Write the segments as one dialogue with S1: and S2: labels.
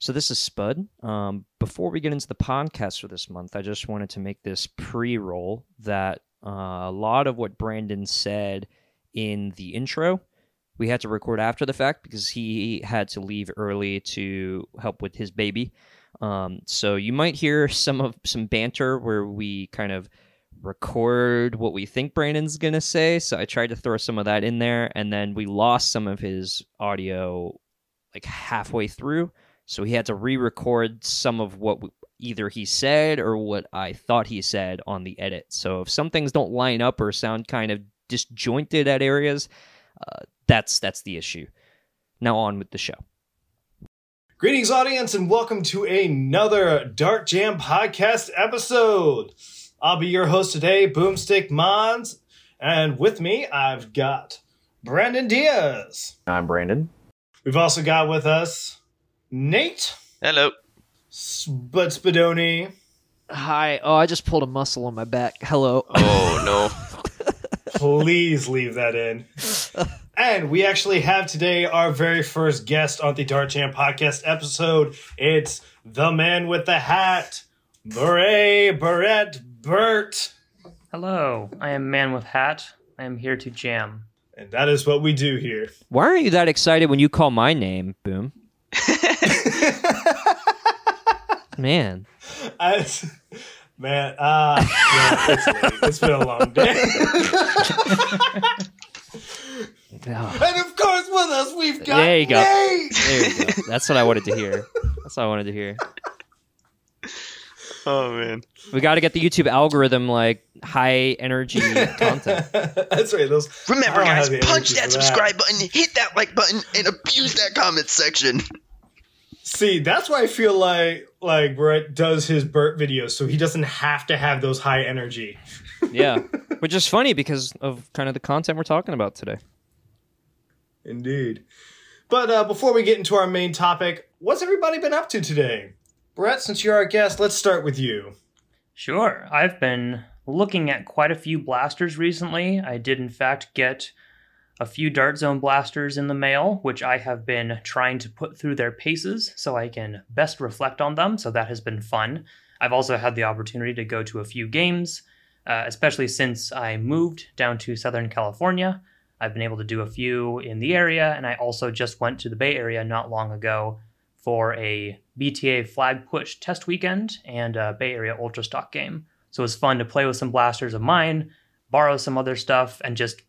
S1: So this is Spud. Um, before we get into the podcast for this month, I just wanted to make this pre-roll that uh, a lot of what Brandon said in the intro, we had to record after the fact because he had to leave early to help with his baby. Um, so you might hear some of some banter where we kind of record what we think Brandon's gonna say. So I tried to throw some of that in there, and then we lost some of his audio like halfway through. So he had to re-record some of what either he said or what I thought he said on the edit. So if some things don't line up or sound kind of disjointed at areas, uh, that's that's the issue. Now on with the show.
S2: Greetings, audience, and welcome to another Dart Jam podcast episode. I'll be your host today, Boomstick Mods, and with me I've got Brandon Diaz.
S3: I'm Brandon.
S2: We've also got with us Nate.
S4: Hello.
S2: Spud Spudoni.
S5: Hi. Oh, I just pulled a muscle on my back. Hello.
S4: Oh no.
S2: Please leave that in. And we actually have today our very first guest on the Dart Jam podcast episode. It's the man with the hat, Beret Barrett Burt.
S6: Hello, I am Man with Hat. I am here to jam.
S2: And that is what we do here.
S1: Why aren't you that excited when you call my name, Boom? Man.
S2: I, man, uh, yeah, it's, late. it's been a long day.
S1: Oh,
S2: and of course, with us, we've got
S1: There you go.
S2: Nate.
S1: there you go. That's what I wanted to hear. That's what I wanted to hear.
S4: Oh man.
S1: We got to get the YouTube algorithm like high energy content.
S2: That's right. Those
S4: Remember, guys, punch that
S2: for that.
S4: subscribe button, hit that like button, and abuse that comment section.
S2: See, that's why I feel like like Brett does his Burt videos, so he doesn't have to have those high energy.
S1: Yeah. Which is funny because of kind of the content we're talking about today.
S2: Indeed. But uh, before we get into our main topic, what's everybody been up to today? Brett, since you're our guest, let's start with you.
S6: Sure, I've been looking at quite a few blasters recently. I did, in fact, get a few Dart Zone blasters in the mail, which I have been trying to put through their paces so I can best reflect on them. So that has been fun. I've also had the opportunity to go to a few games, uh, especially since I moved down to Southern California. I've been able to do a few in the area, and I also just went to the Bay Area not long ago for a BTA flag push test weekend and a Bay Area Ultra Stock game. So it was fun to play with some blasters of mine, borrow some other stuff, and just,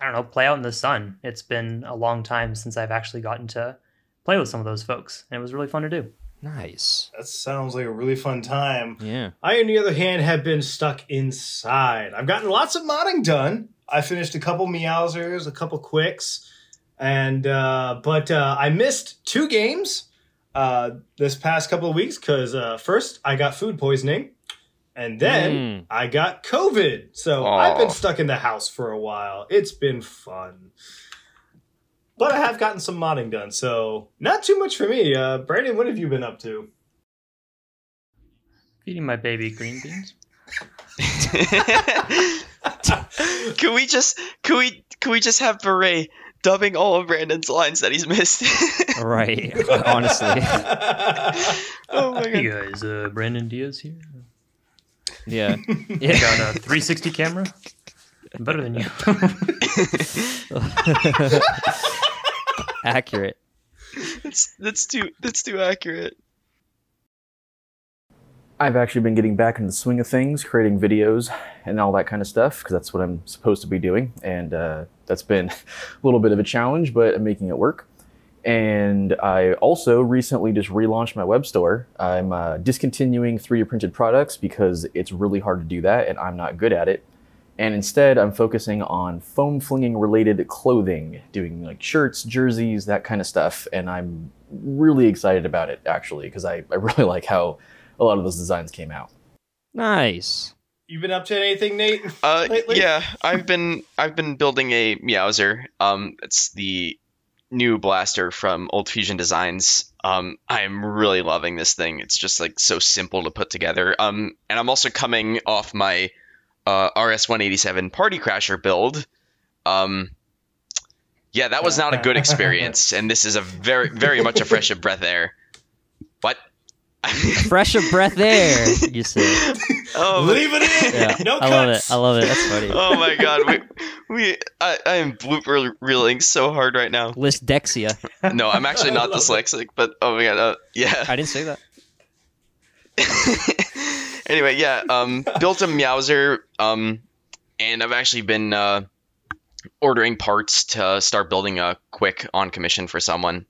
S6: I don't know, play out in the sun. It's been a long time since I've actually gotten to play with some of those folks, and it was really fun to do.
S1: Nice.
S2: That sounds like a really fun time.
S1: Yeah.
S2: I, on the other hand, have been stuck inside. I've gotten lots of modding done. I finished a couple Meowsers, a couple Quicks, and uh, but uh, I missed two games uh, this past couple of weeks because uh, first I got food poisoning, and then
S1: Mm.
S2: I got COVID. So
S4: Aw.
S2: I've been stuck in the house for a while. It's been fun. But I have gotten some modding done, so not too much for me. Uh, Brandon, what have you been up to?
S6: Feeding my baby green beans.
S4: can we just can we can we just have Beret dubbing all of Brandon's lines that he's missed?
S1: Right. Honestly.
S4: oh my
S6: Hey
S4: god.
S6: guys, uh, Brandon Diaz here.
S1: Yeah.
S6: I
S1: Yeah.
S6: got a 360 camera. I'm better than you.
S1: Accurate.
S4: That's that's too that's too accurate.
S3: I've actually been getting back into the swing of things, creating videos and all that kind of stuff, because that's what I'm supposed to be doing. And uh, that's been a little bit of a challenge, but I'm making it work. And I also recently just relaunched my web store. I'm uh, discontinuing 3D printed products because it's really hard to do that, and I'm not good at it. And instead, I'm focusing on foam flinging related clothing, doing like shirts, jerseys, that kind of stuff. And I'm really excited about it, actually, because I, I really like how a lot of those designs came out.
S1: Nice.
S2: You've been up to anything, Nate?
S4: Uh,
S2: lately?
S4: yeah, I've been I've been building a Meowser. Um, it's the new blaster from Volt Fusion Designs. Um, I'm really loving this thing. It's just like so simple to put together. Um, and I'm also coming off my uh, RS-187 Party Crasher build. Um, yeah, that was not a good experience, and this is a very very much a fresh of breath air. What?
S1: Fresh of breath air. You see,
S4: oh,
S2: Leave it in.
S1: Yeah,
S2: no
S1: I love it. I love it. That's funny.
S4: oh my god, we, we I, I am blooper reeling so hard right now.
S1: List Dexia.
S4: No, I'm actually not
S2: I it.
S4: dyslexic, but oh my god, uh, yeah.
S1: I didn't say that.
S4: anyway, yeah, um, built a Meowser, um, and I've actually been uh, ordering parts to start building a quick on commission for someone.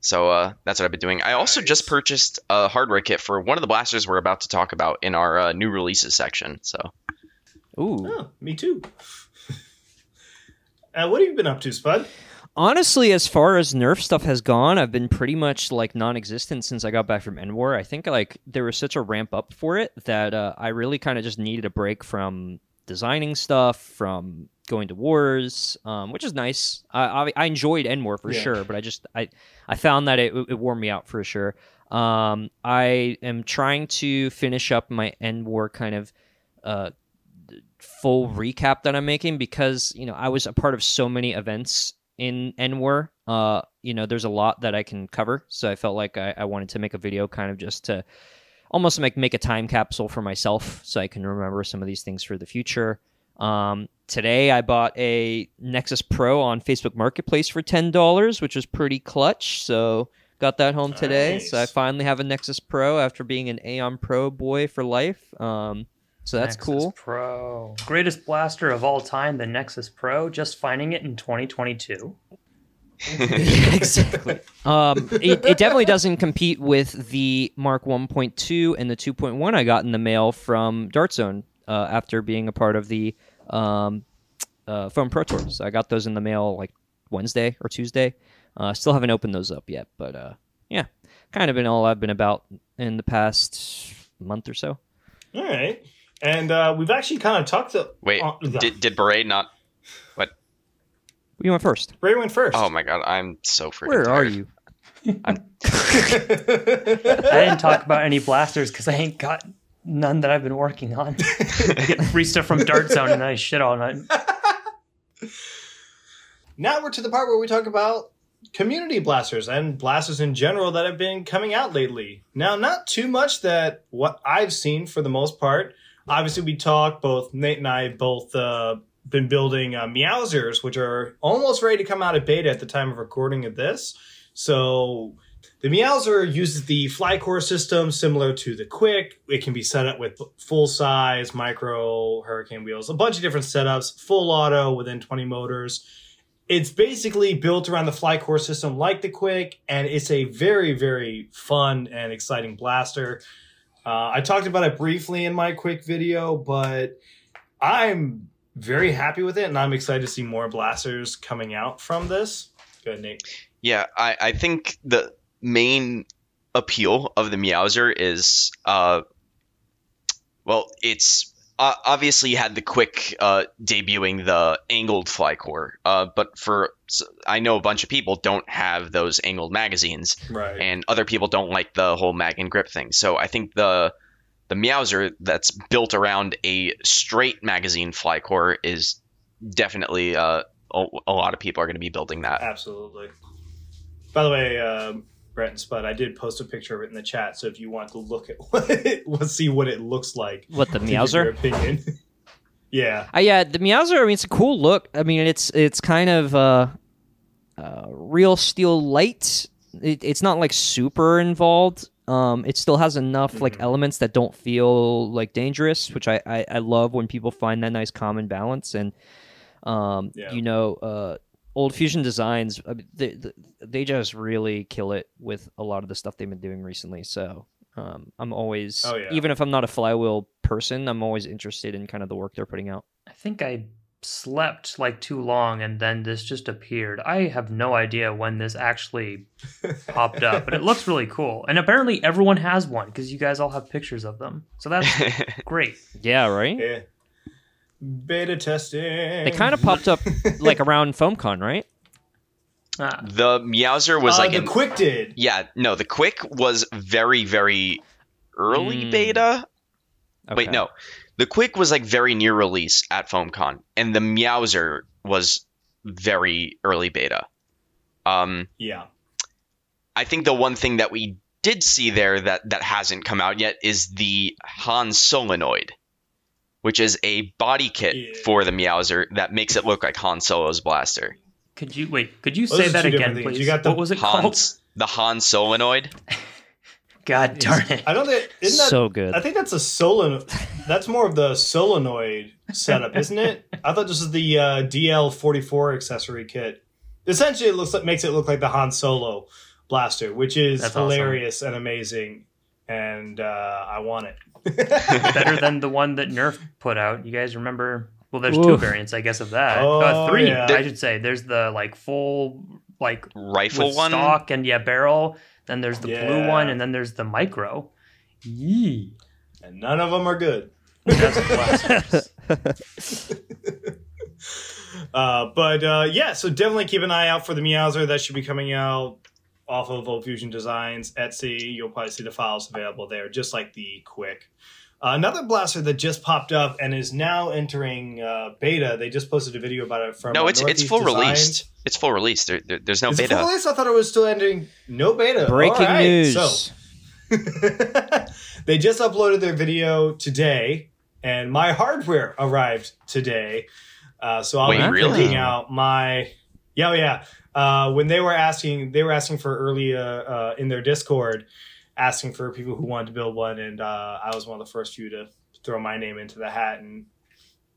S4: So uh, that's what I've been doing. I also just purchased a hardware kit for one of the blasters we're about to talk about in our uh, new releases section. So
S1: Ooh.
S2: Oh, me too. uh, what have you been up to, Spud?
S1: Honestly, as far as Nerf stuff has gone, I've been pretty much like non-existent since I got back from Enwar. I think like there was such a ramp up for it that uh, I really kind of just needed a break from designing stuff, from going to wars, um, which is nice. I, I, I enjoyed Enwar for
S2: Yeah.
S1: sure, but I just I I found that it, it wore me out for sure. Um, I am trying to finish up my Enwar kind of uh, full recap that I'm making because you know I was a part of so many events in Enwar. Uh, you know, there's a lot that I can cover, so I felt like I, I wanted to make a video kind of just to almost make make a time capsule for myself, so I can remember some of these things for the future. Um, today I bought a Nexus Pro on Facebook Marketplace for ten dollars, which was pretty clutch. So got that home today. So I finally have a Nexus Pro after being an Aeon Pro boy for life. Um, so that's
S6: Nexus
S1: cool.
S6: Pro. Greatest blaster of all time, the Nexus Pro, just finding it in 2022.
S1: exactly. Um, it, it definitely doesn't compete with the Mark 1.2 and the 2.1 I got in the mail from Dart Zone uh, after being a part of the um, uh, Foam Pro Tour. So I got those in the mail like Wednesday or Tuesday. Uh, still haven't opened those up yet, but uh, yeah, kind of been all I've been about in the past month or so.
S2: All right. And uh, we've actually kind of talked to.
S4: wait,
S2: uh,
S4: did did Beret not? What?
S1: You went first.
S2: Ray went first.
S4: Oh my god, I'm so freaking.
S1: Where are
S4: tired.
S1: you?
S6: I didn't talk about any blasters because I ain't got none that I've been working on. I get free stuff from Dart Zone and I shit all night.
S2: now we're to the part where we talk about community blasters and blasters in general that have been coming out lately. Now, not too much that what I've seen for the most part. Obviously, we talk both Nate and I both uh, been building uh, Meowsers, which are almost ready to come out of beta at the time of recording of this. So the Meowser uses the Flycore system similar to the Quick. It can be set up with full size, micro, hurricane wheels, a bunch of different setups, full auto within 20 motors. It's basically built around the Flycore system like the Quick, and it's a very, very fun and exciting blaster. Uh, I talked about it briefly in my quick video, but I'm very happy with it, and I'm excited to see more blasters coming out from this. Go ahead, Nate.
S4: Yeah, I, I think the main appeal of the Meowser is, uh, well, it's uh, obviously had the quick uh, debuting the angled Flycore, uh, but for I know a bunch of people don't have those angled magazines,
S2: Right.
S4: and other people don't like the whole mag and grip thing. So I think the the Meowser that's built around a straight magazine Flycore is definitely uh, a, a lot of people are going to be building that.
S2: Absolutely. By the way, um, Spud, I did post a picture of it in the chat, so if you want to look at what it, let's see what it looks like.
S1: What the
S2: to give your
S1: Meowser?
S2: opinion. yeah.
S1: Uh, yeah, the Meowser. I mean, it's a cool look. I mean, it's it's kind of uh, uh, real steel light. It, it's not like super involved. Um, it still has enough like
S2: Mhm.
S1: elements that don't feel like dangerous, which I, I, I love when people find that nice common balance. And um,
S2: Yeah.
S1: you know, uh, Volt Fusion Designs, I mean, they, they they just really kill it with a lot of the stuff they've been doing recently. So um, I'm always,
S2: Oh, yeah.
S1: even if I'm not a flywheel person, I'm always interested in kind of the work they're putting out.
S6: I think I slept like too long and then this just appeared. I have no idea when this actually popped up, but it looks really cool. And apparently everyone has one because you guys all have pictures of them. So that's great.
S1: Yeah, right.
S2: Yeah. Beta testing.
S1: They kind of popped up like around FoamCon, right?
S6: Ah,
S4: The Meowser was
S2: uh,
S4: like
S2: the
S4: an
S2: quick did.
S4: yeah no the quick was very very early
S1: Mm.
S4: beta. Wait no, the quick was like very near release at FoamCon, and the Meowser was very early beta. Um,
S2: Yeah.
S4: I think the one thing that we did see there that that hasn't come out yet is the Han Solenoid, which is a body kit
S2: Yeah.
S4: for the Meowser that makes it look like Han Solo's blaster.
S6: Could you wait? Could you
S2: Those
S6: say that again, please?
S2: You got the
S6: what was it called?
S4: The Han Solenoid.
S6: God darn it!
S2: I don't think isn't that
S1: so good.
S2: I think that's a solenoid. That's more of the solenoid setup, isn't it? I thought this was the uh, DL44 accessory kit. Essentially, it looks like makes it look like the Han Solo blaster, which is
S6: That's awesome.
S2: hilarious and amazing, and uh, I want it.
S6: Better than the one that Nerf put out. You guys remember? Well, there's two variants, I guess, of that.
S2: Oh,
S6: uh, three,
S2: yeah.
S6: I should say. There's the like full like
S4: Rifle
S6: with
S4: one.
S6: stock and yeah barrel. Then there's the blue one, and then there's the micro. Yee.
S2: and none of them are good. Uh, but uh, yeah, so definitely keep an eye out for the Meowser that should be coming out off of Volt Fusion Designs Etsy. You'll probably see the files available there, just like the Quick. Uh, another blaster that just popped up and is now entering uh, beta. They just posted a video about it from.
S4: No, it's it's full
S2: Designs.
S4: released. It's full release. There, there- there's no
S2: Is it
S4: beta.
S2: full release? I thought it was still ending. No beta.
S1: Breaking
S2: All right,
S1: news.
S2: So they just uploaded their video today, and my hardware arrived today. Uh, so I'll
S4: Wait,
S2: be
S4: really?
S2: out my. Yeah, oh, yeah. Uh, when they were asking, they were asking for early uh, uh, in their Discord, asking for people who wanted to build one, and uh, I was one of the first few to throw my name into the hat and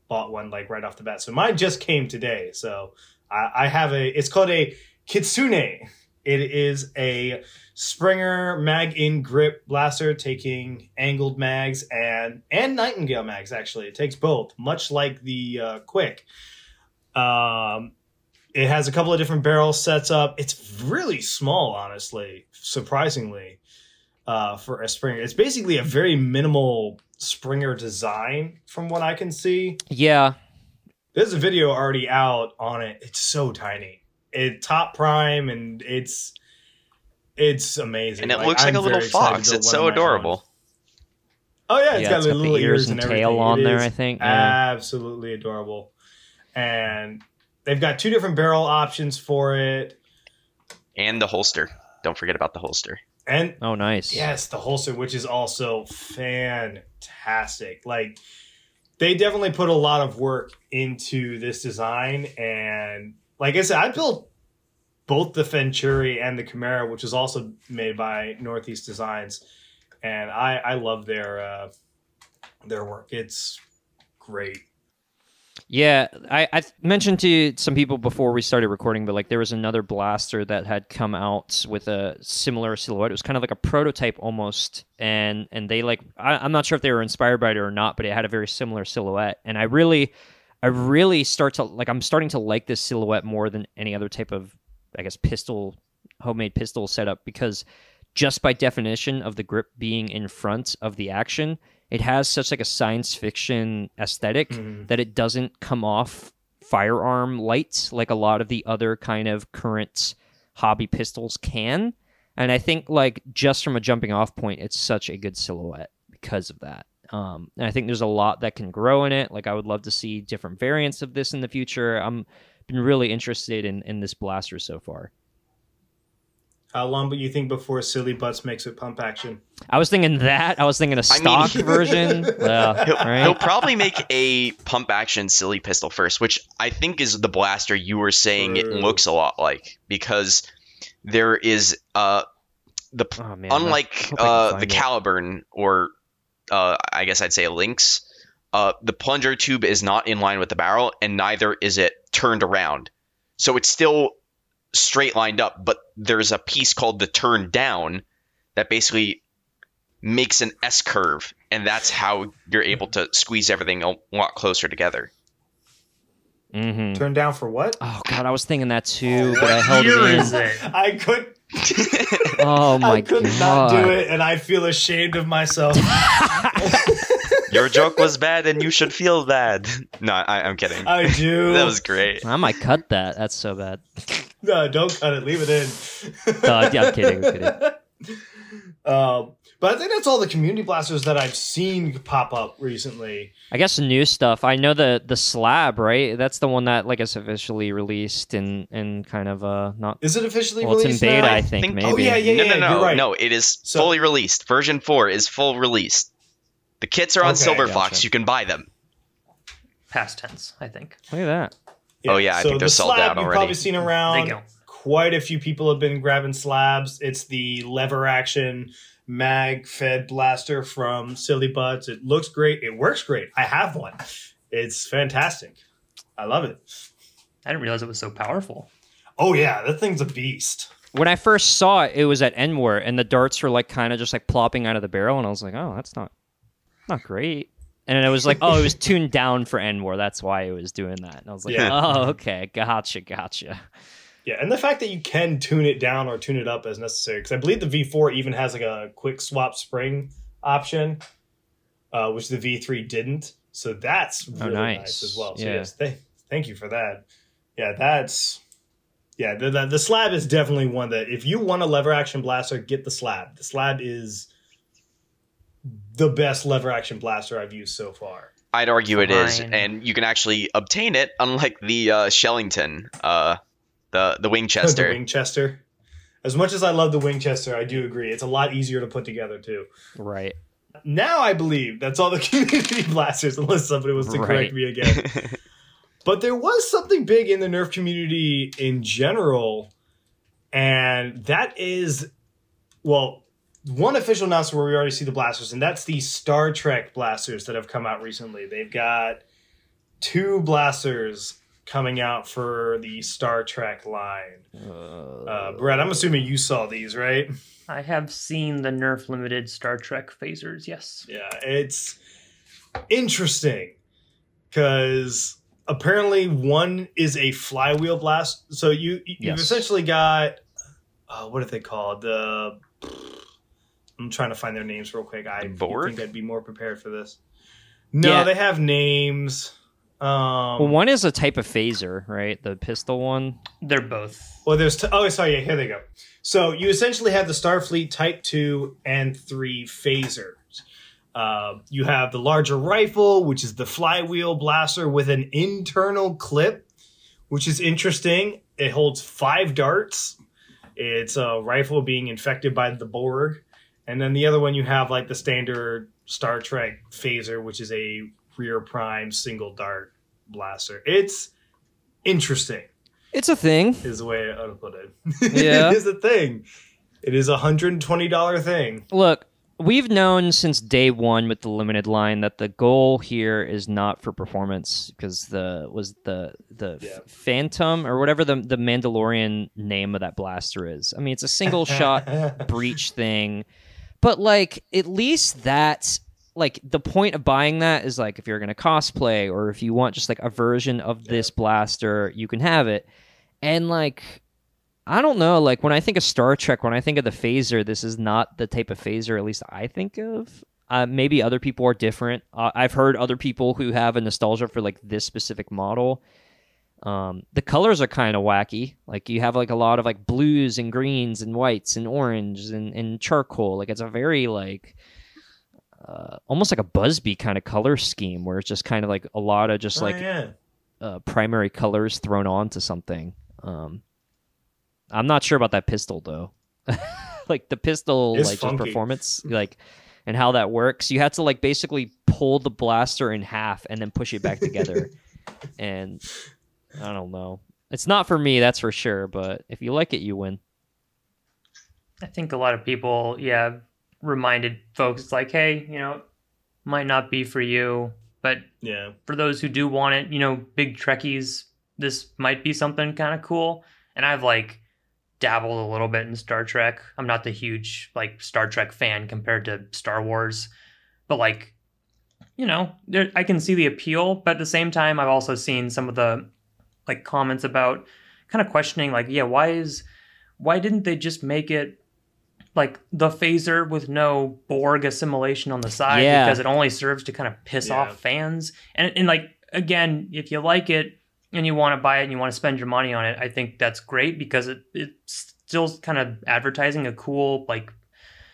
S2: bought one like right off the bat. So mine just came today. So I, I have a. It's called a Kitsune. It is a Springer mag in grip blaster taking angled mags and and Nightingale mags. Actually, it takes both, much like the uh, Quick. Um, it has a couple of different barrel sets up. It's really small, honestly, surprisingly, uh, for a Springer. It's basically a very minimal Springer design, from what I can see.
S1: yeah,
S2: There's a video already out on it. It's so tiny. It top prime and it's it's amazing.
S4: and it looks like
S2: I'm
S4: a little
S2: very excited to
S4: fox. It's so
S2: of my
S4: adorable.
S2: Oh yeah, it's
S1: yeah,
S2: got
S1: it's
S2: the
S1: got
S2: little
S1: the ears and
S2: everything.
S1: tail on
S2: It
S1: there.
S2: is
S1: I think. Yeah.
S2: absolutely adorable. And they've got two different barrel options for it.
S4: And the holster. Don't forget about the holster.
S2: And
S1: Oh, nice.
S2: Yes, the holster, which is also fantastic. Like they definitely put a lot of work into this design, and like I said, I built both the Venturi and the Chimera, which is also made by Northeast Designs, and I I love their uh, their work. It's great.
S1: Yeah, I, I mentioned to some people before we started recording, but like there was another blaster that had come out with a similar silhouette. It was kind of like a prototype almost, and and they like I, I'm not sure if they were inspired by it or not, but it had a very similar silhouette. And I really, I really start to like I'm starting to like this silhouette more than any other type of I guess pistol homemade pistol setup because just by definition of the grip being in front of the action, it has such like a science fiction aesthetic
S2: Mhm.
S1: that it doesn't come off firearm light like a lot of the other kind of current hobby pistols can. And I think like just from a jumping off point, it's such a good silhouette because of that. Um, and I think there's a lot that can grow in it. Like I would love to see different variants of this in the future. I'm been really interested in in this blaster so far.
S2: How long do you think before Silly Butts makes it pump action?
S1: I was thinking that. I was thinking a
S4: I mean,
S1: stock version. Yeah,
S4: He'll,
S1: right?
S4: he'll probably make a pump action silly pistol first, which I think is the blaster you were saying it looks a lot like because there is uh the
S1: Oh, man,
S4: unlike
S1: hope I can
S4: uh, the
S1: it.
S4: Caliburn or uh, I guess I'd say Lynx, uh, the plunger tube is not in line with the barrel, and neither is it turned around. So it's still straight lined up, but there's a piece called the turn down that basically makes an S curve, and that's how you're able to squeeze everything a lot closer together.
S1: Mhm.
S2: Turn down for what?
S1: Oh god, I was thinking that too, but I held it in.
S6: is it?
S2: I could
S1: Oh my
S2: I could
S1: god.
S2: not do it, and I feel ashamed of myself.
S4: Your joke was bad, and you should feel bad. No, I, I'm kidding.
S2: I do.
S4: That was great.
S1: I might cut that. That's so bad.
S2: No, don't cut it. Leave it in.
S1: No, I'm kidding, I'm kidding.
S2: Um, But I think that's all the community blasters that I've seen pop up recently.
S1: I guess new stuff. I know the the slab, right? That's the one that like is officially released and and kind of uh not.
S2: Is it officially
S1: Well, it's in
S2: released
S1: beta,
S2: now?
S1: I think,
S4: think-
S1: maybe.
S2: Oh yeah, yeah,
S4: no,
S2: yeah.
S4: no, no,
S2: you're right.
S4: no. It is
S2: So-
S4: fully released. Version four is full released. The kits are on
S2: Okay,
S4: Silver
S1: gotcha.
S4: Fox. You can buy them.
S6: Past tense, I think.
S1: Look at that.
S4: Oh, yeah, I think they're
S2: the
S4: sold
S2: slab
S4: out
S2: You've probably seen around. Quite a few people have been grabbing slabs. It's the lever action mag fed blaster from Silly Butts. It looks great. It works great. I have one. It's fantastic. I love it.
S6: I didn't realize it was so powerful.
S2: Oh yeah, that thing's a beast.
S1: When I first saw it, it was at Enwar, and the darts were like kind of just like plopping out of the barrel, and I was like, oh, that's not not great. And then it was like, oh, it was tuned down for Enwar. That's why it was doing that. And I was like,
S2: Yeah.
S1: oh, okay, gotcha, gotcha.
S2: Yeah, and the fact that you can tune it down or tune it up as necessary, because I believe the V4 even has like a quick swap spring option, uh, which the V3 didn't. So that's
S1: Oh,
S2: really nice.
S1: nice.
S2: as well. So
S1: Yeah.
S2: yes, th- thank you for that. Yeah, that's yeah. The, the the slab is definitely one that if you want a lever action blaster, get the slab. The slab is the best lever action blaster I've used so far.
S4: I'd argue it is,
S6: Fine.
S4: and you can actually obtain it, unlike the uh, Shellington, uh, the the Winchester.
S2: the Winchester. As much as I love the Winchester, I do agree it's a lot easier to put together too.
S1: Right.
S2: Now I believe that's all the community blasters, unless somebody was to correct me again. but there was something big in the Nerf community in general, and that is, well, one official announcement where we already see the blasters, and that's the Star Trek blasters that have come out recently. They've got two blasters coming out for the Star Trek line. Uh, Brett, I'm assuming you saw these, right?
S6: I have seen the Nerf limited Star Trek phasers. Yes.
S2: Yeah, it's interesting because apparently one is a flywheel blast. So you you've
S1: Yes.
S2: essentially got uh, what are they called? The I'm trying to find their names real quick. I think I'd be more prepared for this. No,
S1: Yeah.
S2: they have names. Um,
S1: Well, one is a type of phaser, right? The pistol one.
S6: They're both.
S2: Well, there's t- oh, sorry, yeah, here they go. So you essentially have the Starfleet Type Two and Three phasers. Uh, you have the larger rifle, which is the flywheel blaster with an internal clip, which is interesting. It holds five darts. It's a rifle being infected by the Borg, and then the other one you have like the standard Star Trek phaser, which is a rear prime single dart blaster. It's interesting
S1: It's a thing.
S2: is the way I would put it.
S1: Yeah.
S2: it is a thing. It is a hundred and twenty dollar thing.
S1: Look, we've known since day one with the limited line that the goal here is not for performance because the was the the
S2: Yeah.
S1: Phantom or whatever the the Mandalorian name of that blaster is. I mean, it's a single shot breach thing, but like at least that's like the point of buying that is like if you're gonna cosplay or if you want just like a version of this blaster, you can have it. And like I don't know. Like when I think of Star Trek, when I think of the phaser, this is not the type of phaser, at least I think of. Uh, maybe other people are different. Uh, I've heard other people who have a nostalgia for like this specific model. Um, the colors are kind of wacky. Like you have like a lot of like blues and greens and whites and orange and, and charcoal. Like it's a very like uh, almost like a Buzz Bee kind of color scheme where it's just kind of like a lot of just
S2: Oh,
S1: like
S2: yeah.
S1: uh, primary colors thrown onto something. Um, I'm not sure about that pistol though. like the pistol,
S2: It's
S1: like
S2: funky.
S1: just performance, like and how that works. You have to like basically pull the blaster in half and then push it back together. and I don't know. It's not for me, that's for sure. But if you like it, you win.
S6: I think a lot of people, yeah, reminded folks it's like, hey, you know, might not be for you, but
S2: Yeah.
S6: for those who do want it, you know, big Trekkies, this might be something kind of cool. And I've like dabbled a little bit in Star Trek. I'm not the huge like Star Trek fan compared to Star Wars, but like, you know, there, I can see the appeal. But at the same time, I've also seen some of the like comments about kind of questioning, like, yeah, why is why didn't they just make it like the phaser with no Borg assimilation on the side
S1: Yeah.
S6: because it only serves to kind of piss
S2: Yeah.
S6: off fans. And and like again, if you like it and you want to buy it and you want to spend your money on it, I think that's great because it it's still kind of advertising a cool like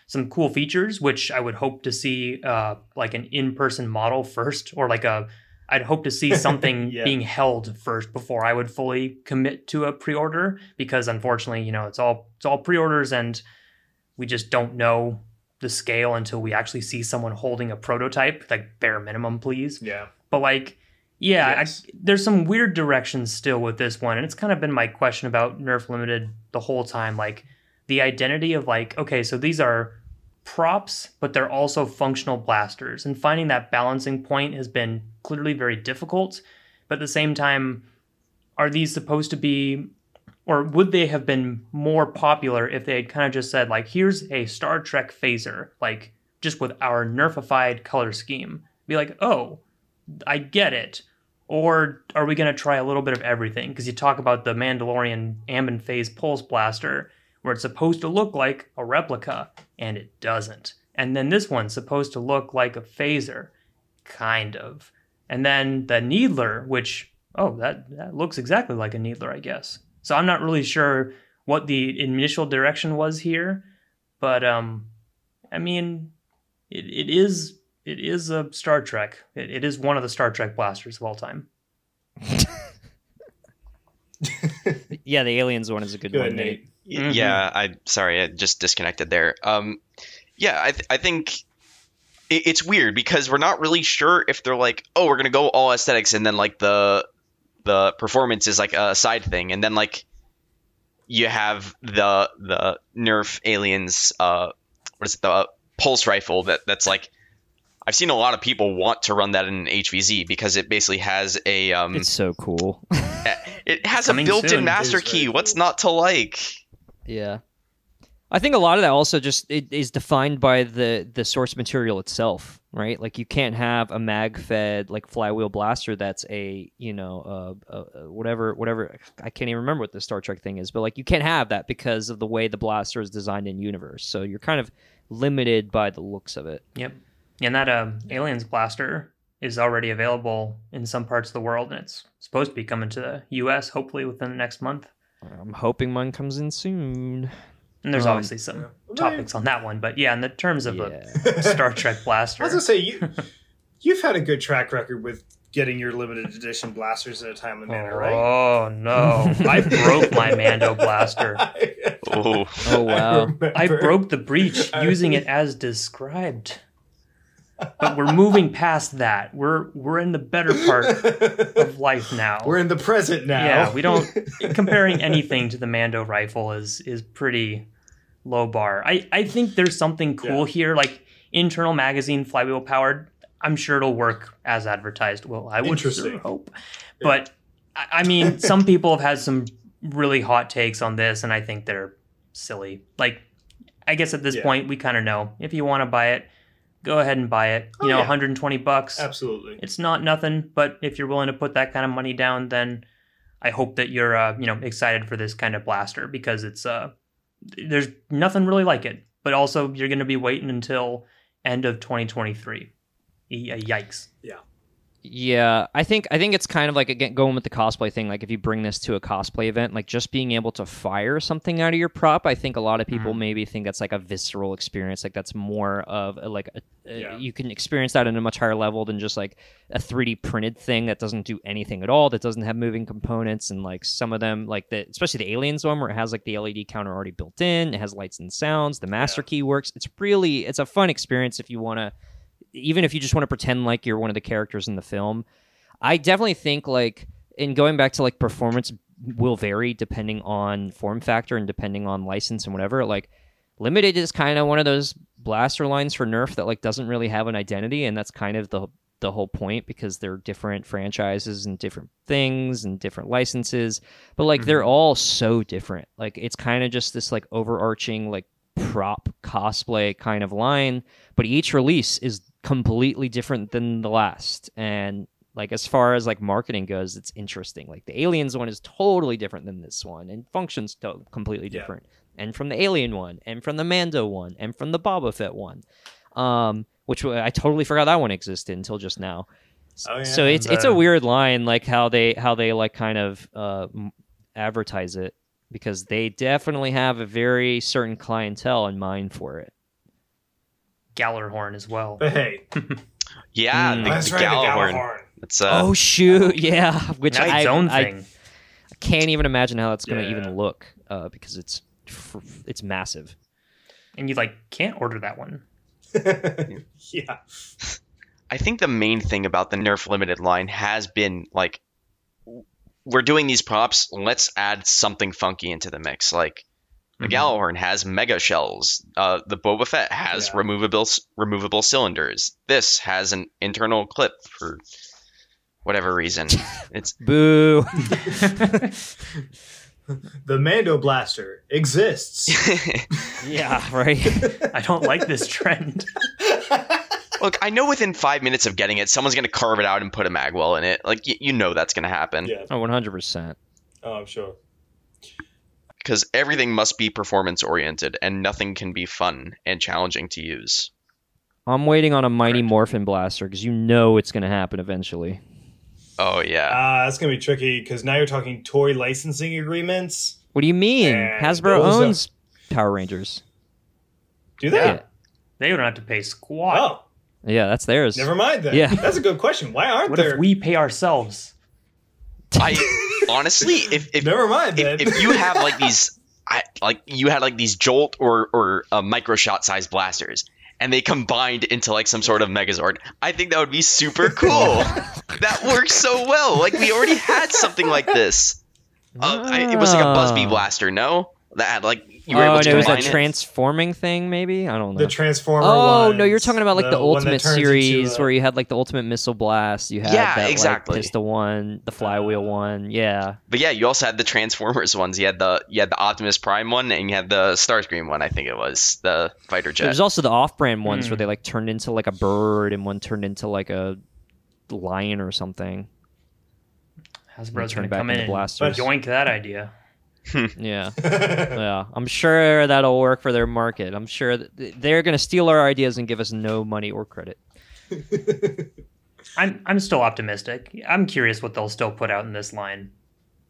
S6: some cool features, which I would hope to see uh, like an in-person model first, or like a I'd hope to see something
S2: Yeah.
S6: being held first before I would fully commit to a pre-order because unfortunately, you know, it's all it's all pre-orders and we just don't know the scale until we actually see someone holding a prototype, like bare minimum, please.
S2: Yeah.
S6: But like, yeah,
S2: Yes.
S6: I, there's some weird directions still with this one, and it's kind of been my question about Nerf Limited the whole time. Like the identity of like, okay, so these are props, but they're also functional blasters, and finding that balancing point has been clearly very difficult. But at the same time, are these supposed to be or would they have been more popular if they had kind of just said like here's a star trek phaser like just with our nerfified color scheme? Be like oh i get it. Or are we going to try a little bit of everything? Because you talk about the mandalorian amban phase pulse blaster where it's supposed to look like a replica and it doesn't and then this one's supposed to look like a phaser kind of and then the needler which oh that, that looks exactly like a needler i guess so I'm not really sure what the initial direction was here, but um, I mean, it, it is it is a Star Trek. It, it is one of the Star Trek blasters of all time.
S1: Yeah, the aliens one is a good,
S2: Good,
S1: one.
S2: Nate.
S4: Y-
S6: Mhm.
S4: Yeah, I sorry, I just disconnected there. Um, yeah, I th- I think it, it's weird because we're not really sure if they're like, oh, we're gonna go all aesthetics, and then like the the performance is like a side thing, and then like you have the the Nerf aliens, uh, what is it, the pulse rifle that that's like. I've seen a lot of people want to run that in HVZ because it basically has a um,
S1: It's so cool.
S4: it has a built-in
S6: soon.
S4: master key.
S2: very
S4: What's not to like?
S1: Yeah. I think a lot of that also just it is defined by the the source material itself, right? Like you can't have a mag fed like flywheel blaster that's a you know uh, uh, uh, whatever whatever I can't even remember what the Star Trek thing is, but like you can't have that because of the way the blaster is designed in universe. So you're kind of limited by the looks of it.
S6: Yep. And that um, aliens blaster is already available in some parts of the world, and it's supposed to be coming to the U.S. hopefully within the next month.
S1: I'm hoping mine comes in soon.
S6: And there's
S1: Um,
S6: obviously some
S2: Yeah.
S6: topics on that one, but yeah, in the terms of
S1: Yeah.
S6: a Star Trek blaster,
S2: I was gonna say you, you've had a good track record with getting your limited edition blasters at a timely manner, right?
S6: Oh no! I broke my Mando blaster.
S4: Oh,
S1: Oh wow.
S6: I
S2: remember.
S6: broke the breach using it as described. But we're moving past that. We're we're in the better part of life now.
S2: We're in the present now.
S6: Yeah, we don't comparing anything to the Mando rifle is is pretty low bar. I I think there's something cool
S2: Yeah.
S6: here, like internal magazine flywheel powered. I'm sure it'll work as advertised. Well, I would sure hope. But I I mean, some people have had some really hot takes on this, and I think they're silly. Like, I guess at this
S2: Yeah.
S6: point, we kind of know if you want to buy it, go ahead and buy it.
S2: Oh,
S6: You know,
S2: yeah.
S6: 120 bucks
S2: Absolutely.
S6: it's not nothing but if you're willing to put that kind of money down then i hope that you're uh, you know excited for this kind of blaster because it's uh there's nothing really like it but also you're going to be waiting until end of 2023 Y- yikes
S1: Yeah, I think I think it's kind of like again going with the cosplay thing. Like if you bring this to a cosplay event, like just being able to fire something out of your prop, I think a lot of people mm-hmm. maybe think that's like a visceral experience. Like that's more of a, like a, a-
S2: Yeah.
S1: you can experience that at a much higher level than just like a 3D printed thing that doesn't do anything at all. That doesn't have moving components and like some of them, like the especially the aliens one where it has like the LED counter already built in. It has lights and sounds. The master key works. It's really it's a fun experience if you want to even if you just want to pretend like you're one of the characters in the film, I definitely think like in going back to like performance will vary depending on form factor and depending on license and whatever. Like limited is kind of one of those blaster lines for Nerf that like doesn't really have an identity, and that's kind of the the whole point because they're different franchises and different things and different licenses but like they're mm-hmm. all so different like it's kind of just this like overarching like prop cosplay kind of line but each release is completely different than the last. And like as far as like marketing goes it's interesting. Like the aliens one is totally different than this one and functions to- completely
S2: Yeah.
S1: different. And from the alien one and from the mando one and from the boba fett one um which i totally forgot that one existed until just now.
S2: Oh, yeah,
S1: so it's it's a weird line like how they how they like kind of uh advertise it because they definitely have a very certain clientele in mind for it
S6: Gjallarhorn as well.
S2: Hey,
S4: Yeah,
S1: Mm.
S4: the,
S2: that's
S4: the
S2: right, the Gjallarhorn.
S4: It's uh,
S1: oh shoot, yeah. Which
S6: Now
S1: I,
S6: its own
S1: I
S6: thing.
S1: can't even imagine how that's going to
S2: Yeah.
S1: even look uh, because it's it's massive.
S6: and you like can't order that one.
S2: yeah.
S4: I think the main thing about the Nerf limited line has been like we're doing these props. Let's add something funky into the mix. Like the
S1: Mhm.
S4: Gjallarhorn has mega shells. Uh, the Boba Fett has
S2: Yeah.
S4: removable removable cylinders. This has an internal clip for whatever reason. it's
S1: Boo.
S2: The Mando Blaster exists.
S1: yeah, right.
S6: I don't like this trend.
S4: Look. I know within five minutes of getting it, someone's gonna carve it out and put a magwell in it. Like y- you know that's gonna happen
S2: yeah.
S1: Oh, 100%.
S2: Oh, I'm sure.
S4: because everything must be performance oriented and nothing can be fun and challenging to use.
S1: I'm waiting on a mighty
S2: Correct.
S1: morphin blaster because you know it's going to happen eventually.
S4: Oh yeah.
S2: Ah, that's gonna be tricky because now you're talking toy licensing agreements.
S1: What do you mean?
S2: And
S1: Hasbro
S2: those are-
S1: owns Power Rangers.
S2: Do they?
S1: Yeah.
S6: They don't have to pay squat.
S2: Oh,
S1: Yeah, that's theirs.
S2: never mind then.
S1: Yeah.
S2: That's a good question. Why aren't
S6: what
S2: there?
S6: if we pay ourselves?
S4: I honestly, if if,
S2: never mind then.
S4: if if you have like these, I, like you had like these jolt or or uh, micro shot size blasters, and they combined into like some sort of Megazord, I think that would be super cool. that works so well. Like we already had something like this. Uh, I, it was like a Buzzbee
S1: Ah.
S4: blaster, no? That had like you were
S1: oh,
S4: able
S1: and
S4: to
S1: it was a
S4: it.
S1: transforming thing, maybe? I don't know.
S2: the Transformer.
S1: Oh no, you're talking about like the,
S2: one that
S1: Ultimate
S2: turns into
S1: series
S2: a-
S1: where you had like the Ultimate Missile Blast. You had
S4: Yeah,
S1: that
S4: exactly.
S1: like pistol one, the flywheel one. Yeah,
S4: But yeah, you also had the Transformers ones. You had the you had the Optimus Prime one, and you had the Starscream one. I think it was the fighter jet.
S1: there's also the off-brand ones where
S6: Hmm.
S1: they like turned into like a bird and one turned into like a lion or something.
S6: Hasbro's
S1: turn
S6: going to
S1: back
S6: come
S1: into
S6: in and
S1: blasters.
S6: yoink that idea. Hmm.
S1: Yeah, yeah. I'm sure that'll work for their market. I'm sure that they're gonna steal our ideas and give us no money or credit.
S6: I'm I'm still optimistic. I'm curious what they'll still put out in this line.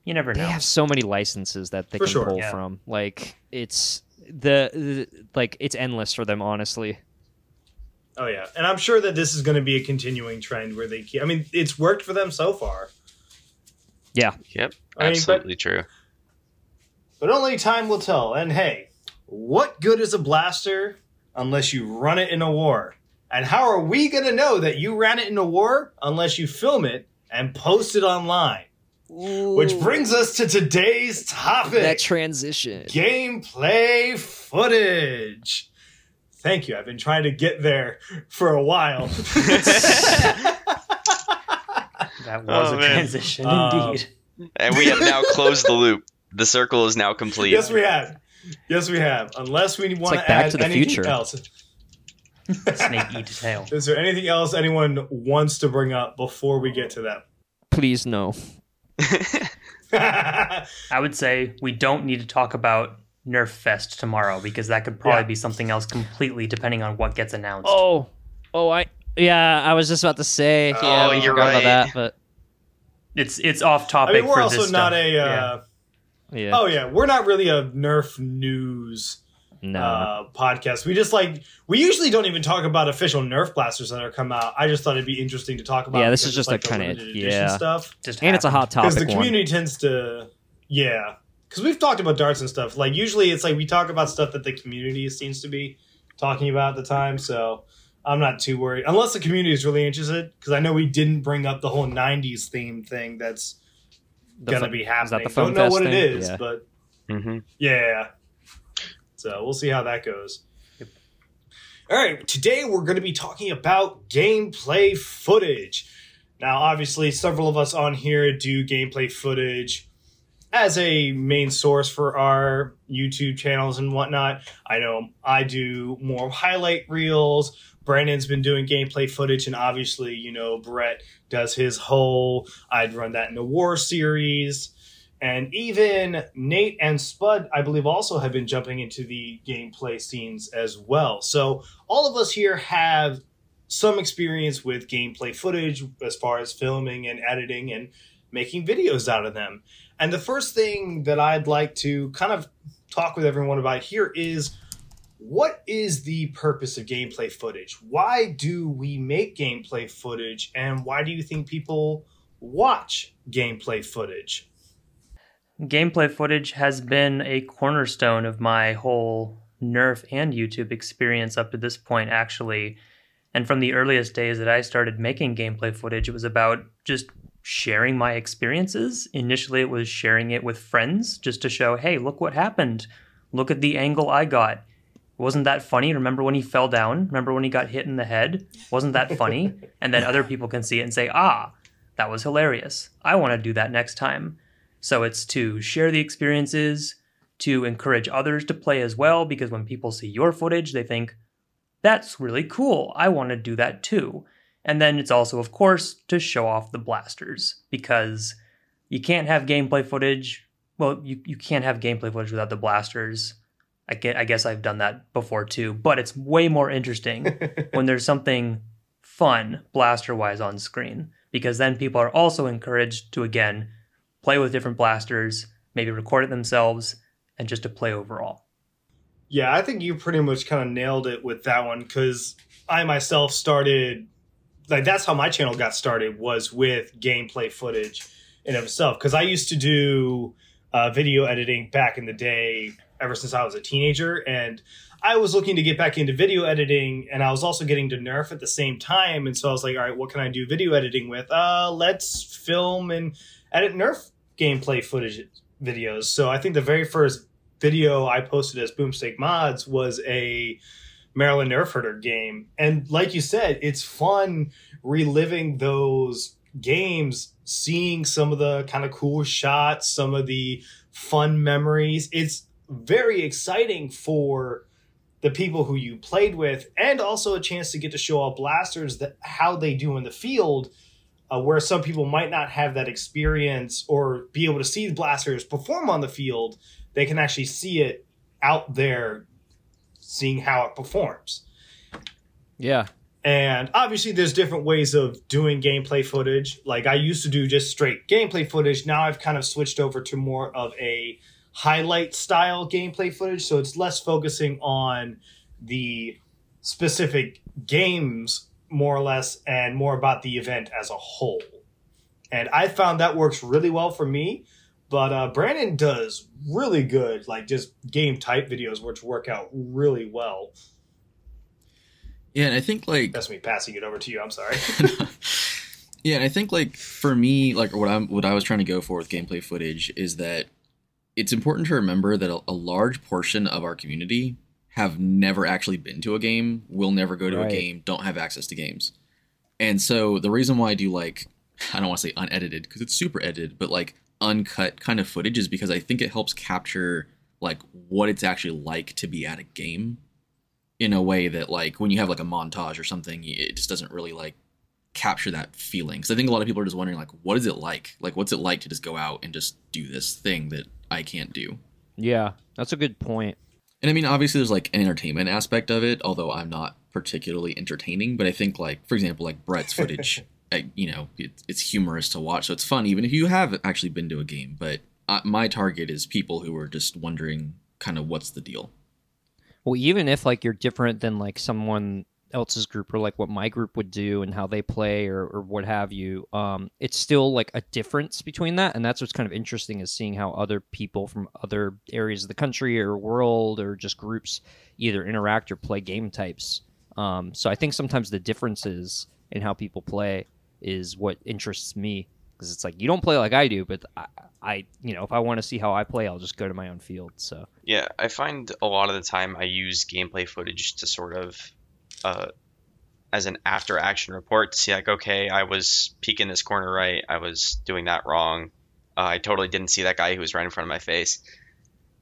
S6: You never know.
S1: They have so many licenses that they
S2: For
S1: can
S2: sure.
S1: pull
S6: Yeah.
S1: from. Like it's the, the like it's endless for them, honestly.
S2: Oh yeah, and I'm sure that this is going to be a continuing trend where they keep. I mean, it's worked for them so far,
S1: Yeah.
S4: Yep,
S2: I mean, but-
S4: absolutely true.
S2: But only time will tell. And hey, what good is a blaster unless you run it in a war? And how are we going to know that you ran it in a war unless you film it and post it online? Which brings us to today's topic.
S1: that transition.
S2: gameplay footage. Thank you. I've been trying to get there for a while.
S6: That was
S4: Oh,
S6: a
S4: man.
S6: transition
S2: Um,
S6: indeed.
S4: And we have now closed the loop. The circle is now complete.
S2: yes, we have. Yes, we have. Unless we want
S1: like
S2: to
S1: Back
S2: add
S1: to the
S2: anything
S1: Future.
S2: else.
S6: Snake eat tail.
S2: Is there anything else anyone wants to bring up before we get to that?
S1: Please no.
S6: I would say we don't need to talk about Nerf Fest tomorrow because that could probably
S2: Yeah.
S6: be something else completely depending on what gets announced.
S1: Oh, oh, I yeah, I was just about to say. Yeah,
S4: Oh,
S1: we
S4: you're right.
S1: about that, but
S6: It's it's off
S2: I
S6: topic
S2: mean, we're
S6: for
S2: also
S6: this
S2: not
S6: stuff.
S2: a. Uh,
S6: Yeah.
S1: Yeah,
S2: Oh yeah, we're not really a Nerf news
S1: no.
S2: uh, podcast. We just like we usually don't even talk about official Nerf blasters that are come out. I just thought it'd be interesting to talk about.
S1: Yeah, this is just
S2: like
S1: a kinda-
S2: limited edition
S1: yeah.
S2: stuff.
S6: Just
S1: and it's a hot
S6: happened.
S1: topic
S2: because the
S1: one.
S2: community tends to yeah because we've talked about darts and stuff like usually it's like we talk about stuff that the community seems to be talking about at the time so i'm not too worried unless the community is really interested because i know we didn't bring up the whole 90s theme thing that's
S1: The
S2: gonna
S1: fo-
S2: be
S1: is that
S2: happening.
S1: the Foam
S2: don't know
S1: Fest
S2: what it
S1: thing?
S2: is
S1: Yeah.
S2: but
S4: hmm
S2: yeah. So we'll see how that goes. All right today we're going to be talking about gameplay footage. Now obviously several of us on here do gameplay footage as a main source for our youtube channels and whatnot. I know i do more highlight reels brandon's been doing gameplay footage and obviously you know brett does his whole i'd run that in a war series and even Nate and Spud, I believe, also have been jumping into the gameplay scenes as well. So all of us here have some experience with gameplay footage as far as filming and editing and making videos out of them. And the first thing that I'd like to kind of talk with everyone about here is what is the purpose of gameplay footage? Why do we make gameplay footage, and why do you think people watch gameplay footage?
S6: Gameplay footage has been a cornerstone of my whole Nerf and YouTube experience up to this point, actually. And from the earliest days that I started making gameplay footage, it was about just sharing my experiences. Initially, it was sharing it with friends just to show, hey, look what happened. Look at the angle I got. Wasn't that funny? Remember when he fell down? Remember when he got hit in the head? Wasn't that funny? and then other people can see it and say, ah, that was hilarious. I want to do that next time. So it's to share the experiences, to encourage others to play as well, because when people see your footage, they think, that's really cool. I want to do that too. And then it's also, of course, to show off the blasters, because you can't have gameplay footage. Well, you, you can't have gameplay footage without the blasters. I, guess I've done that before too, but it's way more interesting when there's something fun blaster wise on screen, because then people are also encouraged to, again, play with different blasters, maybe record it themselves, and just to play overall.
S2: Yeah, I think you pretty much kind of nailed it with that one because I myself started like that's how my channel got started was with gameplay footage in of itself because I used to do uh, video editing back in the day ever since I was a teenager and I was looking to get back into video editing and I was also getting to Nerf at the same time and so I was like all right what can I do video editing with uh let's film and edit Nerf gameplay footage videos so I think the very first video I posted as Boomstick Mods was a Maryland Nerf Herder game. And like you said, it's fun reliving those games, seeing some of the kind of cool shots, some of the fun memories. It's very exciting for the people who you played with, and also a chance to get to show off blasters that how they do in the field. Uh, where some people might not have that experience or be able to see the blasters perform on the field, they can actually see it out there seeing how it performs.
S1: Yeah.
S2: And obviously, there's different ways of doing gameplay footage. Like I used to do just straight gameplay footage. Now I've kind of switched over to more of a highlight style gameplay footage. So it's less focusing on the specific games, more or less, and more about the event as a whole. And I found that works really well for me. But uh, Brandon does really good, like just game type videos, which work out really well.
S3: Yeah, and I think like
S2: that's me passing it over to you. I'm sorry.
S3: yeah, and I think like for me, like what I'm what I was trying to go for with gameplay footage is that it's important to remember that a, a large portion of our community have never actually been to a game, will never go to right. a game, don't have access to games. And so the reason why I do like I don't want to say unedited because it's super edited, but like uncut kind of footage is because I think it helps capture like what it's actually like to be at a game in a way that like when you have like a montage or something it just doesn't really like capture that feeling because i think a lot of people are just wondering like what is it like like what's it like to just go out and just do this thing that i can't do
S1: yeah that's a good point.
S3: and i mean obviously there's like an entertainment aspect of it although i'm not particularly entertaining but i think like for example like brett's footage you know, it, it's humorous to watch, so it's fun even if you have actually been to a game. But uh, my target is people who are just wondering, kind of, what's the deal.
S1: Well, even if like you're different than like someone else's group or like what my group would do and how they play or, or what have you um it's still like a difference between that and that's what's kind of interesting is seeing how other people from other areas of the country or world or just groups either interact or play game types um so i think sometimes the differences in how people play is what interests me because it's like you don't play like I do, but I, I you know, if I want to see how I play, I'll just go to my own field. So
S4: yeah, I find a lot of the time I use gameplay footage to sort of, uh, as an after action report to see like, okay, I was peeking this corner right, I was doing that wrong, uh, I totally didn't see that guy who was right in front of my face.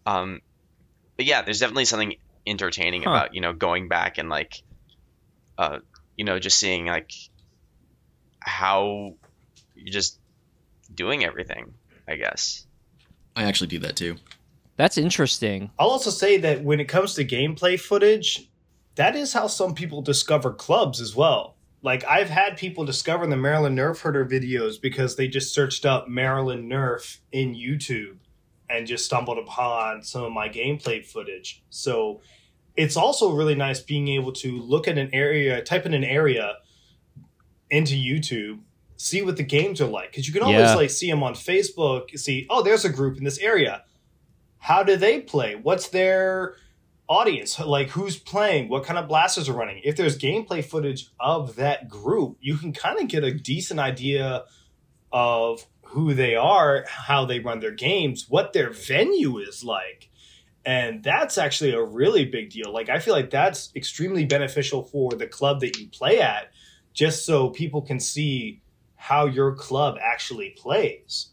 S4: Um, but yeah, there's definitely something entertaining huh. about you know going back and like, uh, you know, just seeing like how you're just doing everything, I guess.
S3: I actually do that too.
S1: That's interesting.
S2: I'll also say that when it comes to gameplay footage, that is how some people discover clubs as well. Like I've had people discover the Maryland Nerf Herder videos because they just searched up Maryland Nerf in YouTube and just stumbled upon some of my gameplay footage. So it's also really nice being able to look at an area, type in an area into YouTube, see what the games are like because you can always
S1: Yeah.
S2: like see them on Facebook. See, oh, there's a group in this area. How do they play? What's their audience like? Who's playing? What kind of blasters are running? If there's gameplay footage of that group, you can kind of get a decent idea of who they are, how they run their games, what their venue is like. And that's actually a really big deal. Like, I feel like that's extremely beneficial for the club that you play at, just so people can see how your club actually plays.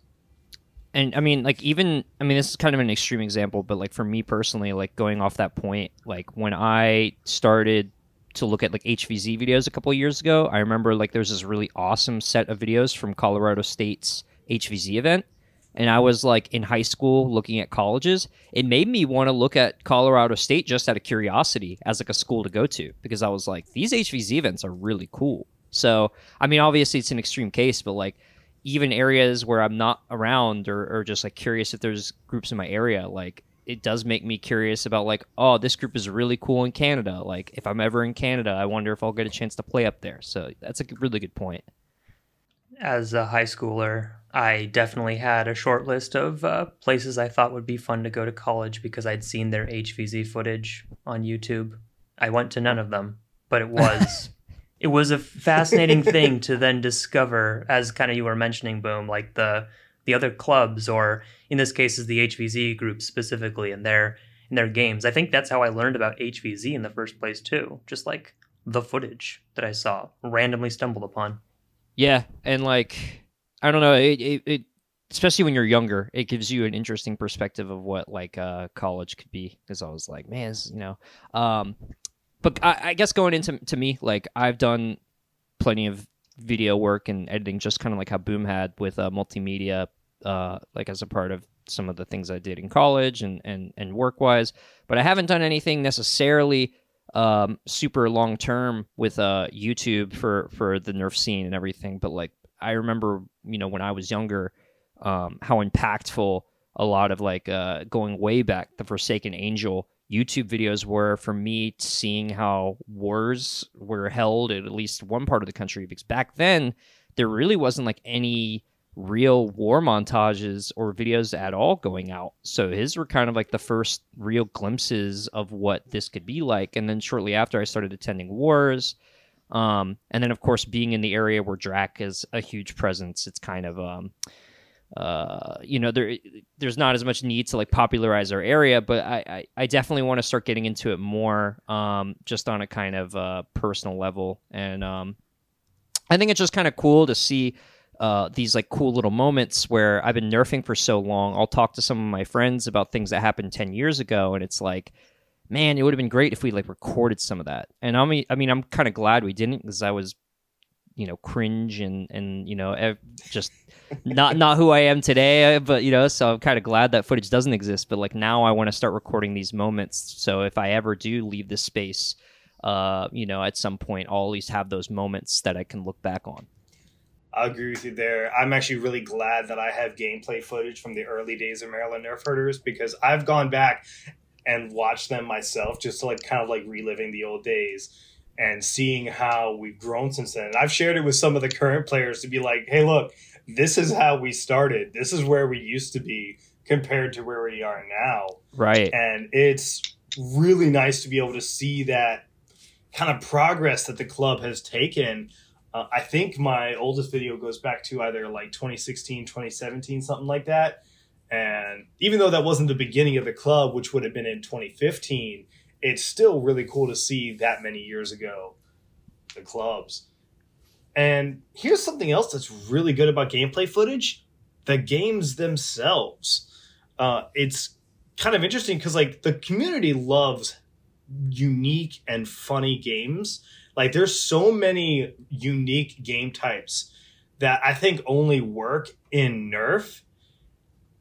S1: And I mean, like even I mean, this is kind of an extreme example, but like for me personally, like going off that point, like when I started to look at like HVZ videos a couple years ago, I remember like there's this really awesome set of videos from Colorado State's HVZ event, and I was like in high school looking at colleges. It made me want to look at Colorado State just out of curiosity as like a school to go to because I was like, these HVZ events are really cool. So I mean, obviously it's an extreme case, but like even areas where I'm not around or, or just like curious if there's groups in my area, like it does make me curious about like, oh, this group is really cool in Canada. Like if I'm ever in Canada, I wonder if I'll get a chance to play up there. So that's a really good point.
S6: As a high schooler, I definitely had a short list of uh, places I thought would be fun to go to college because I'd seen their HVZ footage on YouTube. I went to none of them, but it was it was a fascinating thing to then discover, as kind of you were mentioning, Boom, like the the other clubs, or in this case, is the HVZ group specifically, and their in their games. I think that's how I learned about HVZ in the first place too. Just like the footage that I saw randomly stumbled upon.
S1: Yeah, and like I don't know, it, it, it especially when you're younger, it gives you an interesting perspective of what like uh, college could be. Because I was like, man, this, you know, um, but I, I guess going into to me, like I've done plenty of video work and editing, just kind of like how Boom had with uh, multimedia, uh, like as a part of some of the things I did in college and and and work wise. But I haven't done anything necessarily um, super long term with uh, YouTube for for the Nerf scene and everything. But like I remember, you know, when I was younger, um, how impactful a lot of like uh, going way back the Forsaken Angel YouTube videos were for me seeing how wars were held at at least one part of the country because back then there really wasn't like any real war montages or videos at all going out. So his were kind of like the first real glimpses of what this could be like. And then shortly after, I started attending wars. Um, and then, of course, being in the area where Drac is a huge presence, it's kind of, um, uh, you know, there there's not as much need to like popularize our area, but I, I, I definitely want to start getting into it more, um, just on a kind of uh, personal level. And um, I think it's just kind of cool to see uh, these like cool little moments where I've been nerfing for so long. I'll talk to some of my friends about things that happened 10 years ago, and it's like, man, it would have been great if we like recorded some of that. And I mean, I mean, I'm kind of glad we didn't because I was, you know, cringe and and you know, just not not who I am today. But you know, so I'm kind of glad that footage doesn't exist. But like now, I want to start recording these moments. So if I ever do leave this space, uh, you know, at some point, I'll at least have those moments that I can look back on.
S2: I agree with you there. I'm actually really glad that I have gameplay footage from the early days of Maryland Nerf Herders because I've gone back and watched them myself just to like kind of like reliving the old days and seeing how we've grown since then. And I've shared it with some of the current players to be like, hey, look, this is how we started. This is where we used to be compared to where we are now.
S1: Right.
S2: And it's really nice to be able to see that kind of progress that the club has taken. Uh, I think my oldest video goes back to either like 2016, 2017, something like that. And even though that wasn't the beginning of the club, which would have been in 2015, it's still really cool to see that many years ago, the clubs. And here's something else that's really good about gameplay footage the games themselves. Uh, it's kind of interesting because, like, the community loves unique and funny games. Like, there's so many unique game types that I think only work in Nerf.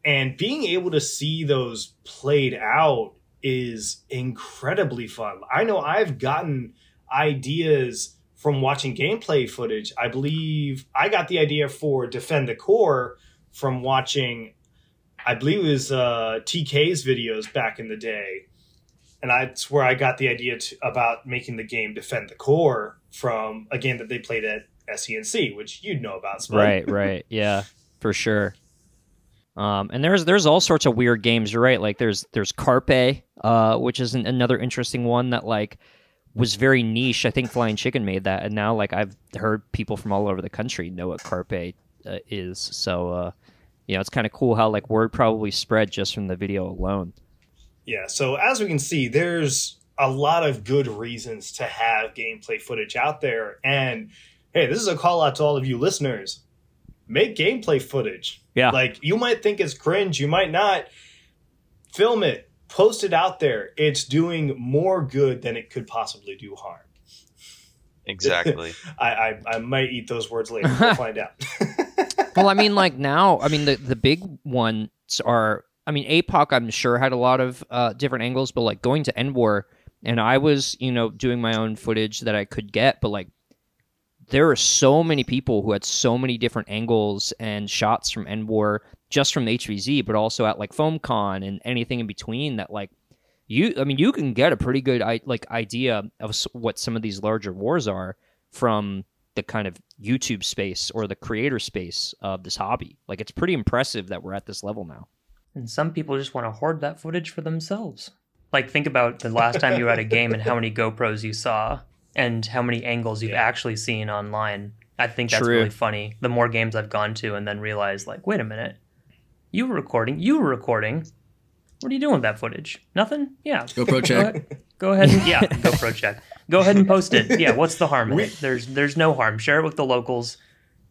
S2: And being able to see those played out is incredibly fun. I know I've gotten ideas from watching gameplay footage. I believe I got the idea for Defend the Core from watching, I believe it was uh, TK's videos back in the day. and that's where I got the idea to, about making the game Defend the Core from a game that they played at SCNC, which you'd know about.
S1: Right, right, yeah, for sure. Um, and there's there's all sorts of weird games. You're right. Like there's there's Carpe, uh, which is an, another interesting one that like was very niche. I think Flying Chicken made that, and now like I've heard people from all over the country know what Carpe uh, is. So uh, you know, it's kind of cool how like word probably spread just from the video alone.
S2: Yeah. So as we can see, there's a lot of good reasons to have gameplay footage out there, and hey, this is a call out to all of you listeners. Make gameplay footage.
S1: Yeah.
S2: Like you might think it's cringe, you might not. Film it, post it out there. It's doing more good than it could possibly do harm.
S4: Exactly.
S2: I, I, I might eat those words later. We'll find out.
S1: well, I mean, like now, I mean, the the big ones are. I mean, APOC, I'm sure had a lot of uh, different angles, but like going to End War, and I was, you know, doing my own footage that I could get, but like there are so many people who had so many different angles and shots from End War just from the HVZ, but also at like FoamCon and anything in between that like you I mean you can get a pretty good like idea of what some of these larger wars are from the kind of YouTube space or the creator space of this hobby. Like it's pretty impressive that we're at this level now.
S6: And some people just want to hoard that footage for themselves. Like think about the last time you were at a game and how many GoPros you saw and how many angles you've
S2: Yeah.
S6: actually seen online. I think that's
S1: True.
S6: really funny. The more games I've gone to and then realized like, wait a minute. You were recording. You were recording. What are you doing with that footage? Nothing? Yeah.
S7: GoPro
S6: Go
S7: check.
S6: ahead, go ahead and yeah, GoPro check. Go ahead and post it. Yeah, what's the harm in
S2: We-
S6: it? There's there's no harm. Share it with the locals.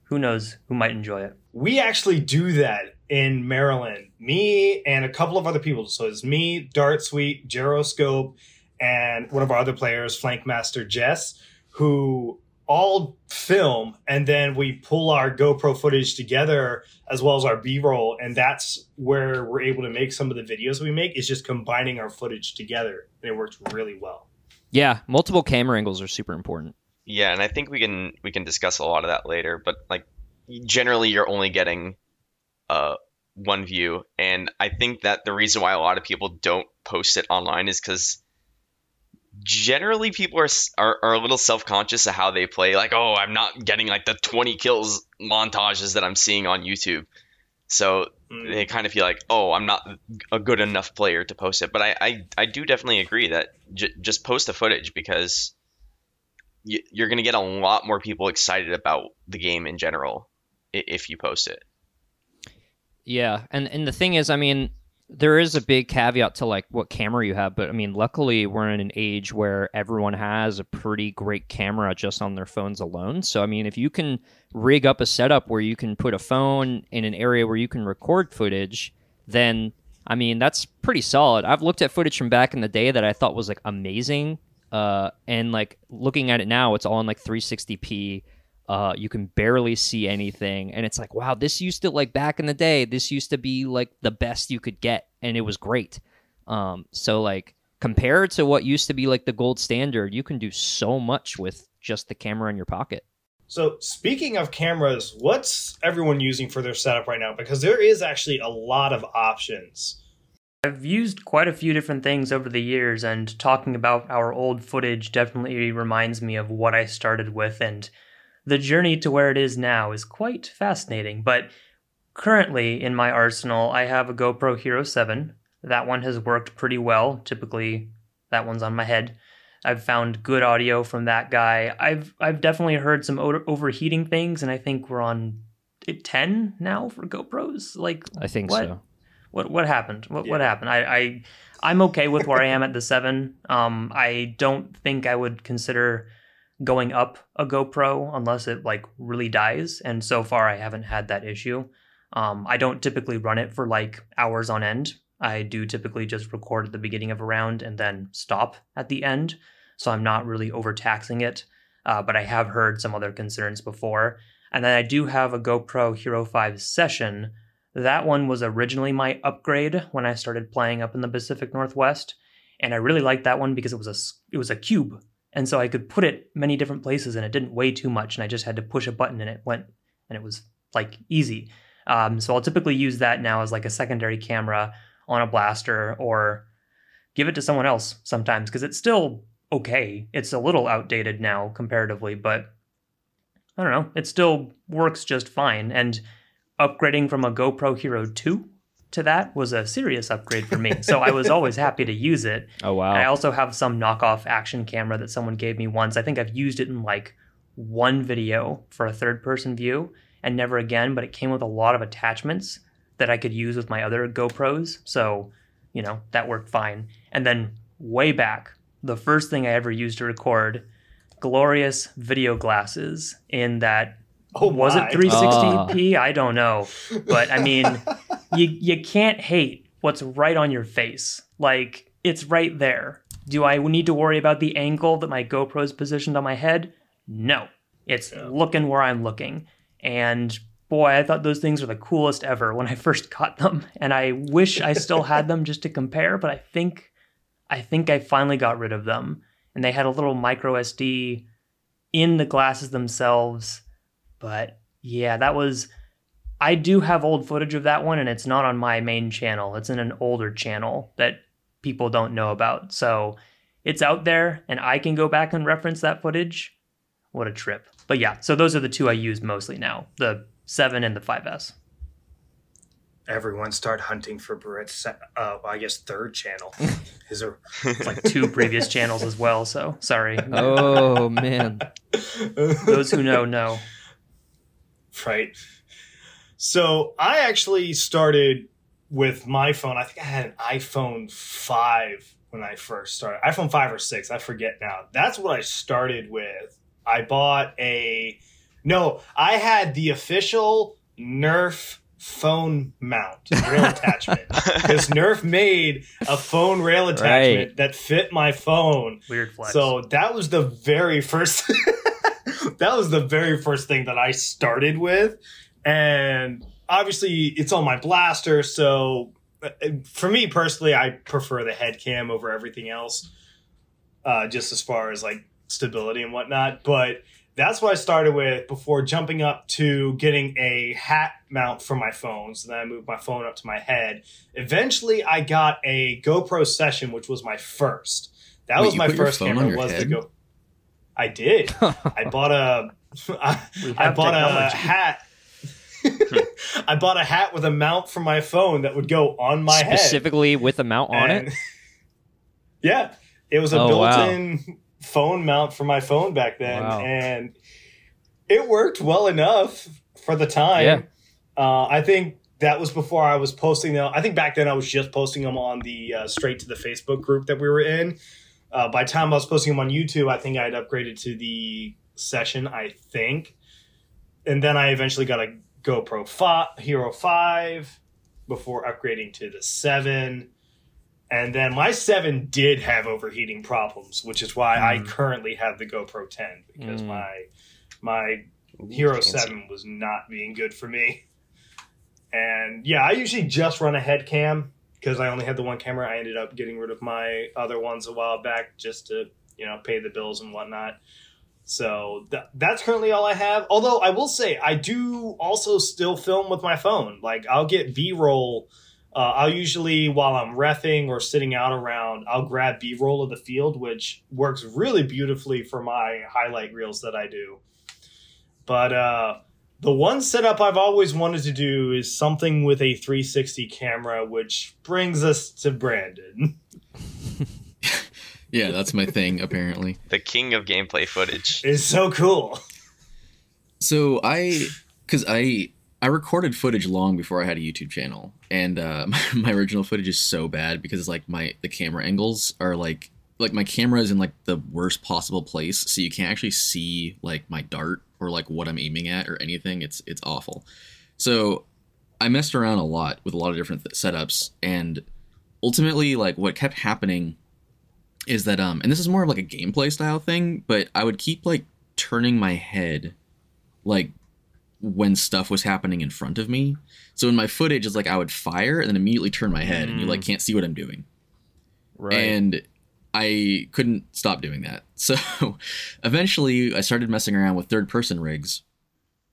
S6: Who knows who might enjoy it.
S2: we actually do that in Maryland. Me and a couple of other people. So it's me, Dart Sweet, Gyroscope, and one of our other players, Flankmaster Jess, who all film and then we pull our GoPro footage together as well as our B-roll and that's where we're able to make some of the videos we make is just combining our footage together and it works really well.
S1: Yeah, multiple camera angles are super important.
S4: Yeah, and I think we can we can discuss a lot of that later. But like, generally, you're only getting uh one view, and I think that the reason why a lot of people don't post it online is because generally people are, are are a little self conscious of how they play. Like, oh, I'm not getting like the 20 kills montages that I'm seeing on YouTube. So
S2: Mm.
S4: they kind of feel like, oh, I'm not a good enough player to post it. But I, I, I do definitely agree that j- just post the footage because y- you're going to get a lot more people excited about the game in general if you post it.
S1: Yeah, and and the thing is, I mean, there is a big caveat to like what camera you have, but I mean, luckily we're in an age where everyone has a pretty great camera just on their phones alone. So I mean, if you can rig up a setup where you can put a phone in an area where you can record footage, then I mean, that's pretty solid. I've looked at footage from back in the day that I thought was like amazing. Uh, and like looking at it now, it's all in like 360p. Uh, you can barely see anything, and it's like, wow, this used to like back in the day. This used to be like the best you could get, and it was great. Um, so like compared to what used to be like the gold standard, you can do so much with just the camera in your pocket.
S2: So, speaking of cameras, what's everyone using for their setup right now? Because there is actually a lot of options.
S6: I've used quite a few different things over the years, and talking about our old footage definitely reminds me of what I started with, and the journey to where it is now is quite fascinating. But currently in my arsenal, I have a GoPro Hero 7. That one has worked pretty well. Typically, that one's on my head. I've found good audio from that guy. I've I've definitely heard some o- overheating things, and I think we're on 10 now for GoPros. Like
S1: I think
S6: What?
S1: so.
S6: what what happened? What what happened? I, I I'm okay with where I am at the seven. Um, I don't think I would consider going up a GoPro unless it like really dies. And so far, I haven't had that issue. Um, I don't typically run it for like hours on end. I do typically just record at the beginning of a round and then stop at the end. So I'm not really overtaxing it. Uh, but I have heard some other concerns before. And then I do have a GoPro Hero 5 Session that one was originally my upgrade when I started playing up in the Pacific Northwest, and I really liked that one because it was a it was a cube, and so I could put it many different places, and it didn't weigh too much, and I just had to push a button and it went, and it was like easy. Um, so I'll typically use that now as like a secondary camera on a blaster or give it to someone else sometimes because it's still okay. It's a little outdated now comparatively, but I don't know. It still works just fine. And upgrading from a GoPro Hero 2 to that was a serious upgrade for me. so I was always happy to use it.
S1: Oh wow.
S6: I also have some knockoff action camera that someone gave me once. I think I've used it in like one video for a third person view and never again, but it came with a lot of attachments that I could use with my other GoPros. So, you know, that worked fine. And then way back, the first thing I ever used to record glorious video glasses in that
S2: Oh, oh,
S6: was
S2: my.
S6: it 360p? Ah. I don't know. But I mean, you you can't hate what's right on your face. Like it's right there. Do I need to worry about the angle that my GoPro is positioned on my head? No. It's
S2: Yeah.
S6: looking where I'm looking. And boy, I thought those things were the coolest ever when I first got them. And I wish I still had them just to compare, but I think I think I finally got rid of them. And they had a little micro SD in the glasses themselves. But yeah, that was I do have old footage of that one and it's not on my main channel. It's in an older channel that people don't know about. So it's out there and I can go back and reference that footage. What a trip. But yeah, so those are the two I use mostly now. The 7 and the 5S.
S2: Everyone start hunting for Beret's, uh, well, I guess third channel. Is a
S6: It's like two previous channels as well, so sorry.
S1: oh man.
S6: Those who know know.
S2: right. So I actually started with my phone. I think I had an iPhone five when I first started. iPhone five or six, I forget now. That's what I started with. I bought a no. I had the official Nerf phone mount rail attachment because Nerf made a phone rail attachment
S1: Right.
S2: that fit my phone.
S6: Weird flex.
S2: So that was the very first. that was the very first thing that I started with, and obviously it's on my blaster. So uh, for me personally, I prefer the head cam over everything else, uh, just as far as like stability and whatnot. But that's what I started with before jumping up to getting a hat mount for my phone. So then I moved my phone up to my head. Eventually, I got a GoPro Session, which was my first. That
S7: Wait,
S2: was my first camera. Was the
S7: head?
S2: Go. I did. I bought a. I, I bought a hat. I bought a hat with a mount for my phone that would go on my head.
S1: Specifically with a mount on it.
S2: Yeah, it was a
S1: Oh,
S2: built-in phone mount for my phone back then,
S1: Wow.
S2: and it worked well enough for the time.
S1: Yeah.
S2: Uh, I think that was before I was posting them. I think back then I was just posting them on the uh, straight to the Facebook group that we were in. Uh, by the time I was posting them on YouTube, I think I had upgraded to the session. I think, and then I eventually got a GoPro fi- Hero Five before upgrading to the seven. And then my seven did have overheating problems, which is why I
S6: Mm.
S2: currently have the GoPro 10 because
S1: Mm.
S2: my my Hero
S4: Fancy.
S2: 7 was not being good for me. And yeah, I usually just run a head cam because I only had the one camera. I ended up getting rid of my other ones a while back just to, you know, pay the bills and whatnot. So th- that's currently all I have. Although I will say, I do also still film with my phone. Like, I'll get B roll. Uh, I'll usually, while I'm refing or sitting out around, I'll grab B roll of the field, which works really beautifully for my highlight reels that I do. But uh, the one setup I've always wanted to do is something with a 360 camera, which brings us to Brandon.
S7: Yeah, that's my thing apparently.
S4: The king of gameplay footage.
S2: It's so cool.
S7: So I, because I I recorded footage long before I had a YouTube channel, and uh, my, original footage is so bad because like my the camera angles are like like my camera is in like the worst possible place, so you can't actually see like my dart or like what I'm aiming at or anything. It's it's awful. So I messed around a lot with a lot of different th- setups, and ultimately like what kept happening is that um and this is more of like a gameplay style thing, but I would keep like turning my head like when stuff was happening in front of me. So in my footage, it's like I would fire and then immediately turn my head, and you like can't see what I'm doing.
S1: Right.
S7: And I couldn't stop doing that. So eventually, I started messing around with third person rigs.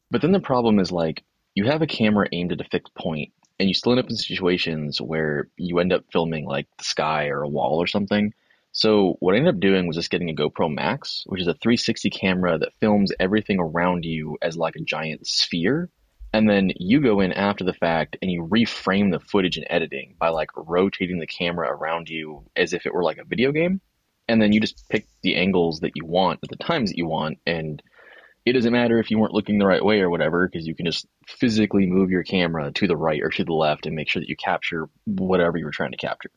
S3: But then the problem is like you have a camera aimed at a fixed point, and you still end up in situations where you end up filming like the sky or a wall or something. So what I ended up doing was just getting a GoPro Max, which is a 360 camera that films everything around you as like a giant sphere. And then you go in after the fact and you reframe the footage in editing by like rotating the camera around you as if it were like a video game. And then you just pick the angles that you want at the times that you want. And it doesn't matter if you weren't looking the right way or whatever, because you can just physically move your camera to the right or to the left and make sure that you capture whatever you were trying to capture.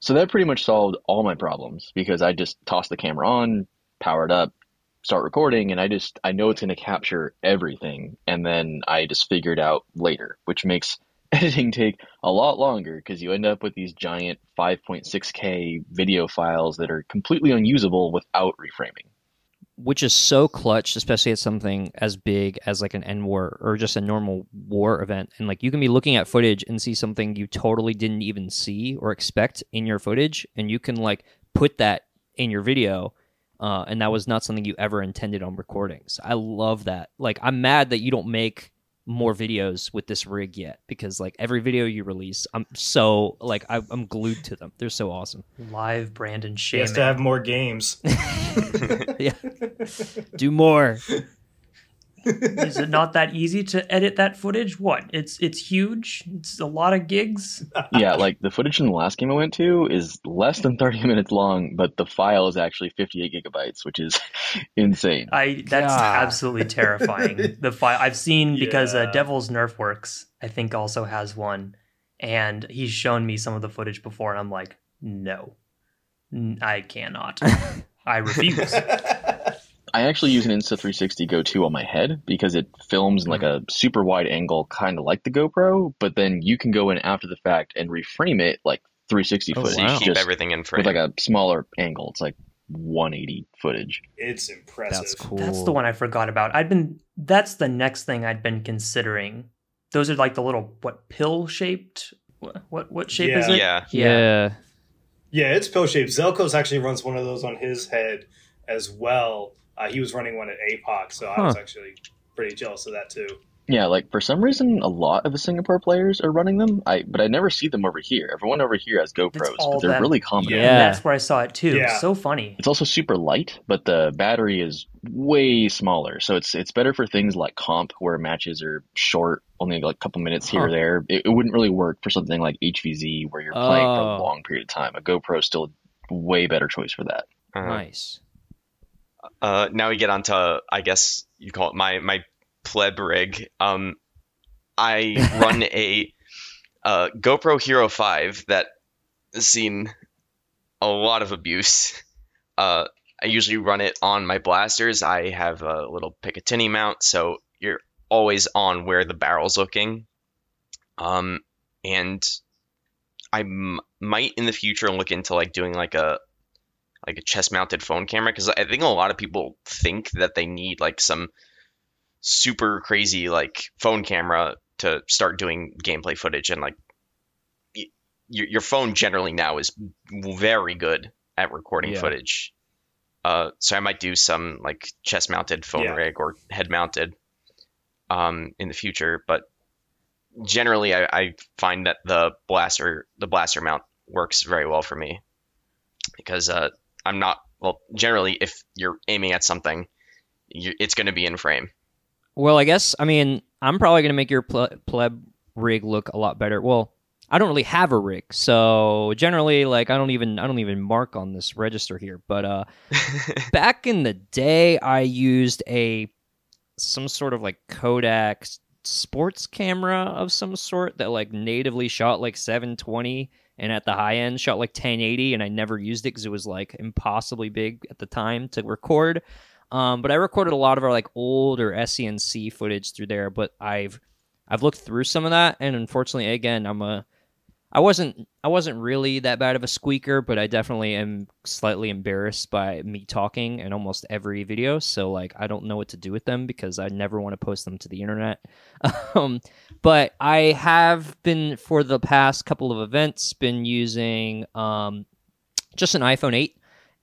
S3: So that pretty much solved all my problems because I just toss the camera on, power it up, start recording, and I just I know it's going to capture everything, and then I just figure it out later, which makes editing take a lot longer because you end up with these giant 5.6K video files that are completely unusable without reframing.
S1: which is so clutch, especially at something as big as like an End War or just a normal war event. And like you can be looking at footage and see something you totally didn't even see or expect in your footage, and you can like put that in your video. Uh, and that was not something you ever intended on recordings. I love that. Like, I'm mad that you don't make more videos with this rig yet because like every video you release, I'm so like I, I'm glued to them. They're so awesome.
S6: Live Brandon
S2: He
S6: shaming.
S2: has to have more games.
S1: yeah, do more.
S6: Is it not that easy to edit that footage? What? It's it's huge. It's a lot of gigs.
S3: yeah, like the footage in the last game I went to is less than 30 minutes long, but the file is actually 58 gigabytes, which is insane.
S6: I that's
S1: God.
S6: absolutely terrifying. the file I've seen because uh, Devil's Nerf Works I think also has one, and he's shown me some of the footage before, and I'm like, no, I cannot. I refuse.
S3: I actually use an Insta360 Go 2 on my head because it films in like a super wide angle, kind of like the GoPro, but then you can go in after the fact and reframe it like 360
S1: Oh,
S3: footage,
S4: So you keep
S3: just
S4: everything in frame.
S3: with like a smaller angle. It's like 180 footage.
S2: it's impressive.
S1: That's cool.
S6: That's the one I forgot about. I'd been that's the next thing I'd been considering. Those are like the little what pill shaped. What what, what shape is it?
S2: Yeah.
S6: it?
S4: yeah.
S1: Yeah.
S2: Yeah, it's pill shaped. Zelkos actually runs one of those on his head as well. Uh, he was running one at APOC, so I was actually pretty jealous of that too.
S3: Yeah, like for some reason, a lot of the Singapore players are running them. I but I never see them over here. Everyone over here has GoPros,
S6: all
S3: but they're
S6: them.
S3: really common.
S2: Yeah.
S6: That's where I saw it too.
S2: Yeah.
S6: So funny.
S3: It's also super light, but the battery is way smaller, so it's it's better for things like comp where matches are short, only like a couple minutes here or there. It, it wouldn't really work for something like HVZ where you're playing for a
S1: Oh.
S3: long period of time. A GoPro is still a way better choice for that.
S4: Uh-huh.
S1: Nice.
S4: Uh, now we get on to, I guess you call it my my pleb rig. Um, I run a uh, GoPro Hero 5 that has seen a lot of abuse. Uh, I usually run it on my blasters. I have a little Picatinny mount, so you're always on where the barrel's looking. Um, and I m- might in the future look into like doing like a like a chest mounted phone camera because I think a lot of people think that they need like some super crazy like phone camera to start doing gameplay footage and like y- your your phone generally now is very good at recording
S1: Yeah.
S4: footage. Uh, so I might do some like chest mounted phone
S2: Yeah.
S4: rig or head mounted um, in the future, but generally I, I find that the blaster the blaster mount works very well for me because uh, I'm not well. Generally, if you're aiming at something, you, it's going to be in frame.
S1: Well, I guess I mean I'm probably gonna make your ple- pleb rig look a lot better. Well, I don't really have a rig, so generally, like I don't even I don't even mark on this register here. But uh, back in the day, I used a some sort of like Kodak sports camera of some sort that like natively shot like 720 and at the high end shot like 1080 and I never used it because it was like impossibly big at the time to record. Um, but I recorded a lot of our like older SCNC footage through there. But I've I've looked through some of that, and unfortunately, again, I'm a I wasn't I wasn't really that bad of a squeaker, but I definitely am slightly embarrassed by me talking in almost every video. So like I don't know what to do with them because I never want to post them to the internet. um, but I have been for the past couple of events been using um, just an iPhone 8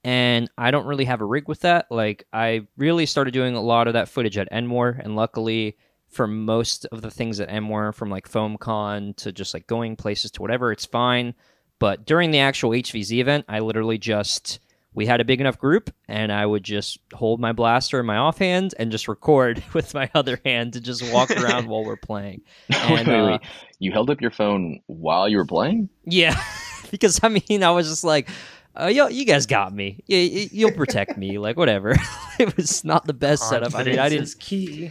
S1: and I don't really have a rig with that. Like I really started doing a lot of that footage at End War, and luckily for most of the things at End War, from like FoamCon to just like going places to whatever, it's fine. But during the actual HVZ event, I literally just we had a big enough group and I would just hold my blaster in my offhand and just record with my other hand to just walk around while we're playing.
S3: wait,
S1: And,
S3: wait,
S1: uh.
S3: You held up your phone while you were playing?
S1: Yeah, because I mean, I was just like, uh, yo, you guys got me. You, you- you'll protect me, like whatever. it was not the best setup. I mean, I didn't,
S6: is key.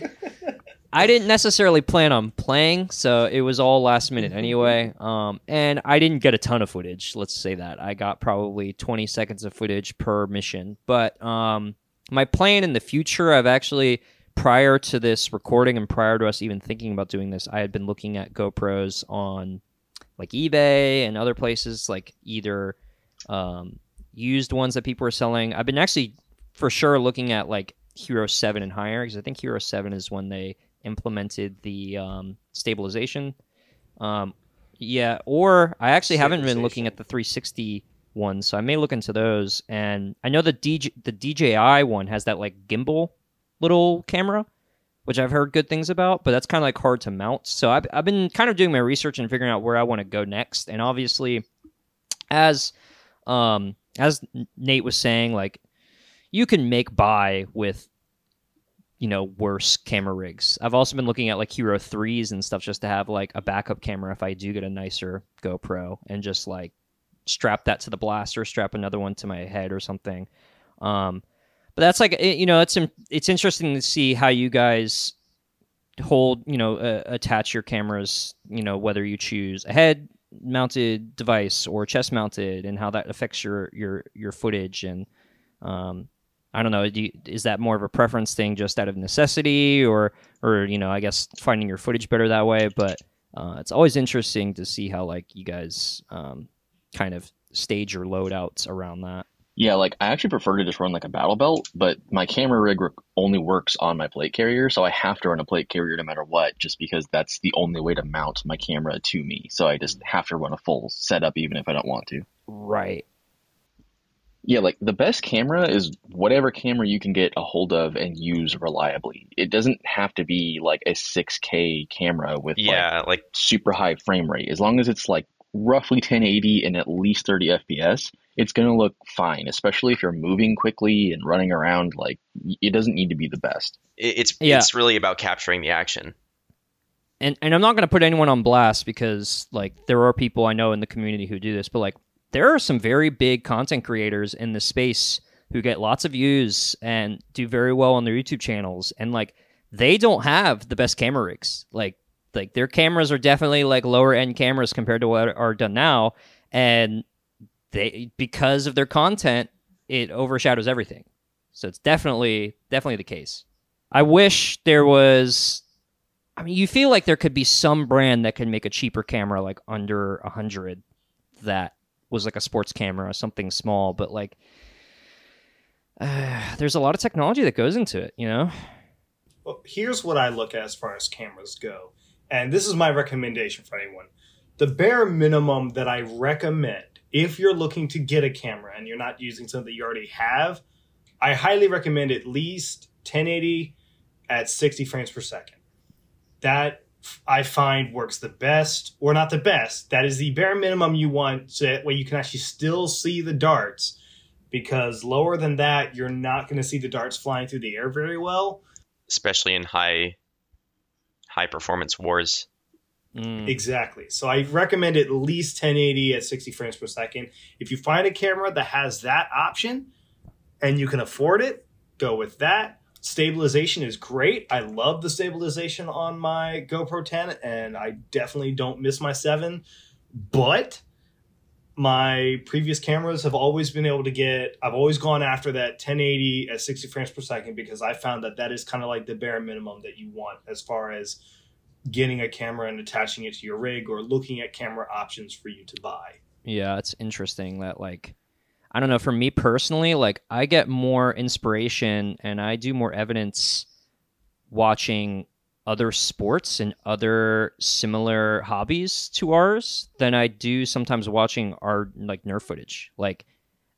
S1: I didn't necessarily plan on playing, so it was all last minute anyway. Um, and I didn't get a ton of footage. Let's say that I got probably 20 seconds of footage per mission. But um, my plan in the future, I've actually prior to this recording and prior to us even thinking about doing this, I had been looking at GoPros on like eBay and other places, like either um, used ones that people are selling. I've been actually for sure looking at like Hero 7 and higher because I think Hero 7 is when they implemented the um, stabilization. Um, yeah, or I actually haven't been looking at the 360 ones, so I may look into those. And I know the DJ, the DJI one has that like gimbal little camera, which I've heard good things about, but that's kind of like hard to mount. So I've, I've been kind of doing my research and figuring out where I want to go next. And obviously, as um, as Nate was saying, like you can make buy with you know worse camera rigs. I've also been looking at like Hero threes and stuff just to have like a backup camera if I do get a nicer GoPro and just like strap that to the blaster, strap another one to my head or something. Um, but that's like it- you know it's it's interesting to see how you guys hold you know uh, attach your cameras you know whether you choose a head mounted device or chest mounted and how that affects your your your footage and um I don't know. Do you, is that more of a preference thing, just out of necessity, or, or you know, I guess finding your footage better that way? But uh, it's always interesting to see how like you guys um, kind of stage your loadouts around that.
S3: Yeah, like I actually prefer to just run like a battle belt, but my camera rig only works on my plate carrier, so I have to run a plate carrier no matter what, just because that's the only way to mount my camera to me. So I just have to run a full setup even if I don't want to.
S1: Right.
S3: Yeah, like the best camera is whatever camera you can get a hold of and use reliably. It doesn't have to be like a 6K camera with like
S4: Yeah, like
S3: super high frame rate. As long as it's like roughly 1080 and at least 30 FPS, it's going to look fine, especially if you're moving quickly and running around. Like, it doesn't need to be the best.
S4: it's
S1: Yeah.
S4: it's really about capturing the action.
S1: and and I'm not going to put anyone on blast because like there are people I know in the community who do this, but like there are some very big content creators in the space who get lots of views and do very well on their YouTube channels, and like they don't have the best camera rigs. Like like their cameras are definitely like lower end cameras compared to what are done now, and they because of their content, it overshadows everything. So it's definitely definitely the case. I wish there was I mean, you feel like there could be some brand that could make a cheaper camera, like under a hundred, that was like a sports camera, or something small. But like, uh, there's a lot of technology that goes into it, you know.
S2: Well, here's what I look at as far as cameras go, and this is my recommendation for anyone. The bare minimum that I recommend if you're looking to get a camera and you're not using something that you already have, I highly recommend at least 1080 at 60 frames per second. That I find works the best, or not the best. That is the bare minimum you want, so that way you can actually still see the darts. Because lower than that, you're not going to see the darts flying through the air very well.
S4: especially in high high performance wars.
S1: Mm.
S2: Exactly. So I recommend at least 1080 at 60 frames per second. If you find a camera that has that option and you can afford it, go with that. Stabilization is great. I love the stabilization on my GoPro 10 and I definitely don't miss my 7. But my previous cameras have always been able to get I've always gone after that 1080 at 60 frames per second because I found that that is kind of like the bare minimum that you want as far as getting a camera and attaching it to your rig or looking at camera options for you to buy.
S1: Yeah, it's interesting that like I don't know, for me personally, like I get more inspiration and I do more evidence watching other sports and other similar hobbies to ours than I do sometimes watching our like Nerf footage. Like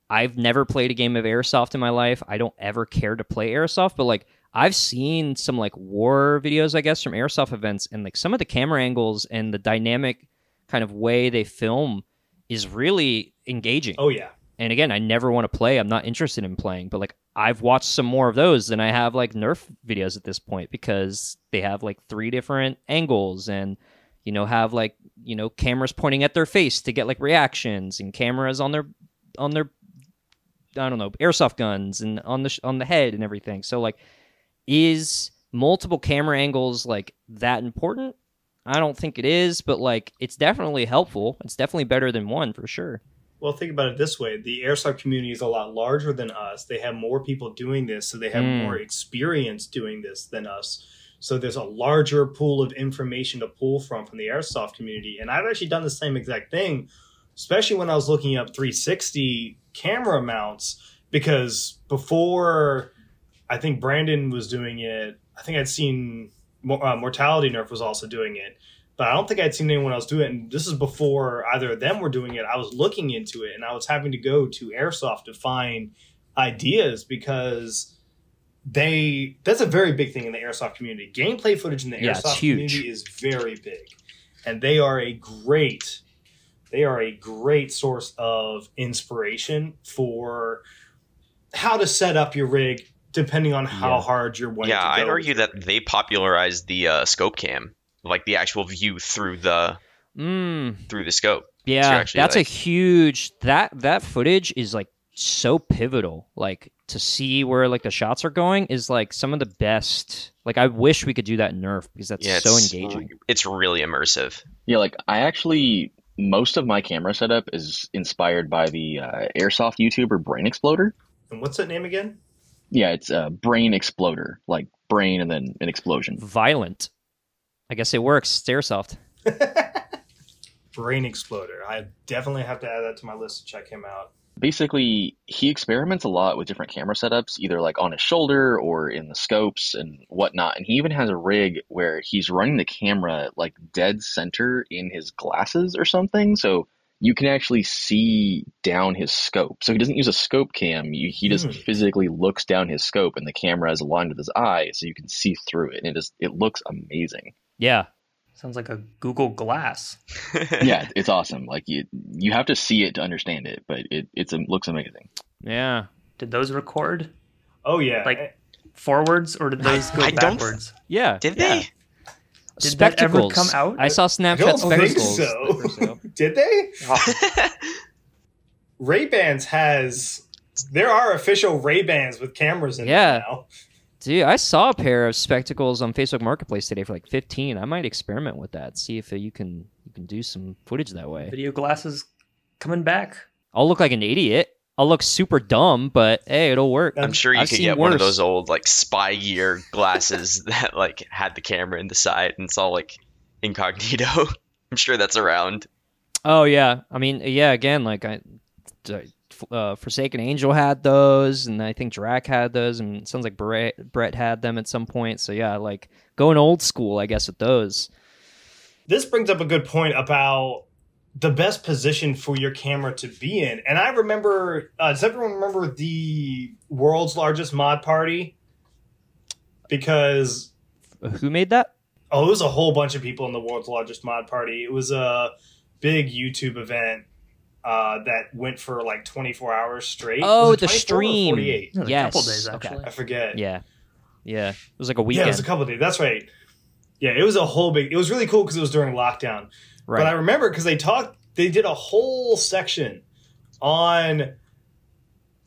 S1: I've never played a game of airsoft in my life. I don't ever care to play airsoft, but like I've seen some like war videos, I guess, from airsoft events, and like some of the camera angles and the dynamic kind of way they film is really engaging.
S2: Oh yeah.
S1: And again, I never want to play. I'm not interested in playing, but like I've watched some more of those than I have like Nerf videos at this point because they have like three different angles and you know have like you know cameras pointing at their face to get like reactions and cameras on their on their I don't know airsoft guns and on the sh- on the head and everything. So like, is multiple camera angles like that important? I don't think it is, but like it's definitely helpful. It's definitely better than one for sure.
S2: Well, think about it this way: the airsoft community is a lot larger than us. They have more people doing this, so they have
S1: Mm.
S2: more experience doing this than us. So there's a larger pool of information to pull from from the airsoft community. And I've actually done the same exact thing, especially when I was looking up 360 camera mounts, because before I think Brandon was doing it, I think I'd seen uh, Mortality Nerf was also doing it but I don't think I'd seen anyone else do it. And this is before either of them were doing it. I was looking into it and I was having to go to Airsoft to find ideas because they that's a very big thing in the airsoft community. Gameplay footage in the
S1: Yeah,
S2: airsoft community is very big. And they are a great they are a great source of inspiration for how to set up your rig depending on how
S1: Yeah.
S2: hard you're wanting
S4: yeah,
S2: to go
S4: I'd argue that they popularized the uh, scope cam, like the actual view through the
S1: Mm,
S4: through the scope.
S1: yeah,
S4: actually,
S1: that's
S4: like-
S1: a huge that that footage is like so pivotal. Like to see where like the shots are going is like some of the best. Like I wish we could do that in Nerf because that's
S4: yeah,
S1: so
S4: it's,
S1: engaging.
S4: It's really immersive.
S3: Yeah, like I actually most of my camera setup is inspired by the uh, airsoft YouTuber Brain Exploder.
S2: And what's that name again?
S3: Yeah, it's uh, Brain Exploder, like brain and then an explosion.
S1: Violent. I guess it works. Stairsoft.
S2: Brain Exploder. I definitely have to add that to my list to check him out.
S3: Basically, he experiments a lot with different camera setups, either like on his shoulder or in the scopes and whatnot. And he even has a rig where he's running the camera like dead center in his glasses or something. So you can actually see down his scope. So he doesn't use a scope cam. You, he just
S2: Hmm.
S3: physically looks down his scope and the camera is aligned with his eye so you can see through it. And it just, it looks amazing.
S1: Yeah.
S6: Sounds like a Google Glass.
S3: yeah, it's awesome. Like you, you have to see it to understand it, but it, it's, it looks amazing.
S1: Yeah.
S6: Did those record
S2: Oh yeah,
S6: Like- forwards or did those go
S4: I don't-
S6: backwards?
S1: Yeah.
S4: Did
S1: yeah.
S4: they?
S6: Did that ever
S1: Spectacles.
S6: come out?
S1: I saw
S2: I
S1: Snapchat
S2: don't
S1: spectacles. that
S2: so. Did they? Ray Bans has. There are official Ray Bans with cameras in
S1: Yeah.
S2: them now.
S1: Dude, I saw a pair of spectacles on Facebook Marketplace today for like 15. I might experiment with that. See if uh, you can you can do some footage that way.
S6: Video glasses coming back.
S1: I'll look like an idiot. I'll look super dumb, but hey, it'll work.
S4: I'm sure you
S1: I've
S4: could
S1: seen
S4: get one of those old like spy gear glasses that like had the camera in the side and it's all like incognito. I'm sure that's around.
S1: Oh yeah, I mean yeah. Again, like I, uh, Forsaken Angel had those, and I think Drac had those, and it sounds like Brett Brett had them at some point. So yeah, like going old school, I guess with those.
S2: This brings up a good point about the best position for your camera to be in. And I remember, uh, does everyone remember the world's largest mod party? Because
S1: Who made that?
S2: Oh, it was a whole bunch of people in the world's largest mod party. It was a big YouTube event uh, that went for like 24 hours straight.
S1: Oh,
S2: Was it
S1: the
S2: 24 or
S1: stream.
S2: 48?
S6: It was a
S1: yes.
S6: couple days,
S1: Okay.
S2: I forget.
S1: Yeah, yeah. It was like a weekend.
S2: Yeah, it was a couple days. That's right. Yeah, it was a whole big. It was really cool because it was during lockdown.
S1: right?
S2: But I remember because they talked, they did a whole section on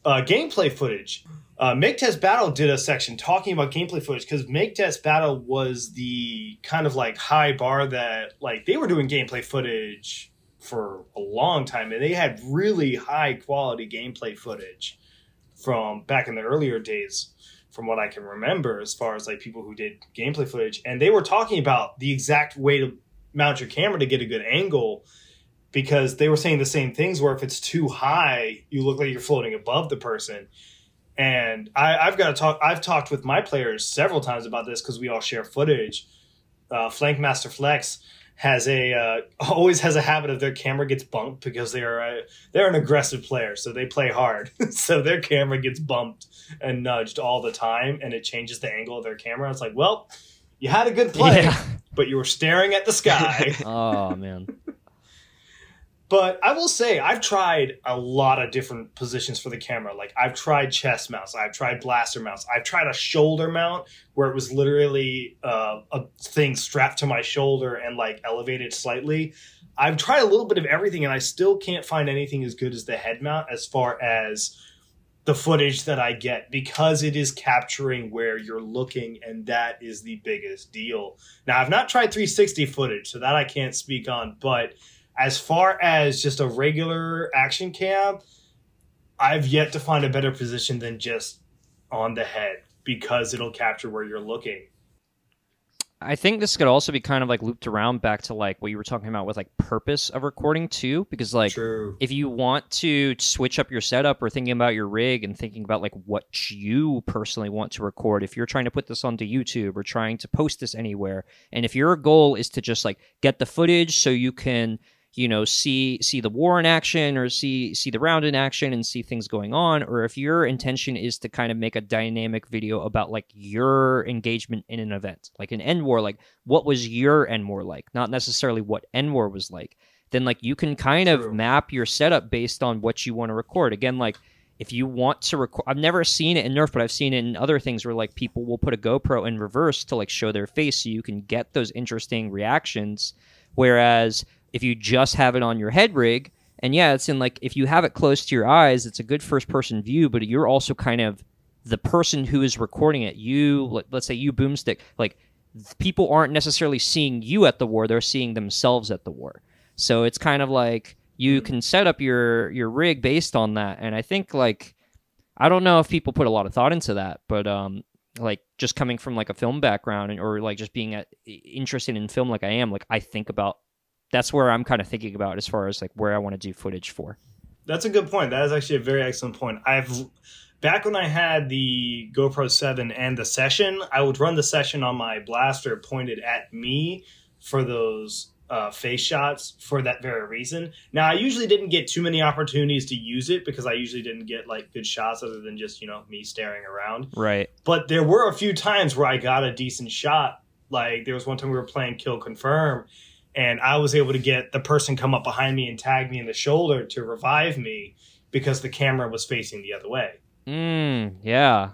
S2: uh, gameplay footage. Uh, Make Test Battle did a section talking about gameplay footage because Make Test Battle was the kind of like high bar that like they were doing gameplay footage for a long time and they had really high quality gameplay footage from back in the earlier days from what I can remember as far as like people who did gameplay footage and they were talking about the exact way to mount your camera to get a good angle because they were saying the same things where if it's too high you look like you're floating above the person. And I, I've got to talk I've talked with my players several times about this because we all share footage. Uh, Flank Master Flex has a uh, always has a habit of their camera gets bumped because they are a, they're an aggressive player, so they play hard. so their camera gets bumped and nudged all the time, and it changes the angle of their camera. It's like, well, you had a good play,
S1: Yeah.
S2: but you were staring at the sky.
S1: Oh man.
S2: But I will say, I've tried a lot of different positions for the camera. Like, I've tried chest mounts, I've tried blaster mounts, I've tried a shoulder mount where it was literally uh, a thing strapped to my shoulder and like elevated slightly. I've tried a little bit of everything, and I still can't find anything as good as the head mount as far as the footage that I get because it is capturing where you're looking, and that is the biggest deal. Now, I've not tried 360 footage, so that I can't speak on, but as far as just a regular action cam, I've yet to find a better position than just on the head because it'll capture where you're looking.
S1: I think this could also be kind of like looped around back to like what you were talking about with like purpose of recording too, because like
S2: True.
S1: if you want to switch up your setup or thinking about your rig and thinking about like what you personally want to record, if you're trying to put this onto YouTube or trying to post this anywhere, and if your goal is to just like get the footage so you can you know see see the war in action or see see the round in action and see things going on or if your intention is to kind of make a dynamic video about like your engagement in an event like an end war like what was your end war like? Not necessarily what end war was like. Then like you can kind
S2: True.
S1: of map your setup based on what you want to record. Again like if you want to record i've never seen it in nerf but i've seen it in other things where like people will put a gopro in reverse to like show their face so you can get those interesting reactions. Whereas if you just have it on your head rig and yeah it's in like if you have it close to your eyes it's a good first person view but you're also kind of the person who is recording it. You let- let's say you boomstick like people aren't necessarily seeing you at the war they're seeing themselves at the war. So it's kind of like you can set up your your rig based on that and i think like i don't know if people put a lot of thought into that but um like just coming from like a film background and, or like just being interested in film like i am like i think about that's where i'm kind of thinking about as far as like where i want to do footage for
S2: That's a good point. That is actually a very excellent point. I've back when I had the GoPro 7 and the session, I would run the session on my blaster pointed at me for those uh, face shots for that very reason. Now, I usually didn't get too many opportunities to use it because I usually didn't get like good shots other than just, you know, me staring around.
S1: right
S2: But there were a few times where I got a decent shot. Like there was one time we were playing Kill Confirm, and I was able to get the person come up behind me and tag me in the shoulder to revive me because the camera was facing the other way.
S1: mm, yeah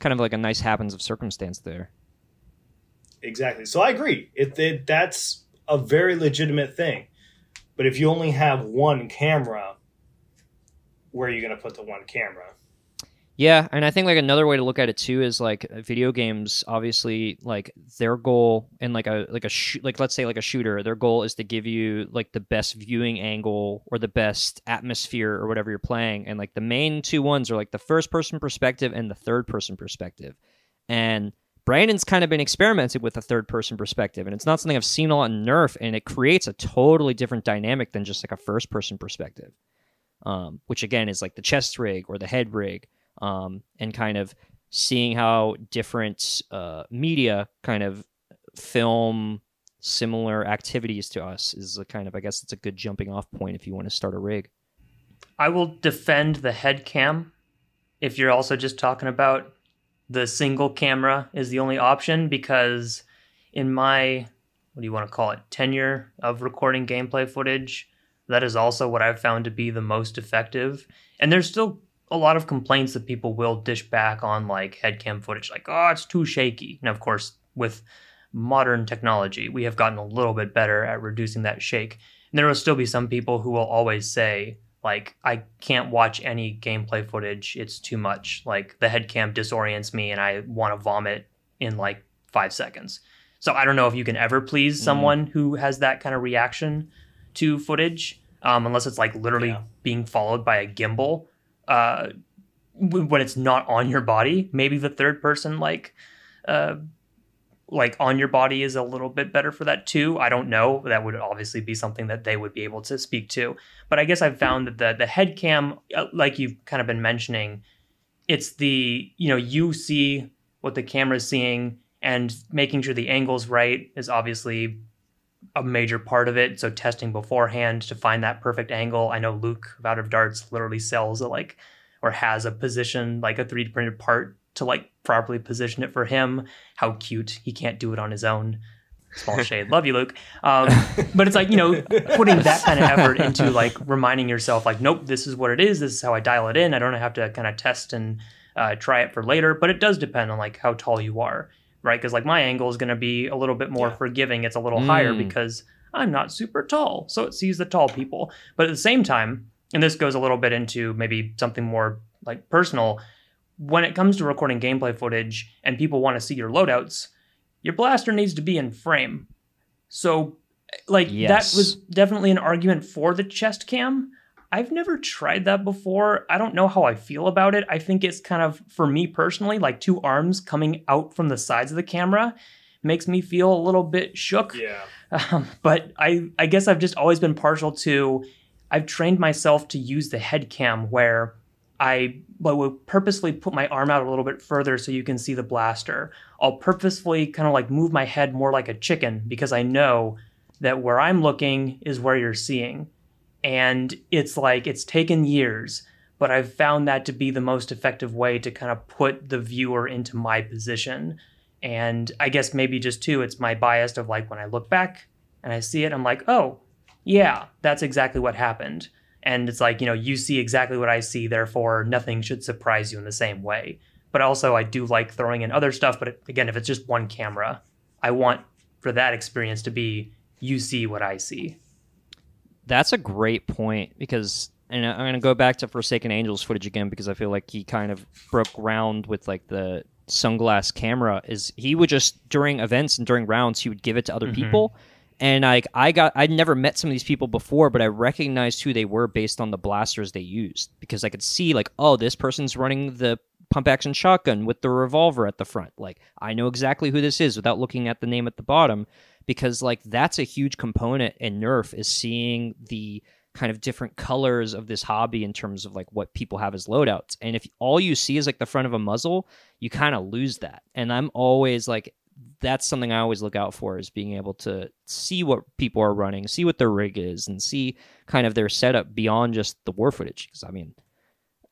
S1: kind of like a nice happens of circumstance there
S2: Exactly. So I agree. It, it that's a very legitimate thing. But if you only have one camera, where are you going to put the one camera?
S1: Yeah, and I think like another way to look at it too is like uh, video games. Obviously, like their goal and like a like a sh- like let's say like a shooter, their goal is to give you like the best viewing angle or the best atmosphere or whatever you're playing. And like the main two ones are like the first person perspective and the third person perspective. And Brandon's kind of been experimenting with a third person perspective, and it's not something I've seen a lot in Nerf, and it creates a totally different dynamic than just like a first person perspective. Um, which again is like the chest rig or the head rig um, and kind of seeing how different uh, media kind of film similar activities to us is a kind of I guess it's a good jumping off point if you want to start a rig.
S6: I will defend the head cam if you're also just talking about the single camera is the only option because in my what do you want to call it tenure of recording gameplay footage that is also what I've found to be the most effective and there's still a lot of complaints that people will dish back on like head cam footage like oh it's too shaky and of course with modern technology we have gotten a little bit better at reducing that shake and there will still be some people who will always say like I can't watch any gameplay footage. It's too much. Like the head cam disorients me and I want to vomit in like 5 seconds. So I don't know if you can ever please someone who has that kind of reaction to footage um, unless it's like literally
S2: Yeah.
S6: being followed by a gimbal uh, when it's not on your body. Maybe the third person like uh, like on your body is a little bit better for that too. I don't know. That would obviously be something that they would be able to speak to. But I guess I've found that the the head cam, uh, like you've kind of been mentioning, it's the you know you see what the camera's seeing and making sure the angle's right is obviously a major part of it. So testing beforehand to find that perfect angle. I know Luke of Out of Darts literally sells a like or has a position like a 3D printed part to like properly position it for him. How cute. He can't do it on his own. Small shade. Love you, Luke. Um, but it's like, you know, putting that kind of effort into like reminding yourself, like, nope, this is what it is. This is how I dial it in. I don't have to kind of test and uh, try it for later. But it does depend on like how tall you are, right? Because like my angle is going to be a little bit more
S2: Yeah.
S6: forgiving. It's a little higher
S1: Mm.
S6: because I'm not super tall. So it sees the tall people. But at the same time, and this goes a little bit into maybe something more like personal, when it comes to recording gameplay footage and people want to see your loadouts, your blaster needs to be in frame. So, like,
S1: Yes.
S6: that was definitely an argument for the chest cam. I've never tried that before. I don't know how I feel about it. I think it's kind of, for me personally, like two arms coming out from the sides of the camera makes me feel a little bit shook.
S2: Yeah.
S6: Um, but I, I guess I've just always been partial to. I've trained myself to use the head cam where I but will purposely put my arm out a little bit further so you can see the blaster. I'll purposefully kind of like move my head more like a chicken because I know that where I'm looking is where you're seeing. And it's like it's taken years, but I've found that to be the most effective way to kind of put the viewer into my position. And I guess maybe just too, it's my bias of like when I look back and I see it, I'm like, oh, yeah, that's exactly what happened. And it's like, you know, you see exactly what I see, therefore nothing should surprise you in the same way. But also, I do like throwing in other stuff. But again, if it's just one camera, I want for that experience to be you see what I see.
S1: That's a great point because, and I'm going to go back to Forsaken Angels footage again because I feel like he kind of broke ground with like the sunglass camera. Is he would just during events and during rounds he would give it to other
S6: Mhm.
S1: people, and like I got I'd never met some of these people before, but I recognized who they were based on the blasters they used because I could see like oh this person's running the pump action shotgun with the revolver at the front. Like I know exactly who this is without looking at the name at the bottom because like that's a huge component in Nerf is seeing the kind of different colors of this hobby in terms of like what people have as loadouts. And if all you see is like the front of a muzzle, you kind of lose that. And I'm always like that's something I always look out for is being able to see what people are running, see what their rig is, and see kind of their setup beyond just the war footage. Because I mean,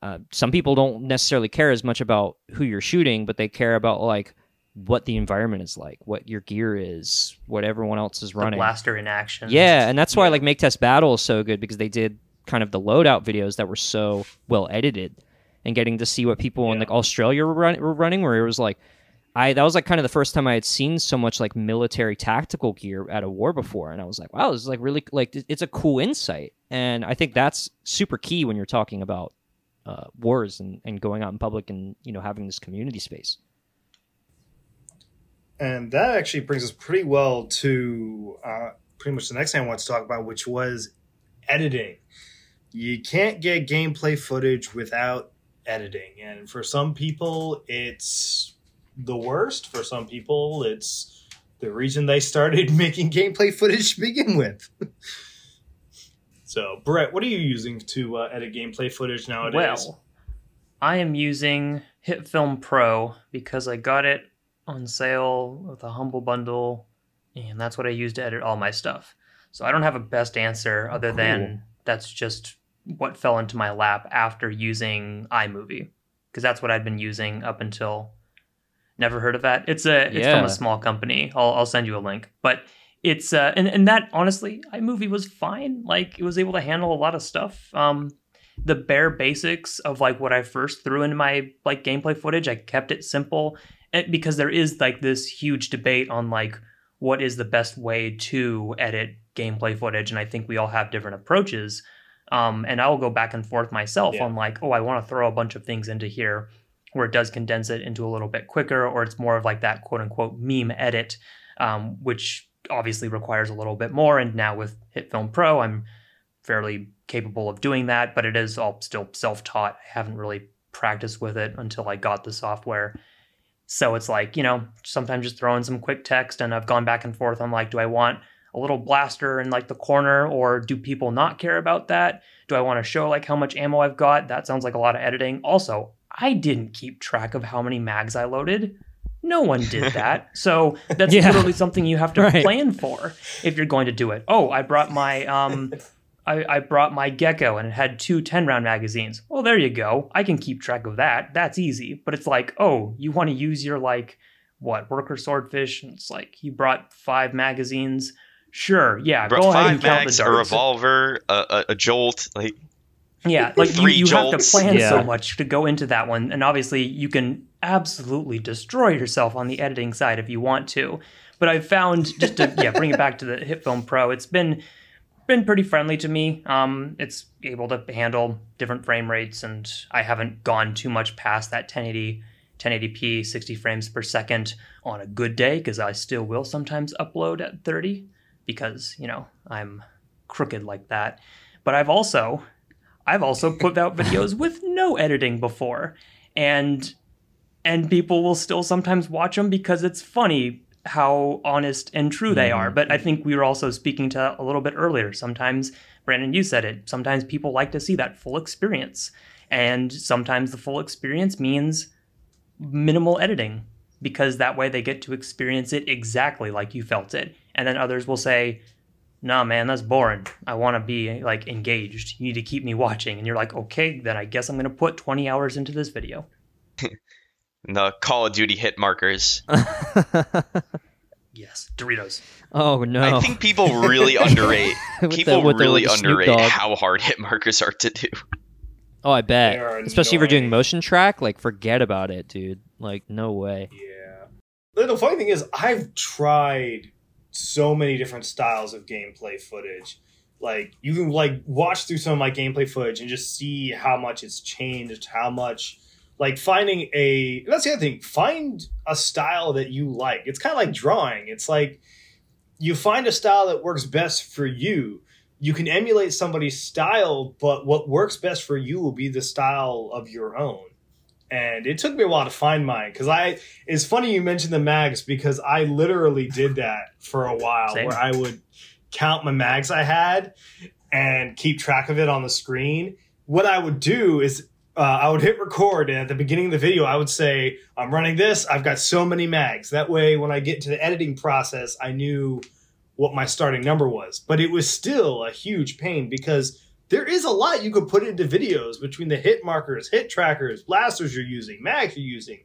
S1: uh, some people don't necessarily care as much about who you're shooting, but they care about like what the environment is like, what your gear is, what everyone else is
S6: The
S1: running.
S6: blaster in action.
S1: Yeah, and that's why like Make Test Battle is so good because they did kind of the loadout videos that were so well edited, and getting to see what people in like Australia were, run- were running, where it was like, I that was like kind of the first time I had seen so much like military tactical gear at a war before, and I was like, wow, this is like really like it's a cool insight, and I think that's super key when you're talking about uh, wars and, and going out in public and you know having this community space.
S2: And that actually brings us pretty well to uh, pretty much the next thing I want to talk about, which was editing. You can't get gameplay footage without editing. And for some people, it's the worst. For some people, it's the reason they started making gameplay footage to begin with. so, Beret, what are you using to uh, edit gameplay footage nowadays?
S6: Well, I am using HitFilm Pro because I got it on sale with a humble bundle, and that's what I use to edit all my stuff. So I don't have a best answer other
S1: cool.
S6: than that's just what fell into my lap after using iMovie because that's what I'd been using up until. Never heard of that. It's a it's from a small company. I'll I'll send you a link, but it's uh and, and that honestly iMovie was fine. Like it was able to handle a lot of stuff. Um, the bare basics of like what I first threw into my like gameplay footage. I kept it simple because there is like this huge debate on like what is the best way to edit gameplay footage, and I think we all have different approaches. Um, and I will go back and forth myself
S2: Yeah.
S6: on like, oh, I want to throw a bunch of things into here where it does condense it into a little bit quicker, or it's more of like that quote unquote meme edit, um, which obviously requires a little bit more. And now with HitFilm Pro, I'm fairly capable of doing that, but it is all still self taught. I haven't really practiced with it until I got the software. So it's like, you know, sometimes just throwing some quick text, and I've gone back and forth on like, do I want a little blaster in like the corner, or do people not care about that? Do I want to show like how much ammo I've got? That sounds like a lot of editing. Also, I didn't keep track of how many mags I loaded. No one did that. So that's
S1: Yeah.
S6: literally something you have to
S1: Right.
S6: plan for if you're going to do it. Oh, I brought my um I, I brought my gecko and it had two 10 round magazines. Well, there you go. I can keep track of that. That's easy. But it's like, oh, you want to use your like what worker swordfish? And it's like you brought five magazines. Sure, yeah.
S4: Bro,
S6: go ahead
S4: five
S6: and count
S4: mags,
S6: the
S4: a
S6: darts.
S4: revolver, a, a, a jolt. Like
S6: Yeah, like you,
S4: Three
S6: you have to plan
S1: Yeah.
S6: so much to go into that one. And obviously, you can absolutely destroy yourself on the editing side if you want to. But I've found just to yeah, bring it back to the HitFilm Pro, it's been been pretty friendly to me. Um, it's able to handle different frame rates, and I haven't gone too much past that 1080, 1080p, 60 frames per second on a good day because I still will sometimes upload at 30 because you know I'm crooked like that. But I've also I've also put out videos with no editing before, and and people will still sometimes watch them because it's funny how honest and true they are. Mm-hmm. But I think we were also speaking to a little bit earlier. Sometimes, Brandon, you said it. Sometimes people like to see that full experience, and sometimes the full experience means minimal editing because that way they get to experience it exactly like you felt it. And then others will say, nah man that's boring i want to be like engaged you need to keep me watching and you're like okay then i guess i'm going to put 20 hours into this video
S4: the Call of Duty hit markers.
S6: yes doritos
S1: oh no!
S4: I think people really underrate. People
S1: the-
S4: really
S1: with the
S4: underrate how hard hit markers are to do.
S1: Oh, I bet.
S2: They are
S1: Especially if you're doing motion track, like forget about it, dude. Like no way.
S2: Yeah. The- The funny thing is, I've tried so many different styles of gameplay footage. Like you can like watch through some of my gameplay footage and just see how much it's changed, how much like finding a that's the other thing. Find a style that you like. It's kind of like drawing. It's like you find a style that works best for you. You can emulate somebody's style, but what works best for you will be the style of your own. And it took me a while to find mine because I it's funny you mentioned the mags because I literally did that for a while
S6: Same.
S2: where I would count my mags I had and keep track of it on the screen. What I would do is uh, I would hit record and at the beginning of the video I would say I'm running this. I've got so many mags. That way when I get to the editing process, I knew what my starting number was. But it was still a huge pain because there is a lot you could put into videos between the hit markers, hit trackers, blasters you're using, mags you're using.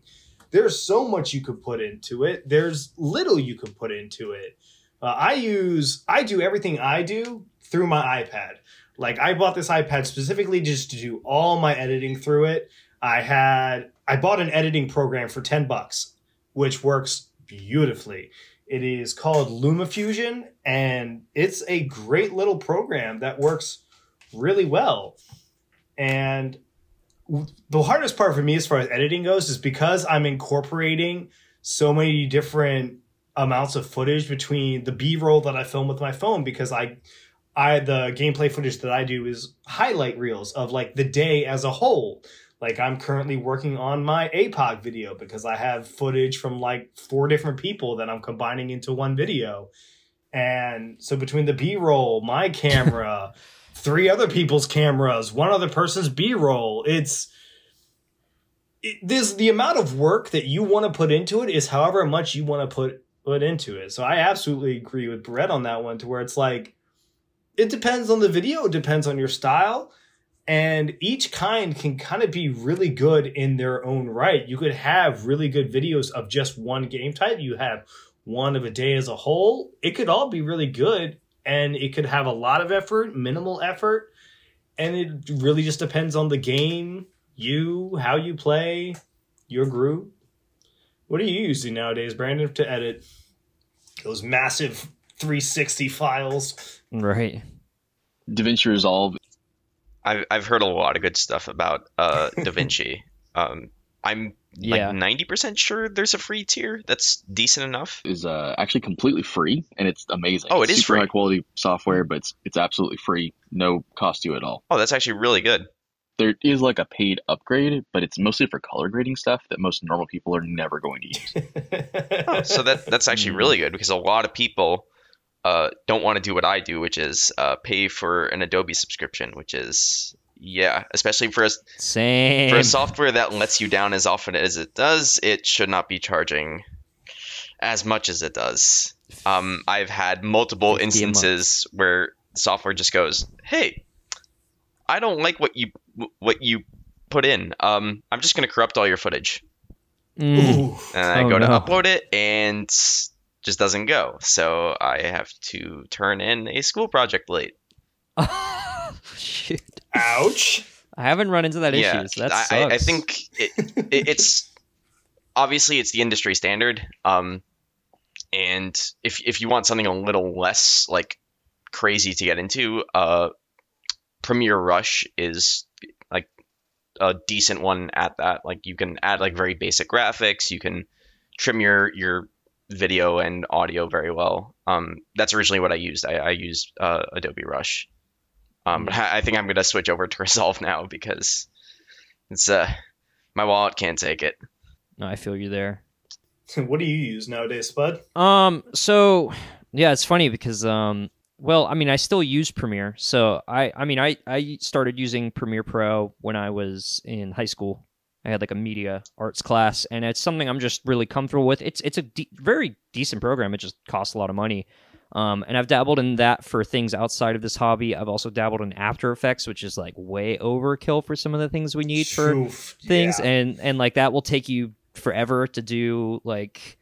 S2: There's so much you could put into it. There's little you could put into it. Uh, I use, I do everything I do through my iPad. Like I bought this iPad specifically just to do all my editing through it. I had, I bought an editing program for 10 bucks, which works beautifully. It is called LumaFusion, and it's a great little program that works really well. And the hardest part for me as far as editing goes is because I'm incorporating so many different amounts of footage between the B-roll that I film with my phone because I I the gameplay footage that I do is highlight reels of like the day as a whole. Like I'm currently working on my APOG video because I have footage from like four different people that I'm combining into one video. And so between the B-roll, my camera, three other people's cameras, one other person's B-roll, it's it, this the amount of work that you want to put into it is however much you want to put put into it. So I absolutely agree with Beret on that one to where it's like it depends on the video, it depends on your style, and each kind can kind of be really good in their own right. You could have really good videos of just one game type. You have one of a day as a whole. It could all be really good and it could have a lot of effort, minimal effort, and it really just depends on the game, you, how you play, your group. What are you using nowadays, Brandon, to edit those massive 360 files?
S1: Right.
S3: DaVinci Resolve
S4: I've I've heard a lot of good stuff about uh, DaVinci. Um, I'm
S1: Yeah.
S4: like ninety percent sure there's a free tier that's decent enough.
S3: is uh, actually completely free and it's amazing.
S4: Oh, it
S3: It's
S4: is
S3: super
S4: free.
S3: high quality software, but it's it's absolutely free, no cost to you at all.
S4: Oh, that's actually really good.
S3: There is like a paid upgrade, but it's mostly for color grading stuff that most normal people are never going to use.
S4: Oh, so that that's actually really good because a lot of people uh, don't want to do what I do, which is uh, pay for an Adobe subscription, which is yeah, especially for a
S1: Same.
S4: for a software that lets you down as often as it does, it should not be charging as much as it does. Um, I've had multiple
S1: 50 a month.
S4: instances where software just goes, "Hey, I don't like what you what you put in. Um, I'm just going to corrupt all your footage."
S1: Mm.
S2: Ooh.
S4: And I
S1: Oh,
S4: go to
S1: no.
S4: upload it and just doesn't go. So I have to turn in a school project late.
S1: Shoot.
S2: Ouch.
S1: I haven't run into that
S4: yeah,
S1: issue. So that
S4: I,
S1: sucks.
S4: I, I think it, it, it's obviously it's the industry standard. Um, and if if you want something a little less like crazy to get into, uh, Premiere Rush is like a decent one at that. Like you can add like very basic graphics. You can trim your your video and audio very well. Um, that's originally what I used. I, I used uh, Adobe Rush. Um, but I I think I'm gonna switch over to Resolve now because it's uh my wallet can't take it.
S1: No, I feel you there.
S2: what do you use nowadays, Spud?
S1: Um. So yeah, it's funny because um. Well, I mean, I still use Premiere. So I, I mean, I, I started using Premiere Pro when I was in high school. I had like a media arts class, and it's something I'm just really comfortable with. It's it's a de- very decent program. It just costs a lot of money. Um, and I've dabbled in that for things outside of this hobby. I've also dabbled in After Effects, which is like way overkill for some of the things we need for
S2: Oof,
S1: things,
S2: yeah,
S1: and and like that will take you forever to do like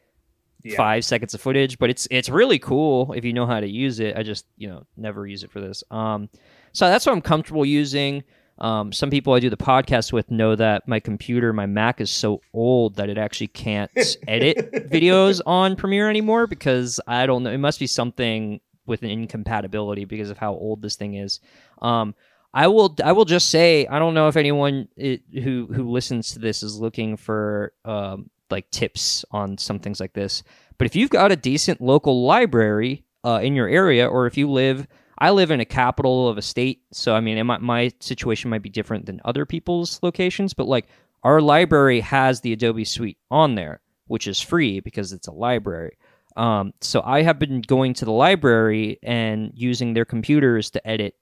S2: yeah.
S1: five seconds of footage, but it's it's really cool if you know how to use it. I just you know never use it for this. Um, so that's what I'm comfortable using. Um, some people I do the podcast with know that my computer, my Mac, is so old that it actually can't edit videos on Premiere anymore because I don't know. It must be something with an incompatibility because of how old this thing is. Um, I will I will just say I don't know if anyone i who who listens to this is looking for um, like tips on some things like this. But if you've got a decent local library uh, in your area, or if you live, I live in a capital of a state, so I mean, might, my situation might be different than other people's locations. But like our library has the Adobe Suite on there, which is free because it's a library. Um, so I have been going to the library and using their computers to edit.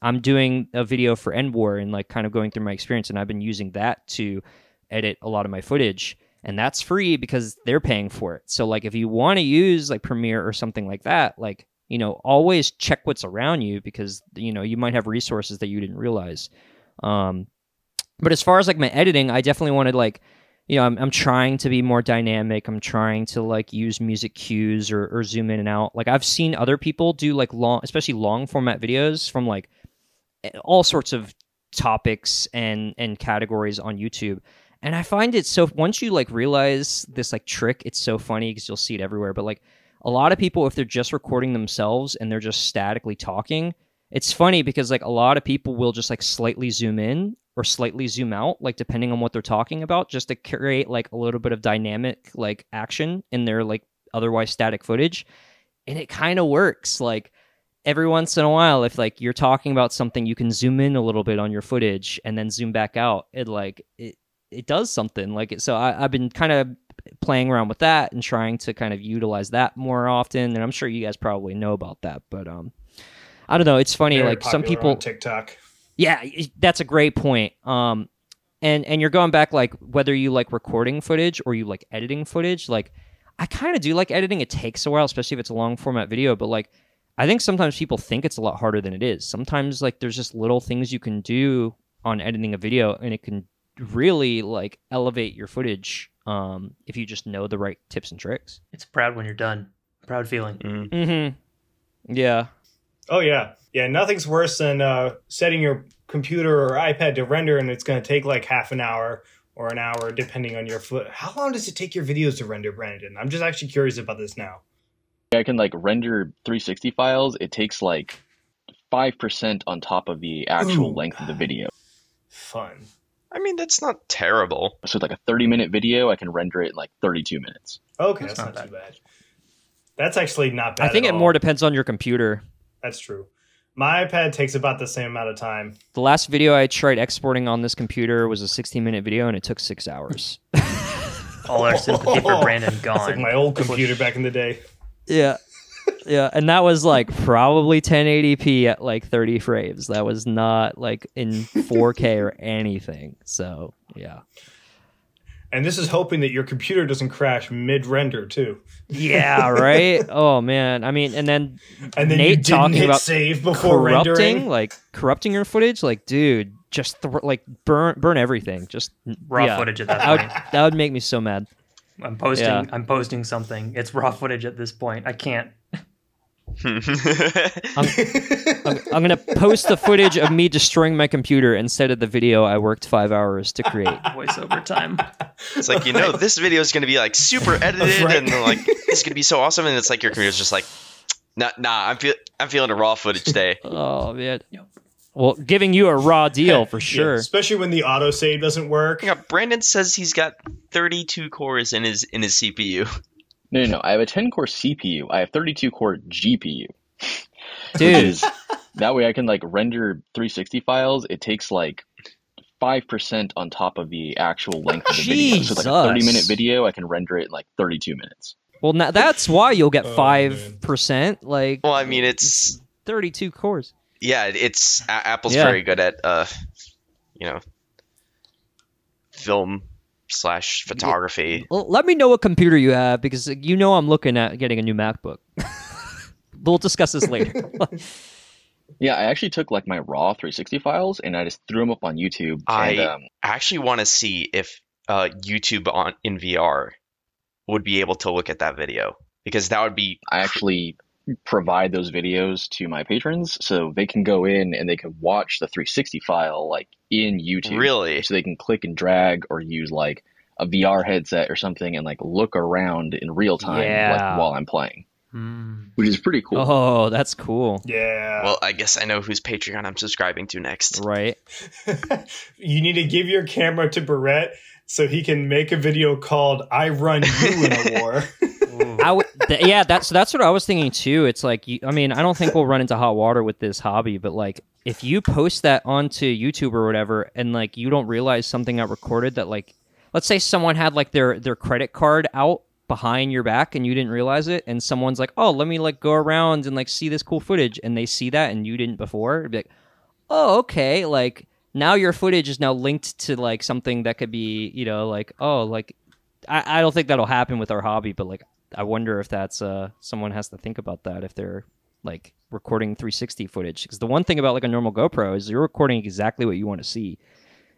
S1: I'm doing a video for Endwar and like kind of going through my experience, and I've been using that to edit a lot of my footage and that's free because they're paying for it. So like if you want to use like Premiere or something like that, like you know, always check what's around you because you know you might have resources that you didn't realize. Um, but as far as like my editing, I definitely wanted like you know I'm I'm trying to be more dynamic. I'm trying to like use music cues or, or zoom in and out. Like I've seen other people do like long, especially long format videos from like all sorts of topics and and categories on YouTube and I find it so once you like realize this like trick, it's so funny because you'll see it everywhere. But like a lot of people, if they're just recording themselves and they're just statically talking, it's funny because like a lot of people will just like slightly zoom in or slightly zoom out, like depending on what they're talking about, just to create like a little bit of dynamic like action in their like otherwise static footage. And it kind of works. Like every once in a while, if like you're talking about something, you can zoom in a little bit on your footage and then zoom back out. It like it it does something like it. So I, I've been kind of playing around with that and trying to kind of utilize that more often. And I'm sure you guys probably know about that, but um, I don't know. It's funny.
S2: Very
S1: like some people,
S2: TikTok.
S1: yeah, that's a great point. Um, and and you're going back like whether you like recording footage or you like editing footage. Like I kind of do like editing. It takes a while, especially if it's a long format video. But like I think sometimes people think it's a lot harder than it is. Sometimes like there's just little things you can do on editing a video, and it can really like elevate your footage um, if you just know the right tips and tricks.
S6: It's proud when you're done. Proud feeling.
S4: Mm.
S1: Mm-hmm. Yeah.
S2: Oh yeah, yeah. Nothing's worse than uh, setting your computer or iPad to render, and it's going to take like half an hour or an hour, depending on your foot. How long does it take your videos to render, Brandon? I'm just actually curious about this now.
S3: I can like render 360 files. It takes like 5% on top of the actual
S2: Ooh.
S3: length of the video.
S2: Fun.
S4: I mean, that's not terrible.
S3: So like a 30 minute video, I can render it in like 32 minutes.
S2: Okay,
S6: That's
S2: that's,
S6: not
S2: not, too bad. That's actually not bad.
S1: I think
S2: at
S1: it
S2: all.
S1: more depends on your computer.
S2: That's true. My iPad takes about the same amount of time.
S1: The last video I tried exporting on this computer was a 16 minute video and it took six hours.
S6: Oh, all our sympathy for Brandon
S2: That's like
S6: gone.
S2: my old computer back in the day.
S1: yeah. Yeah, and that was like probably 1080p at like 30 frames. That was not like in 4K or anything. So yeah,
S2: And this is hoping that your computer doesn't crash mid render too.
S1: yeah, right. Oh man, I mean, and then
S2: And then
S1: Nate
S2: you didn't
S1: talking
S2: hit
S1: about
S2: save before
S1: corrupting,
S2: rendering.
S1: like corrupting your footage, like dude, just th- like burn burn everything. Just
S6: Raw
S1: yeah.
S6: footage at that
S1: That would,
S6: point.
S1: that would make me so mad.
S6: I'm posting.
S1: Yeah.
S6: I'm posting something. It's raw footage at this point. I can't.
S1: I'm, I'm gonna post the footage of me destroying my computer instead of the video I worked five hours to create.
S6: Voiceover time.
S4: it's like you know this video is going to be like super edited
S2: Right.
S4: and like it's going to be so awesome, and it's like your computer's just like, nah, nah. I'm feel I'm feeling a raw footage day.
S1: Oh man. Well, giving you a raw deal for
S2: Yeah,
S1: sure.
S2: especially when the autosave doesn't work.
S4: Yeah, Brandon says he's got 32 cores in his in his CPU.
S3: No, no, no. I have a 10 core CPU. I have 32 core GPU.
S1: Dude,
S3: is that way I can like render 360 files. It takes like five percent on top of the actual length of the video. So it's like a 30 minute video, I can render it in like 32 minutes.
S1: well, now that's why you'll get five percent. like
S4: Well, I mean, it's
S1: thirty-two cores.
S4: yeah, it's Apple's
S1: Yeah.
S4: very good at uh, you know, film slash photography.
S1: Let me know what computer you have because you know I'm looking at getting a new MacBook. we'll discuss this later.
S3: Yeah, I actually took like my raw 360 files and I just threw them up on YouTube.
S4: I-
S3: and, um,
S4: I actually want to see if uh, YouTube on in VR would be able to look at that video because that would be
S3: I actually provide those videos to my patrons so they can go in and they can watch the 360 file like in YouTube.
S4: really
S3: So they can click and drag or use like a VR headset or something and like look around in real time
S1: Yeah.
S3: like while I'm playing,
S6: Hmm.
S3: which is pretty cool.
S1: oh, that's cool.
S2: Yeah.
S4: well. I guess I know whose Patreon I'm subscribing to next.
S1: Right.
S2: you need to give your camera to Beret so he can make a video called "I Run You in a War."
S1: I would, th- yeah, that's that's what I was thinking too. It's like, you, I mean, I don't think we'll run into hot water with this hobby, but like, if you post that onto YouTube or whatever, and like you don't realize something got recorded, that like, let's say someone had like their their credit card out behind your back and you didn't realize it, and someone's like, oh, let me like go around and like see this cool footage, and they see that and you didn't before, be like, oh, okay, like now your footage is now linked to like something that could be, you know, like oh, like I, I don't think that'll happen with our hobby, but like I wonder if that's uh someone has to think about that if they're like recording 360 footage because the one thing about like a normal GoPro is you're recording exactly what you want to see,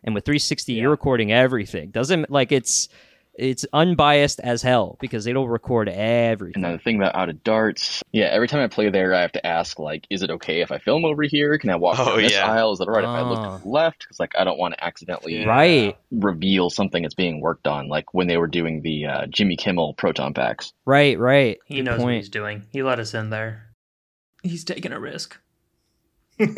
S1: and with 360
S2: Yeah.
S1: you're recording everything. Doesn't like it's it's unbiased as hell because it'll record everything.
S3: And then the thing about out of darts, yeah, every time I play there, I have to ask like, is it okay if I film over here? Can I walk
S4: Oh,
S3: this
S4: yeah.
S3: aisle? Is that alright if I
S1: Ah.
S3: look to the left? Because like I don't want to accidentally
S2: Yeah.
S1: Right,
S3: reveal something that's being worked on, like when they were doing the uh, Jimmy Kimmel proton packs.
S1: right, right.
S6: He
S1: Good
S6: knows what he's doing. He let us in there. He's taking a risk.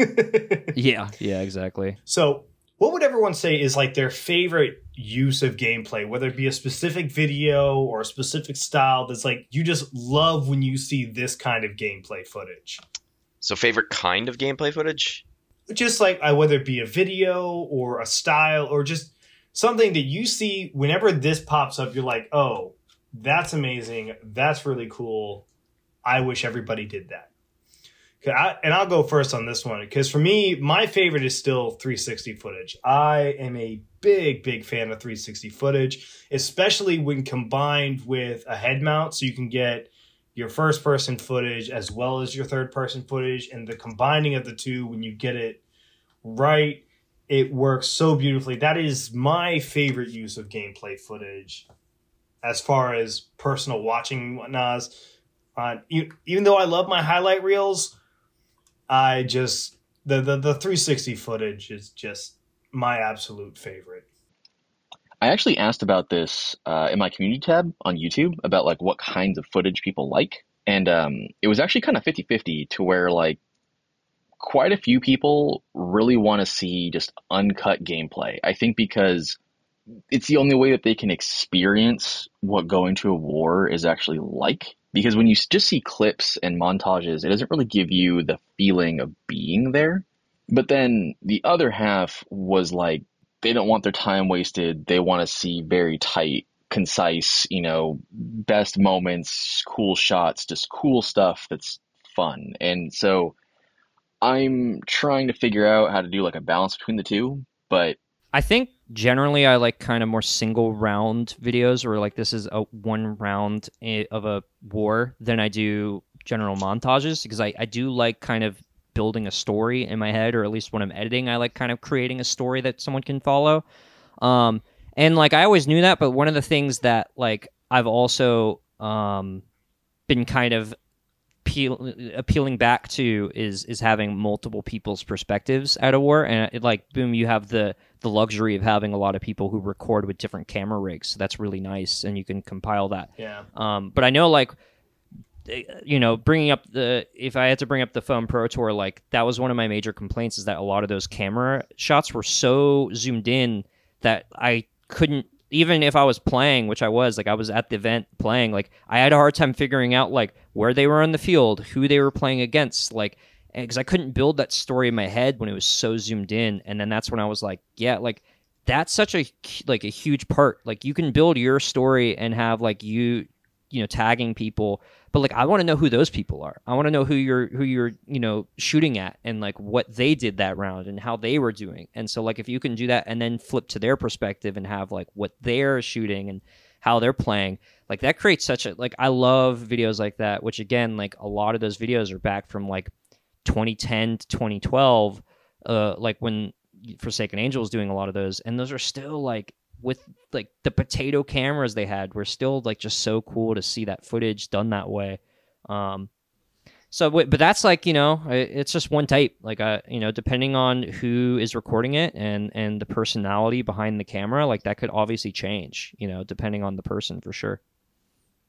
S1: Yeah, yeah, exactly.
S2: so, what would everyone say is like their favorite use of gameplay, whether it be a specific video or a specific style that's like you just love when you see this kind of gameplay footage?
S4: So, favorite kind of gameplay footage?
S2: just like uh, whether it be a video or a style or just something that you see whenever this pops up you're like oh that's amazing that's really cool i wish everybody did that 'Kay, I, and i'll go first on this one because for me my favorite is still 360 footage. I am a big big fan of 360 footage especially when combined with a head mount so you can get your first person footage as well as your third person footage and the combining of the two when you get it right it works so beautifully. That is my favorite use of gameplay footage as far as personal watching and whatnot uh, even though i love my highlight reels i just the, the the 360 footage is just my absolute favorite
S3: I actually asked about this uh, in my community tab on YouTube about like what kinds of footage people like. And um, it was actually kind of 50 50 to where like quite a few people really want to see just uncut gameplay. I think because it's the only way that they can experience what going to a war is actually like. Because when you just see clips and montages, it doesn't really give you the feeling of being there. But then the other half was like, they don't want their time wasted. They want to see very tight concise, you know, best moments, cool shots, just cool stuff that's fun. And so I'm trying to figure out how to do like a balance between the two, but
S1: I think generally I like kind of more single round videos where like this is a one round of a war than I do general montages because I, I do like kind of building a story in my head or at least when I'm editing I like kind of creating a story that someone can follow. Um and like I always knew that but one of the things that like I've also um been kind of appeal, appealing back to is is having multiple people's perspectives at a war. And it like boom you have the the luxury of having a lot of people who record with different camera rigs. So that's really nice and you can compile that.
S2: Yeah.
S1: um, but I know like eh, you know bringing up the if I had to bring up the Foam Pro Tour like that was one of my major complaints is that a lot of those camera shots were so zoomed in that I couldn't even if I was playing which I was like I was at the event playing like I had a hard time figuring out like where they were on the field who they were playing against like because I couldn't build that story in my head when it was so zoomed in and then that's when I was like yeah like that's such a like a huge part. Like you can build your story and have like you you know tagging people but like i want to know who those people are. I want to know who you're who you're you know shooting at and like what they did that round and how they were doing. And so like if you can do that and then flip to their perspective and have like what they're shooting and how they're playing like that creates such a like i love videos like that which again like a lot of those videos are back from like 2010 to 2012 uh like when forsaken angel was doing a lot of those. And those are still like with like the potato cameras they had were still like just so cool to see that footage done that way um so but that's like you know it's just one type like uh you know depending on who is recording it and and the personality behind the camera like that could obviously change you know depending on the person for sure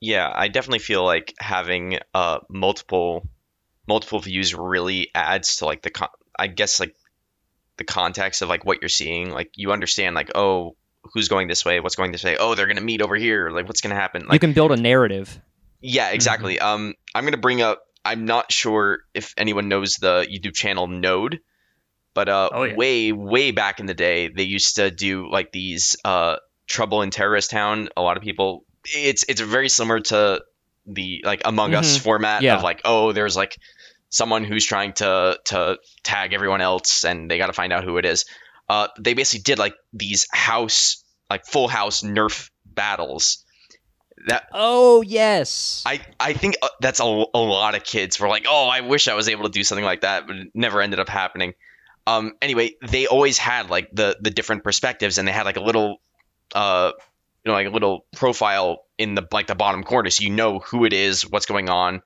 S4: Yeah, I definitely feel like having uh multiple multiple views really adds to like the con- I guess like the context of like what you're seeing. Like you understand like oh who's going this way, what's going this way. Oh, they're gonna meet over here. Like what's gonna happen?
S1: you can build a narrative
S4: yeah, exactly. Um, I'm gonna bring up. I'm not sure if anyone knows the YouTube channel Node, but uh,
S6: Oh, yeah.
S4: way way back in the day, they used to do like these uh Trouble in Terrorist Town. A lot of people. It's it's very similar to the like Among Us
S1: Mhm.
S4: format
S1: Yeah.
S4: of like oh there's like someone who's trying to to tag everyone else and they got to find out who it is. Uh, they basically did like these house like full house Nerf battles. That
S1: oh yes
S4: I, I think uh, that's a, a lot of kids were like, oh, I wish I was able to do something like that, but it never ended up happening. Um, anyway, they always had like the the different perspectives, and they had like a little, uh, you know, like a little profile in the like the bottom corner, so you know who it is, what's going on.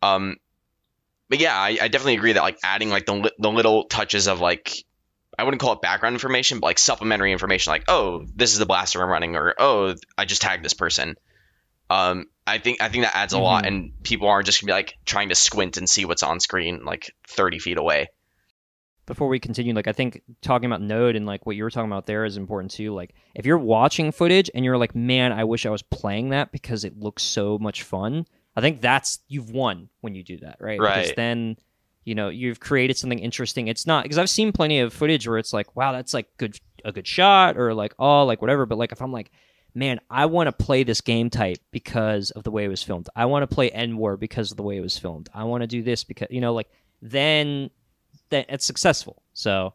S4: Um, but yeah, I, I definitely agree that like adding like the the little touches of like. I wouldn't call it background information, but like supplementary information, like, oh, this is the blaster I'm running, or oh, I just tagged this person um, I think I think that adds a lot, and people aren't just gonna be like trying to squint and see what's on screen like 30 feet away.
S1: before we continue, like I think talking about Node and like what you were talking about there is important too. Like if you're watching footage and you're like, man, I wish I was playing that because it looks so much fun. I think that's you've won when you do that, right? Because
S4: Right.
S1: then, you know, you've created something interesting. It's not because I've seen plenty of footage where it's like, wow, that's like good a good shot or like oh like whatever. But like if I'm like, man, I want to play this game type because of the way it was filmed. I want to play End War because of the way it was filmed. I want to do this because you know, like then then it's successful. So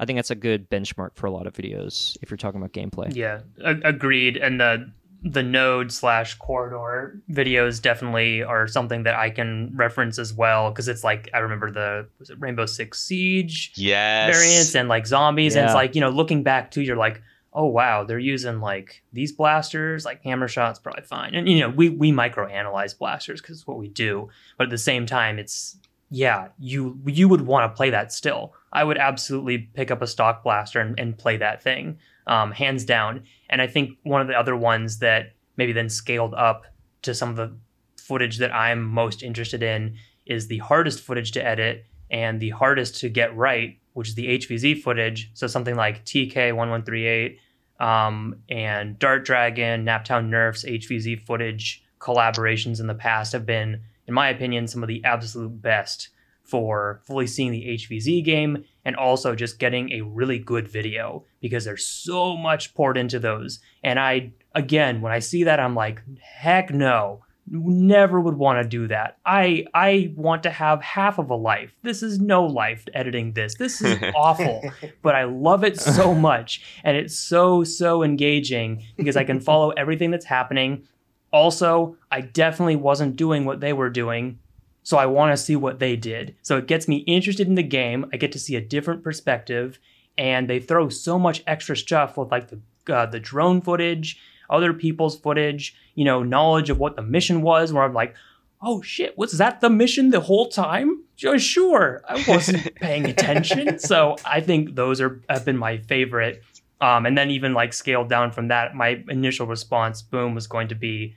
S1: I think that's a good benchmark for a lot of videos if you're talking about gameplay.
S6: Yeah, agreed. And the the node slash corridor videos definitely are something that I can reference as well because it's like I remember the was it Rainbow Six Siege
S4: Yes.
S6: variants and like zombies and it's like you know looking back to you're like oh wow they're using like these blasters like hammer shots probably fine. And you know we we micro analyze blasters because it's what we do but at the same time it's yeah you you would want to play that still. I would absolutely pick up a stock blaster and, and play that thing um, hands down and i think one of the other ones that maybe then scaled up to some of the footage that i'm most interested in is the hardest footage to edit and the hardest to get right, which is the HVZ footage. So something like TK1138 um, and Dart Dragon, Naptown Nerfs, HVZ footage collaborations in the past have been, in my opinion, some of the absolute best for fully seeing the HVZ game and also just getting a really good video because there's so much poured into those. And I, again, when I see that, I'm like, heck no never would want to do that. I I want to have half of a life. This is no life editing this. This is awful, but I love it so much and it's so so engaging because I can follow everything that's happening. Also, I definitely wasn't doing what they were doing, so I want to see what they did. So it gets me interested in the game. I get to see a different perspective and they throw so much extra stuff with like the uh, the drone footage other people's footage, you know, knowledge of what the mission was, where I'm like, oh shit, was that the mission the whole time? Sure, I wasn't paying attention. so I think those are have been my favorite. Um, and then even like scaled down from that, my initial response, boom, was going to be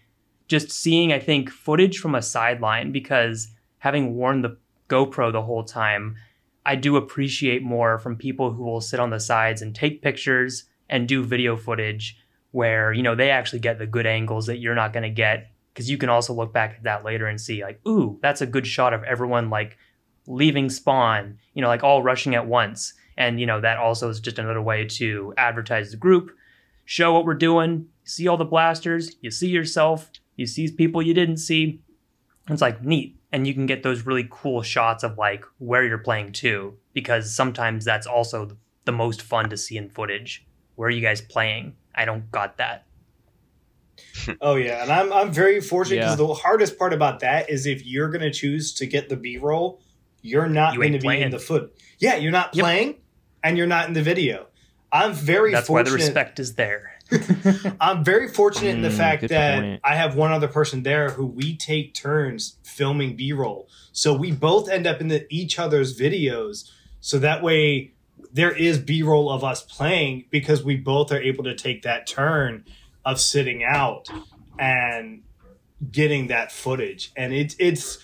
S6: just seeing, I think, footage from a sideline because having worn the GoPro the whole time, I do appreciate more from people who will sit on the sides and take pictures and do video footage where you know they actually get the good angles that you're not going to get because you can also look back at that later and see like ooh that's a good shot of everyone like leaving spawn you know like all rushing at once. And you know that also is just another way to advertise the group. Show what we're doing. See all the blasters. You see yourself you see people you didn't see it's like neat and you can get those really cool shots of like where you're playing too because sometimes that's also the most fun to see in footage where are you guys playing I don't got that.
S2: oh yeah, and I'm I'm very fortunate because yeah. the hardest part about that is if you're gonna choose to get the B roll, you're not you going to be playing. in the foot. Yeah, you're not yep. playing, and you're not in the video. I'm very.
S6: That's
S2: fortunate.
S6: why the respect is there.
S2: I'm very fortunate in the mm, fact that point. I have one other person there who we take turns filming B roll, so we both end up in the, each other's videos. So that way there is b-roll of us playing because we both are able to take that turn of sitting out and getting that footage and it's it's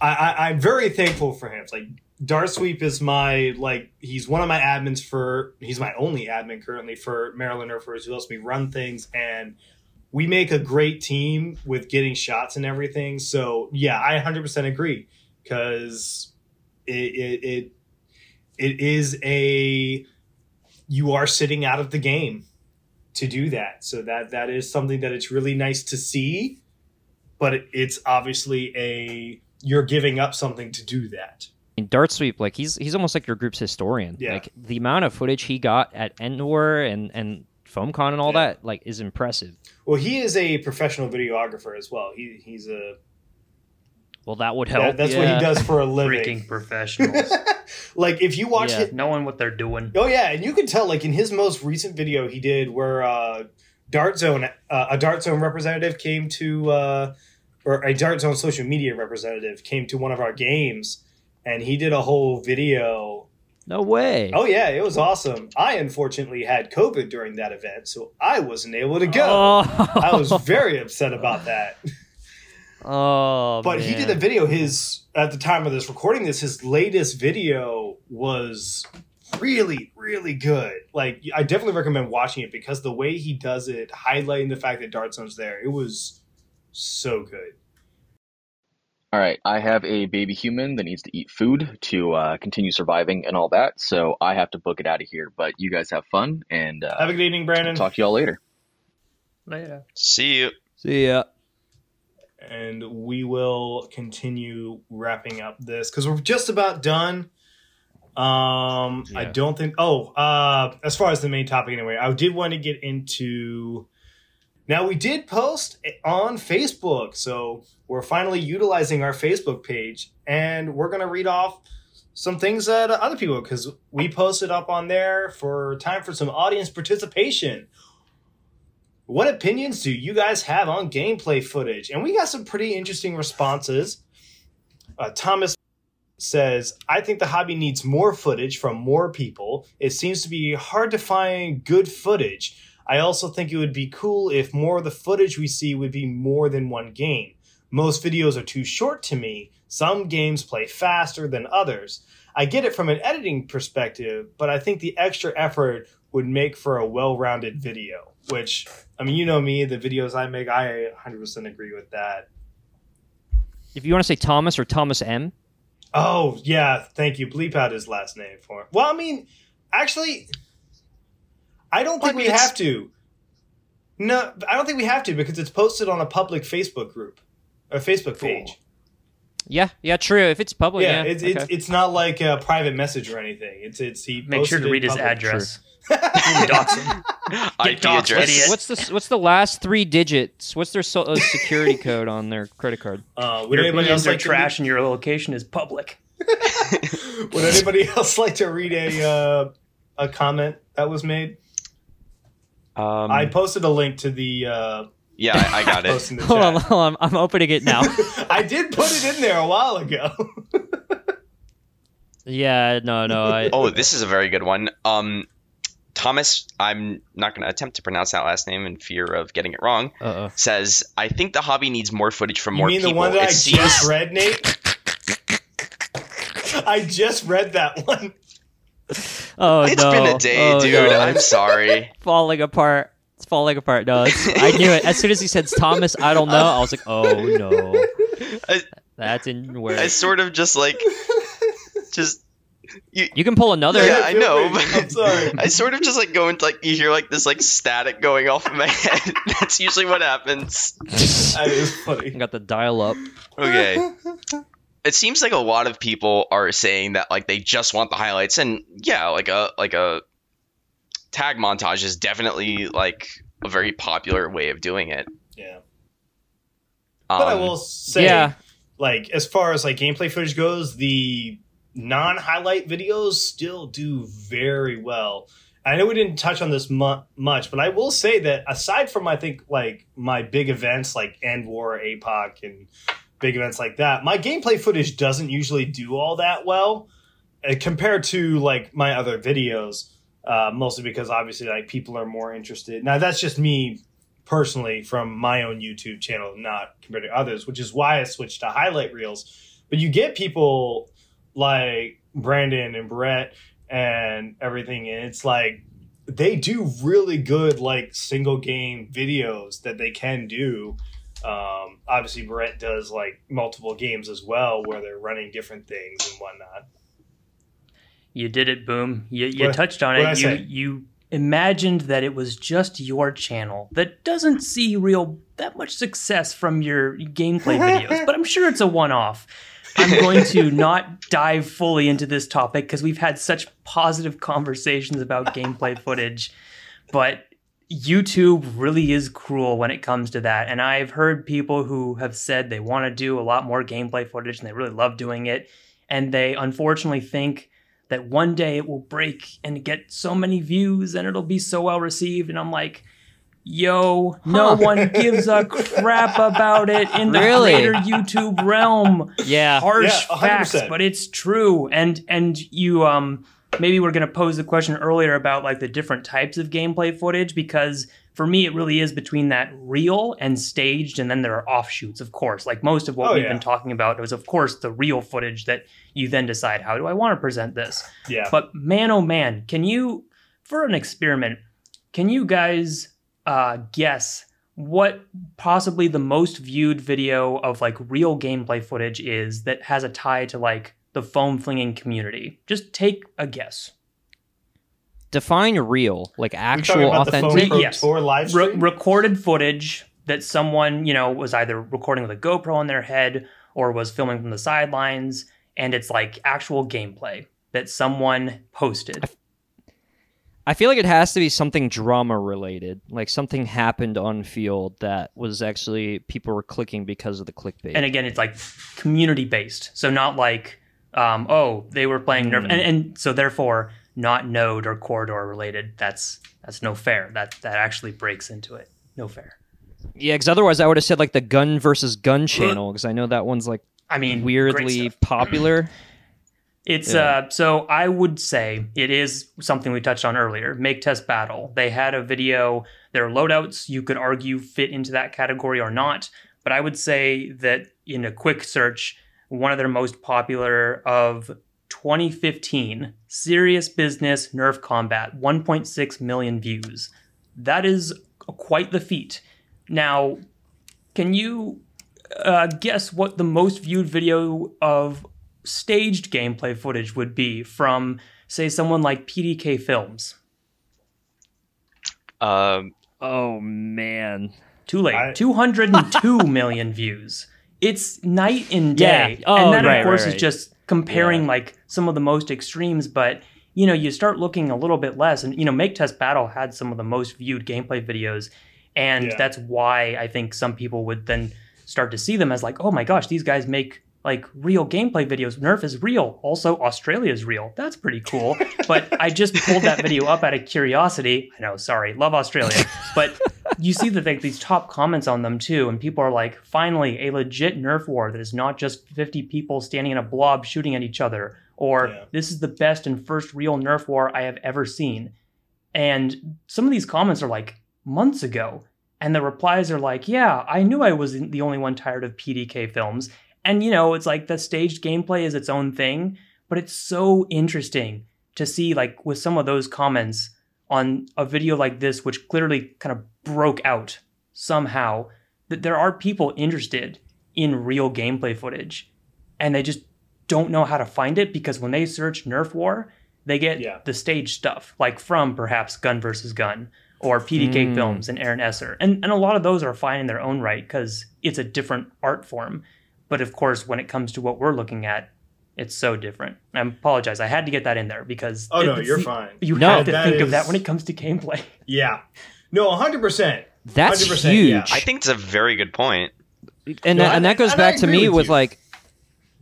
S2: I, I i'm very thankful for him it's like dart sweep is my like he's one of my admins for he's my only admin currently for maryland Nerfers who helps me run things and we make a great team with getting shots and everything so yeah i 100% agree because it, it, it it is a you are sitting out of the game to do that. So that that is something that it's really nice to see, but it, it's obviously a you're giving up something to do that.
S1: In Dart Sweep, like he's he's almost like your group's historian.
S2: Yeah.
S1: Like the amount of footage he got at End War and and FoamCon and all yeah. that, like, is impressive.
S2: Well, he is a professional videographer as well. He he's a
S1: well, that would help. That,
S2: that's yeah. what he does for a living.
S6: Freaking professionals.
S2: like if you watch
S6: yeah, it, knowing what they're doing.
S2: Oh yeah, and you can tell like in his most recent video he did where uh, Dart Zone uh, a Dart Zone representative came to uh, or a Dart Zone social media representative came to one of our games and he did a whole video.
S1: No way.
S2: Oh yeah, it was awesome. I unfortunately had COVID during that event, so I wasn't able to go. Oh. I was oh. very upset about that.
S1: Oh,
S2: but
S1: man.
S2: he did a video. His at the time of this recording, this his latest video was really, really good. Like I definitely recommend watching it because the way he does it, highlighting the fact that Dart Zone's there, it was so good.
S3: All right, I have a baby human that needs to eat food to uh, continue surviving and all that, so I have to book it out of here. But you guys have fun and uh,
S2: have a good evening, Brandon.
S3: Talk to y'all later.
S6: Later.
S4: See you.
S1: See ya
S2: and we will continue wrapping up this because we're just about done. Um, yeah. I don't think. Oh, uh, as far as the main topic, anyway, I did want to get into. Now we did post on Facebook, so we're finally utilizing our Facebook page, and we're gonna read off some things that other people because we posted up on there for time for some audience participation. What opinions do you guys have on gameplay footage? And we got some pretty interesting responses. Uh, Thomas says, I think the hobby needs more footage from more people. It seems to be hard to find good footage. I also think it would be cool if more of the footage we see would be more than one game. Most videos are too short to me. Some games play faster than others. I get it from an editing perspective, but I think the extra effort would make for a well rounded video which I mean, you know me, the videos I make, I 100% agree with that.
S1: If you want to say Thomas or Thomas M,
S2: Oh yeah, thank you. Bleep out his last name for him. Well, I mean, actually, I don't
S4: Well, I
S2: think
S4: mean,
S2: we have to. No, I don't think we have to because it's posted on a public Facebook group, a Facebook page.
S1: Yeah, yeah, true. If it's public,
S2: yeah,
S1: yeah,
S2: it's,
S1: okay.
S2: it's it's not like a private message or anything. It's it's he
S6: Make sure to read his address. Dox him.
S4: IP
S6: doxed,
S4: address.
S6: idiot.
S1: what's the what's the last three digits? What's their so, uh, security code on their credit card?
S2: Uh, would
S6: Your
S2: anybody else like
S6: trash and your location is public.
S2: To read, would anybody else like to read a uh, a comment that was made?
S4: Um,
S2: I posted a link to the uh,
S4: yeah, I, I got it.
S2: post in the
S1: Hold on, hold on. I'm opening it now.
S2: I did put it in there a while ago.
S1: yeah, no, no. I,
S4: Oh, this is a very good one. Um, Thomas, I'm not going to attempt to pronounce that last name in fear of getting it wrong.
S1: uh-oh.
S4: Says, I think the hobby needs more footage from
S2: You
S4: more
S2: mean
S4: people.
S2: the one that
S4: it
S2: I
S4: seems
S2: just read, Nate? I just read that one.
S1: Oh
S4: it's
S1: no!
S4: been a day,
S1: Oh,
S4: dude.
S1: no.
S4: I'm sorry.
S1: falling apart. It's falling apart. No, it's, I knew it. As soon as he said Thomas, I don't know. I was like, oh no,
S4: I,
S1: that's in where
S4: I sort of just like, just you.
S1: you can pull another.
S4: Yeah, I know,
S2: free.
S4: but
S2: I'm sorry.
S4: I sort of just like go into like you hear like this like static going off in my head. That's usually what happens.
S2: That is funny.
S1: got the dial up.
S4: Okay. It seems like a lot of people are saying that like they just want the highlights, and yeah, like a like a tag montage is definitely like a very popular way of doing it.
S2: Yeah.
S4: Um,
S2: But I will say,
S1: Yeah.
S2: like, as far as like gameplay footage goes, the non-highlight videos still do very well. I know we didn't touch on this mu- much, but I will say that aside from I think like my big events like End War, APOC, and big events like that, my gameplay footage doesn't usually do all that well uh, compared to like my other videos. Uh, mostly because obviously like people are more interested. Now that's just me personally from my own YouTube channel, not compared to others, which is why I switched to highlight reels. But you get people like Brandon and Beret and everything, and it's like they do really good like single game videos that they can do. Um, obviously, Beret does like multiple games as well, where they're running different things and whatnot.
S6: You did it, boom. You, you
S2: What-
S6: touched on it. You you imagined that it was just your channel that doesn't see real that much success from your gameplay videos, but I'm sure it's a one-off. I'm going to not dive fully into this topic because we've had such positive conversations about gameplay footage, but YouTube really is cruel when it comes to that. And I've heard people who have said they want to do a lot more gameplay footage and they really love doing it. And they unfortunately think that one day it will break and get so many views and it'll be so well received. And I'm like, yo, no
S1: Huh.
S6: one gives a crap about it in the
S1: Really?
S6: greater YouTube realm
S1: Yeah.
S6: harsh
S2: Yeah,
S6: facts, but it's true. And and you um maybe we're gonna pose the question earlier about like the different types of gameplay footage because for me it really is between that real and staged, and then there are offshoots, of course. Like most of what
S2: Oh,
S6: we've
S2: yeah.
S6: been talking about was of course the real footage that you then decide how do I want to present this.
S2: Yeah.
S6: But man, oh man, can you, for an experiment, can you guys uh, guess what possibly the most viewed video of like real gameplay footage is that has a tie to like the foam flinging community? Just take a guess.
S1: Define real, like actual,
S2: talking about the Foam
S1: authentic.
S6: Yes.
S2: Tour live
S6: Re- recorded footage that someone you know was either recording with a GoPro on their head or was filming from the sidelines, and it's like actual gameplay that someone posted.
S1: I feel like it has to be something drama related, like something happened on field that was actually people were clicking because of the clickbait.
S6: and again it's like community based so not like um, oh they were playing nerf and, and so therefore not node or corridor related that's that's no fair. That that actually breaks into it. No fair.
S1: Yeah, because otherwise I would have said like the gun versus gun channel, because I know that one's like
S6: i mean
S1: weirdly popular.
S6: it's
S1: Yeah.
S6: uh so i would say it is something we touched on earlier make test battle. They had a video their loadouts you could argue fit into that category or not but i would say that in a quick search one of their most popular of 2015 serious business nerf combat 1.6 million views that is quite the feat now can you uh, guess what the most viewed video of staged gameplay footage would be from, say, someone like PDK Films?
S4: Um,
S1: Oh man.
S6: Too late.
S2: I-
S6: 202 million views. It's night and
S1: Yeah.
S6: day.
S1: Oh,
S6: and that,
S1: right,
S6: of course,
S1: right,
S6: is just comparing like some of the most extremes. But, you know, you start looking a little bit less. And, you know, Make Test Battle had some of the most viewed gameplay videos. And
S2: Yeah.
S6: that's why I think some people would then start to see them as like, oh my gosh, these guys make like real gameplay videos. Nerf is real. Also, Australia is real. That's pretty cool. but I just pulled that video up out of curiosity. I know, sorry, love Australia. But you see that like these top comments on them too, and people are like, finally, a legit Nerf war that is not just 50 people standing in a blob shooting at each other, or
S2: Yeah.
S6: this is the best and first real Nerf war I have ever seen. And some of these comments are like months ago. And the replies are like, yeah, I knew I was the only one tired of PDK films. And, you know, it's like the staged gameplay is its own thing, but it's so interesting to see, like, with some of those comments on a video like this, which clearly kind of broke out somehow, that there are people interested in real gameplay footage and they just don't know how to find it because when they search Nerf War, they get
S2: Yeah.
S6: the stage stuff, like from perhaps Gun versus Gun or PDK
S1: Mm.
S6: Films and Aaron Esser. And, and a lot of those are fine in their own right because it's a different art form. But of course, when it comes to what we're looking at, it's so different. I apologize. I had to get that in there because
S2: Oh no, you're fine.
S6: You
S1: No,
S6: have to
S2: that
S6: think of that when it comes to gameplay.
S2: Yeah. No, 100%.
S1: That's
S2: 100%,
S1: huge.
S2: yeah.
S4: I think it's a very good point.
S1: and
S2: No, uh,
S1: that,
S2: I-
S1: and that goes
S2: I
S1: back to me
S2: with
S1: with like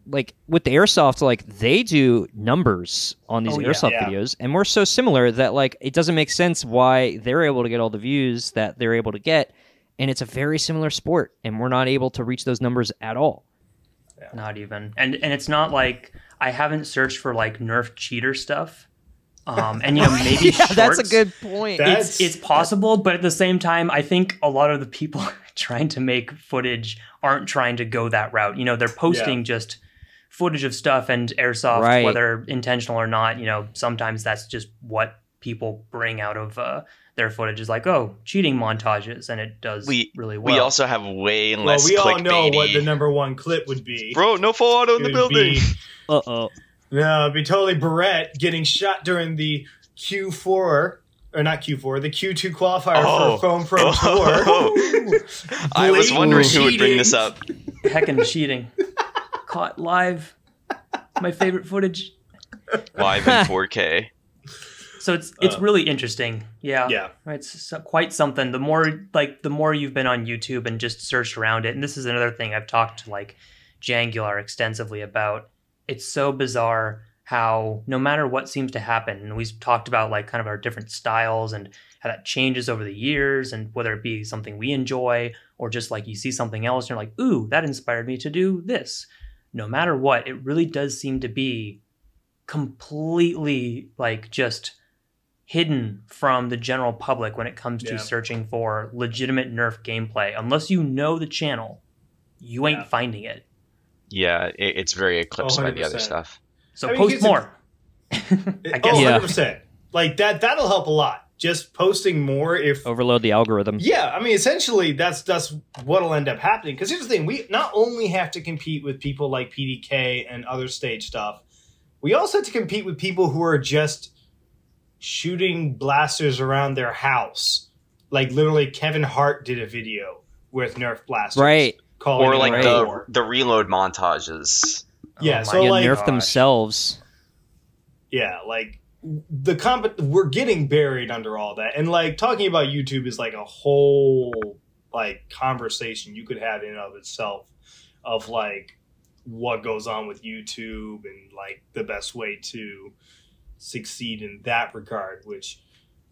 S1: like with the airsoft like they do numbers on these
S6: Oh, yeah.
S1: airsoft
S2: Yeah.
S1: videos and we're so similar that like it doesn't make sense why they're able to get all the views that they're able to get and it's a very similar sport and we're not able to reach those numbers at all
S6: Not even. And and it's not like I haven't searched for like Nerf cheater stuff. Um, and you know maybe
S1: yeah that's a good point
S6: it's it's possible, but at the same time, I think a lot of the people trying to make footage aren't trying to go that route. You know, they're posting just footage of stuff and airsoft,
S1: Right.
S6: whether intentional or not. You know, sometimes that's just what people bring out of uh, their footage is like, oh, cheating montages, and it does
S4: We-
S6: really well.
S4: We also have way
S2: Well,
S4: less
S2: we all know what the number one clip would be.
S4: Bro, no full auto in the
S2: It would
S4: building.
S1: uh-oh
S2: No, it'd be totally Beret getting shot during the Q4 or not Q4, the Q2 qualifier
S4: Oh.
S2: for Foam Pro
S4: Oh.
S2: Tour.
S4: I was
S2: Blatant
S4: wondering who would bring this
S2: cheating.
S4: up.
S6: heckin' cheating, caught live. My favorite footage.
S4: Live in 4K.
S6: So it's it's
S2: Uh,
S6: really interesting. Yeah.
S2: Yeah.
S6: It's so- quite something. The more like the more you've been on YouTube and just searched around it, and this is another thing I've talked to like Jangular extensively about. It's so bizarre how no matter what seems to happen, and we've talked about like kind of our different styles and how that changes over the years, and whether it be something we enjoy or just like you see something else and you're like, ooh, that inspired me to do this. No matter what, it really does seem to be completely like just hidden from the general public when it comes to
S2: Yeah.
S6: searching for legitimate Nerf gameplay. Unless you know the channel, you ain't
S2: Yeah.
S6: finding it.
S4: Yeah, it, it's very eclipsed by the other
S2: oh,
S4: stuff.
S6: So
S2: I mean,
S6: post more. I
S2: It-
S6: guess
S2: oh,
S1: Yeah.
S2: 100%. Like that that'll help a lot. Just posting more if
S1: overload the algorithm
S2: Yeah, I mean, essentially, that's that's what'll end up happening. Because here's the thing: we not only have to compete with people like PDK and other stage stuff, we also have to compete with people who are just shooting blasters around their house. Like literally, Kevin Hart did a video with Nerf blasters,
S1: right
S2: Calling
S4: Or like the
S2: war.
S4: the reload montages.
S2: Yeah,
S6: Oh
S2: so
S1: yeah,
S2: like-
S1: nerf
S2: gosh.
S1: themselves
S2: yeah, like the comp we're getting buried under all that and like talking about youtube is like a whole like conversation you could have in and of itself of like what goes on with youtube and like the best way to succeed in that regard which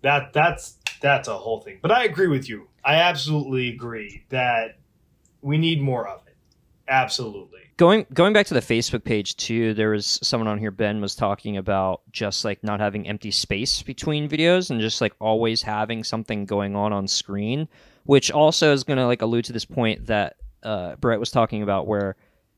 S2: that that's that's a whole thing but i agree with you i absolutely agree that we need more of it absolutely
S1: going going back to the Facebook page too, there was someone on here. Ben was talking about just like not having empty space between videos and just like always having something going on on screen, which also is going to like allude to this point that uh, Beret was talking about, where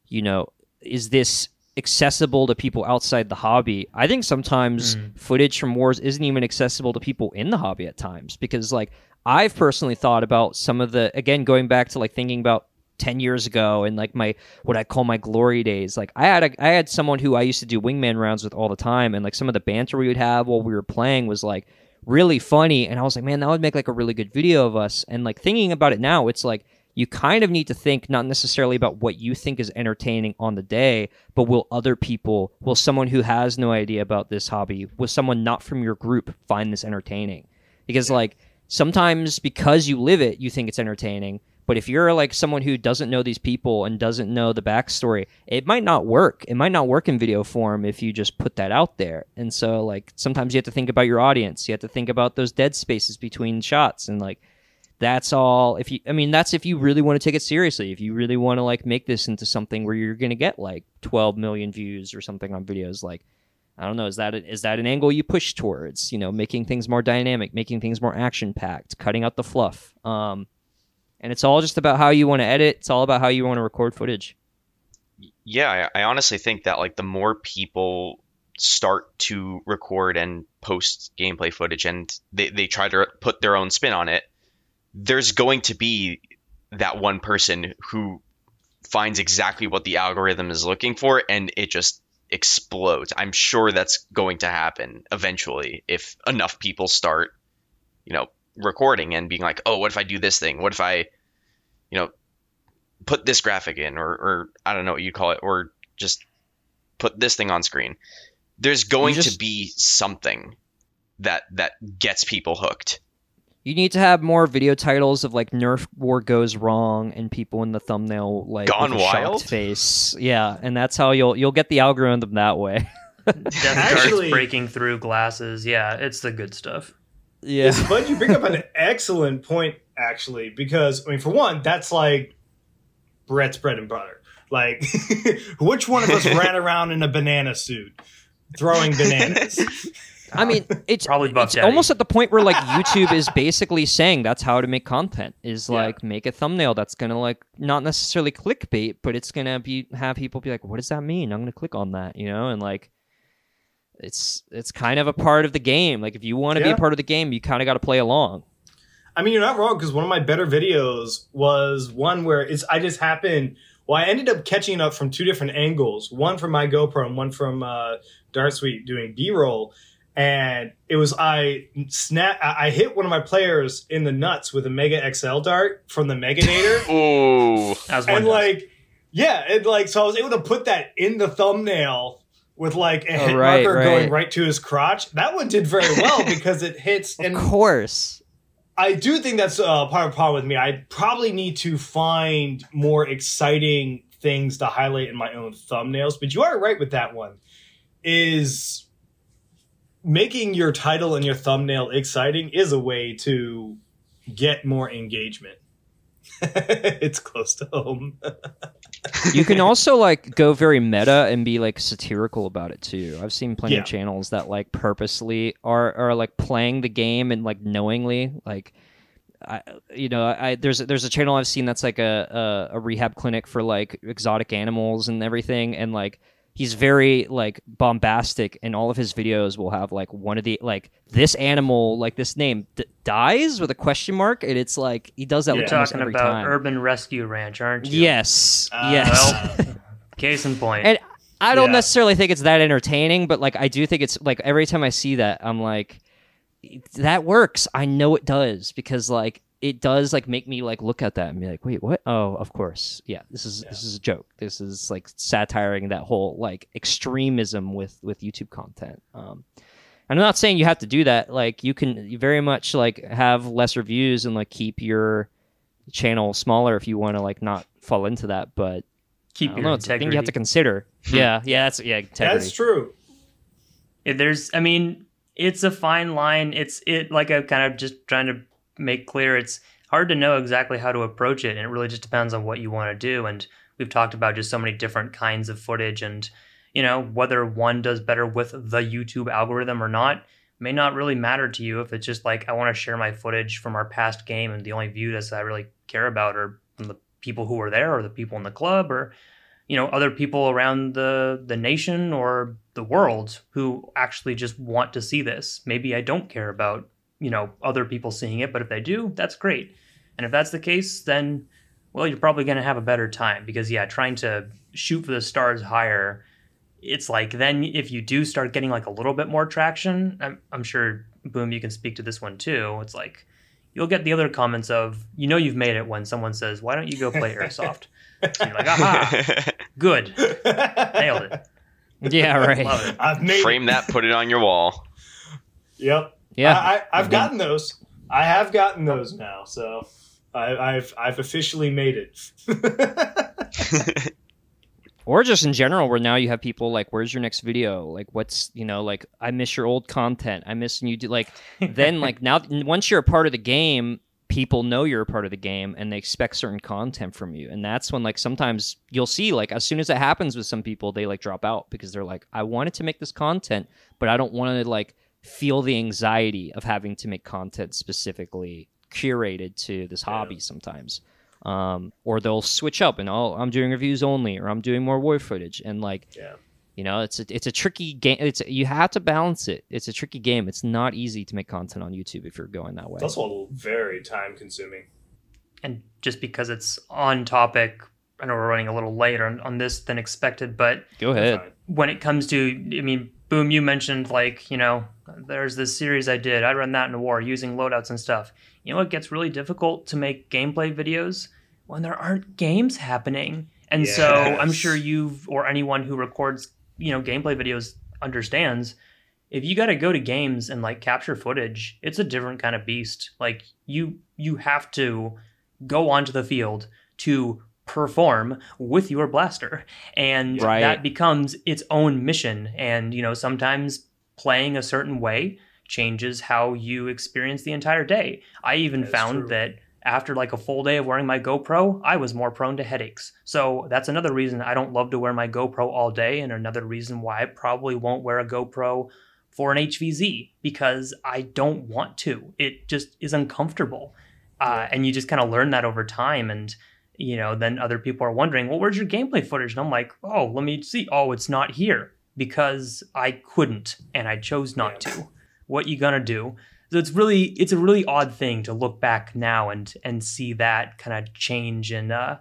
S1: you know is this accessible to people outside the hobby? I think sometimes footage from wars isn't even accessible to people in the hobby at times because like I've personally thought about some of the again going back to like thinking about 10 years ago and like my what I call my glory days. Like I had a, I had someone who I used to do wingman rounds with all the time and like some of the banter we would have while we were playing was like really funny and I was like, man, that would make like a really good video of us. And like thinking about it now, it's like you kind of need to think not necessarily about what you think is entertaining on the day, but will other people, will someone who has no idea about this hobby, will someone not from your group find this entertaining? Because like sometimes because you live it, you think it's entertaining. But if you're like someone who doesn't know these people and doesn't know the backstory, it might not work. It might not work in video form if you just put that out there. And so, like, sometimes you have to think about your audience. You have to think about those dead spaces between shots. And, like, that's all. If you, I mean, that's if you really want to take it seriously. If you really want to, like, make this into something where you're going to get, like, 12 million views or something on videos, like, I don't know. Is that a, is that an angle you push towards? You know, making things more dynamic, making things more action packed, cutting out the fluff. Um, and it's all just about how you want to edit. It's all about how you want to record footage.
S4: Yeah, I, I honestly think that like the more people start to record and post gameplay footage and they, they try to put their own spin on it, there's going to be that one person who finds exactly what the algorithm is looking for and it just explodes. I'm sure that's going to happen eventually if enough people start, you know, recording and being like, oh, what if I do this thing? What if I, you know, put this graphic in, or, or I don't know what you call it, or just put this thing on screen. There's going
S1: just-
S4: to be something that that gets people hooked.
S1: You need to have more video titles of like Nerf War goes wrong and people in the thumbnail like
S4: Gone
S1: shocked
S4: Wild?
S1: face. Yeah, and that's how you'll you'll get the algorithm that way.
S6: Death
S2: Actually-
S6: breaking through glasses. Yeah, it's the good stuff.
S1: Yeah.
S2: But you bring up an excellent point, actually, because I mean, for one, that's like Beret's bread and butter. Like, which one of us ran around in a banana suit throwing bananas?
S1: I mean, it's
S6: Probably Buff
S1: it's almost at the point where like YouTube is basically saying that's how to make content is
S2: Yeah.
S1: like make a thumbnail that's gonna like not necessarily clickbait, but it's gonna be have people be like, what does that mean? I'm gonna click on that, you know, and like it's it's kind of a part of the game. Like if you want to be a part of the game, you kind of got to play along.
S2: I mean, you're not wrong because one of my better videos was one where it's I just happened. Well, I ended up catching it up from two different angles, one from my GoPro and one from uh, Dart Sweep doing B-roll. And it was I snap I I hit one of my players in the nuts with a Mega XL dart from the Meganator.
S4: Ooh.
S6: As one
S2: and
S6: does.
S2: like yeah and like so i was able to put that in the thumbnail with like a
S1: Oh,
S2: hit
S1: right,
S2: marker
S1: right.
S2: going right to his crotch that one did very well because it hits
S1: Of
S2: and
S1: course.
S2: i do think that's uh, part of the problem with me i probably need to find more exciting things to highlight in my own thumbnails but you are right with that one is making your title and your thumbnail exciting is a way to get more engagement it's close to home
S1: you can also like go very meta and be like satirical about it too. I've seen plenty
S2: Yeah.
S1: of channels that like purposely are are like playing the game and like knowingly like I you know I there's there's a channel I've seen that's like a, a a rehab clinic for like exotic animals and everything and like he's very like bombastic and all of his videos will have like one of the like this animal like this name d- dies with a question mark and it's like he does that
S6: You're talking about
S1: time.
S6: Urban Rescue Ranch, aren't you?
S1: yes
S2: Uh,
S1: yes
S6: Well, case in point.
S1: And I don't
S2: Yeah.
S1: necessarily think it's that entertaining, but like I do think it's like every time I see that, I'm like, that works. I know it does because like it does like make me like look at that and be like, wait, what? Oh, of course, yeah. This is this is a joke. This is like satiring that whole like extremism with with YouTube content. Um, and I'm not saying you have to do that. Like you can very much like have lesser views and like keep your channel smaller if you want to like not fall into that, but
S6: Keep
S1: I
S6: your
S1: don't know. It's a thing
S6: integrity.
S1: you have to consider. yeah, yeah, that's yeah, integrity.
S2: That's true.
S6: It- there's i mean it's a fine line it's it like i'm kind of just trying to make clear it's hard to know exactly how to approach it and it really just depends on what you want to do and we've talked about just so many different kinds of footage and you know whether one does better with the youtube algorithm or not may not really matter to you if it's just like i want to share my footage from our past game and the only views that i really care about are the people who were there or the people in the club or you know other people around the the nation or the world who actually just want to see this. Maybe i don't care about you know other people seeing it but if they do that's great and if that's the case then well, you're probably going to have a better time because, yeah, trying to shoot for the stars higher, it's like then if you do start getting like a little bit more traction, I'm, I'm sure, Boom, you can speak to this one too. It's like you'll get the other comments of, you know, you've made it when someone says, why don't you go play Airsoft? and you're like, aha, good, nailed it.
S1: Yeah, right.
S6: Love it.
S2: I've made
S4: Frame that, put it on your wall.
S2: Yep.
S1: Yeah.
S2: I, I've gotten those. I have gotten those now. So I, I've I've officially made it.
S1: or just in general where now you have people like where's your next video like what's you know like i miss your old content i miss and you do like then like now once you're a part of the game people know you're a part of the game and they expect certain content from you and that's when like sometimes you'll see like as soon as it happens with some people they like drop out because they're like i wanted to make this content but i don't want to like feel the anxiety of having to make content specifically curated to this hobby sometimes. Um, or they'll switch up and oh i'm doing reviews only or i'm doing more war footage. And like
S2: Yeah.
S1: you know it's a, it's a tricky game. It's you have to balance it. It's a tricky game. It's not easy to make content on youtube if you're going that way.
S2: It's also very time consuming.
S6: and just because it's on topic, I know we're running a little late on, on this than expected, but
S1: go ahead.
S6: When it comes to, I mean, Boom, you mentioned like, you know, there's this series I did. I run that in a war using loadouts and stuff. You know, it gets really difficult to make gameplay videos when there aren't games happening. And so I'm sure you've, or anyone who records, you know, gameplay videos understands if you got to go to games and like capture footage, it's a different kind of beast. Like you, you have to go onto the field to perform with your blaster and
S1: Right.
S6: that becomes its own mission and you know sometimes playing a certain way changes how you experience the entire day. I even
S2: That's
S6: found
S2: true.
S6: that after like a full day of wearing my gopro i was more prone to headaches. So that's another reason i don't love to wear my gopro all day and another reason why i probably won't wear a gopro for an hvz because i don't want to. It just is uncomfortable. Uh, and you just kind of learn that over time and you know then other people are wondering well where's your gameplay footage? And i'm like oh let me see. Oh it's not here because i couldn't and i chose not
S2: Yeah.
S6: to what you gonna do so it's really it's a really odd thing to look back now and and see that kind of change in uh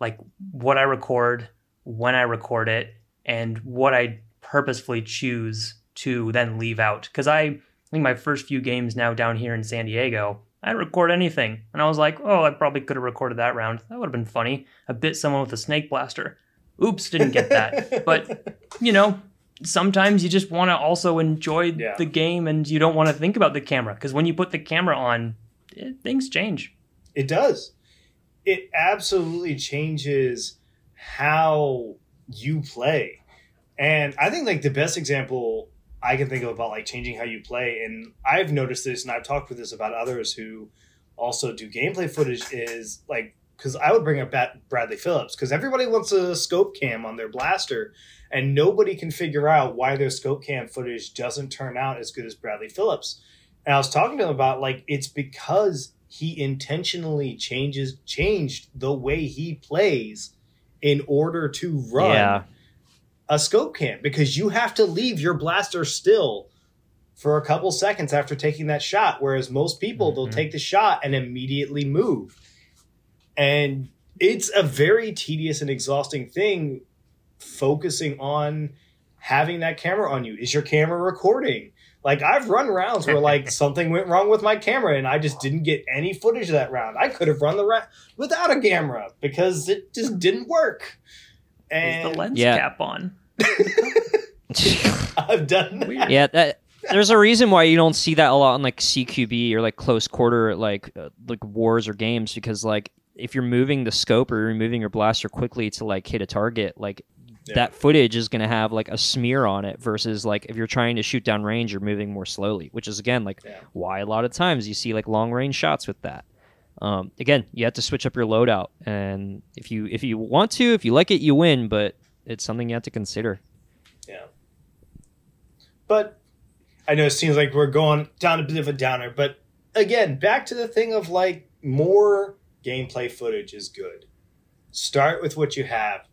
S6: like what i record when i record it and what i purposefully choose to then leave out because i I think my first few games now down here in San Diego, I didn't record anything. And I was like, oh, I probably could have recorded that round. That would have been funny. I bit someone with a snake blaster. Oops, didn't get that. but, you know, sometimes you just want to also enjoy
S2: Yeah.
S6: the game and you don't want to think about the camera. Because when you put the camera on, eh, things change.
S2: It does. It absolutely changes how you play. And I think like the best example I can think of about like changing how you play, and I've noticed this and I've talked with this about others who also do gameplay footage is like because I would bring up Bat- Bradley Phillips because everybody wants a scope cam on their blaster, and nobody can figure out why their scope cam footage doesn't turn out as good as Bradley Phillips. And I was talking to him about like it's because he intentionally changes changed the way he plays in order to run
S1: Yeah.
S2: a scope cam because you have to leave your blaster still for a couple seconds after taking that shot whereas most people they'll
S6: Mhm.
S2: take the shot and immediately move and it's a very tedious and exhausting thing focusing on having that camera on you is your camera recording like i've run rounds where like something went wrong with my camera and i just didn't get any footage of that round i could have run the round without a camera because it just didn't work
S6: Is
S2: and
S6: the lens
S1: Yeah.
S6: cap on?
S2: i've done that.
S1: Yeah that there's a reason why you don't see that a lot in like cqb or like close quarter like uh, like wars or games because like if you're moving the scope or you're moving your blaster quickly to like hit a target like
S2: Yeah.
S1: that footage is going to have like a smear on it versus like if you're trying to shoot down range you're moving more slowly which is again like
S2: Yeah.
S1: why a lot of times you see like long range shots with that um, again you have to switch up your loadout and if you if you want to if you like it you win but it's something you have to consider
S2: Yeah. But I know it seems like we're going down a bit of a downer, but again, back to the thing of like more gameplay footage is good. Start with what you have.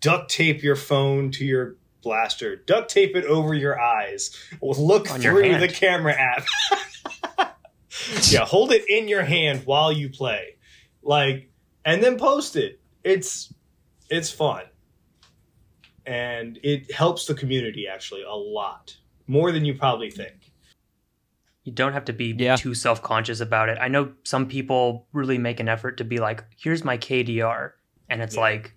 S2: Duct tape your phone to your blaster. Duct tape it over your eyes. Look
S6: On
S2: through the camera app. yeah, hold it in your hand while you play. Like and then post it. It's it's fun. And it helps the community actually a lot. More than you probably think.
S6: You don't have to be
S1: Yeah.
S6: too self conscious about it. I know some people really make an effort to be like, here's my KDR. And it's
S2: Yeah.
S6: like,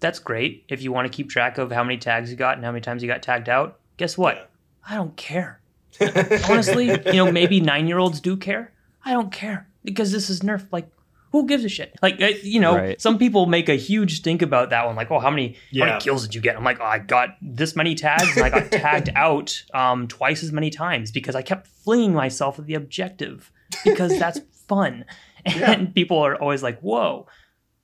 S6: that's great. If you want to keep track of how many tags you got and how many times you got tagged out, guess what? I don't care. Honestly, you know, maybe nine year olds do care. I don't care because this is Nerf. Like, who gives a shit? Like, you know,
S1: Right.
S6: some people make a huge stink about that one. Like, oh, how many, how many kills did you get? I'm like, oh, I got this many tags and I got tagged out um, twice as many times because I kept flinging myself at the objective because that's fun. And
S2: Yeah.
S6: people are always like, whoa,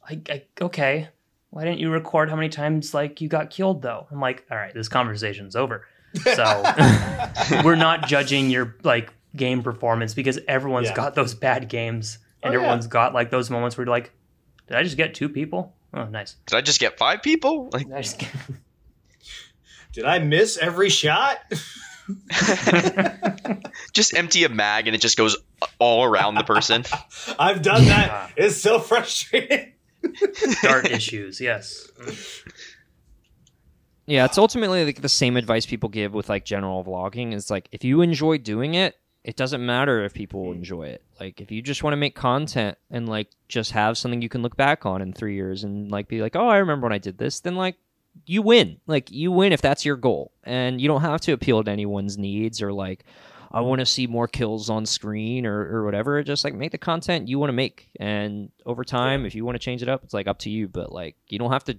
S6: I, I, okay. Why didn't you record how many times like you got killed though? I'm like, all right, this conversation's over. So we're not judging your like game performance because everyone's
S2: Yeah.
S6: got those bad games and
S2: Oh, yeah.
S6: everyone's got like those moments where you're like, did I just get two people? Oh, nice.
S4: Did I just get five people? Like,
S6: Did I just get-
S2: Did I miss every shot?
S4: just empty a mag and it just goes all around the person.
S2: I've done
S6: Yeah.
S2: that. It's so frustrating.
S6: Dart issues, yes.
S1: Yeah, it's ultimately like the same advice people give with like general vlogging. Is like if you enjoy doing it, it doesn't matter if people hmm. enjoy it. Like if you just want to make content and like just have something you can look back on in three years and like be like, oh, I remember when I did this. Then like you win. Like you win if that's your goal, and you don't have to appeal to anyone's needs or like. I want to see more kills on screen or, or whatever. Just like make the content you want to make, and over time, if you want to change it up, it's like up to you. But like you don't have to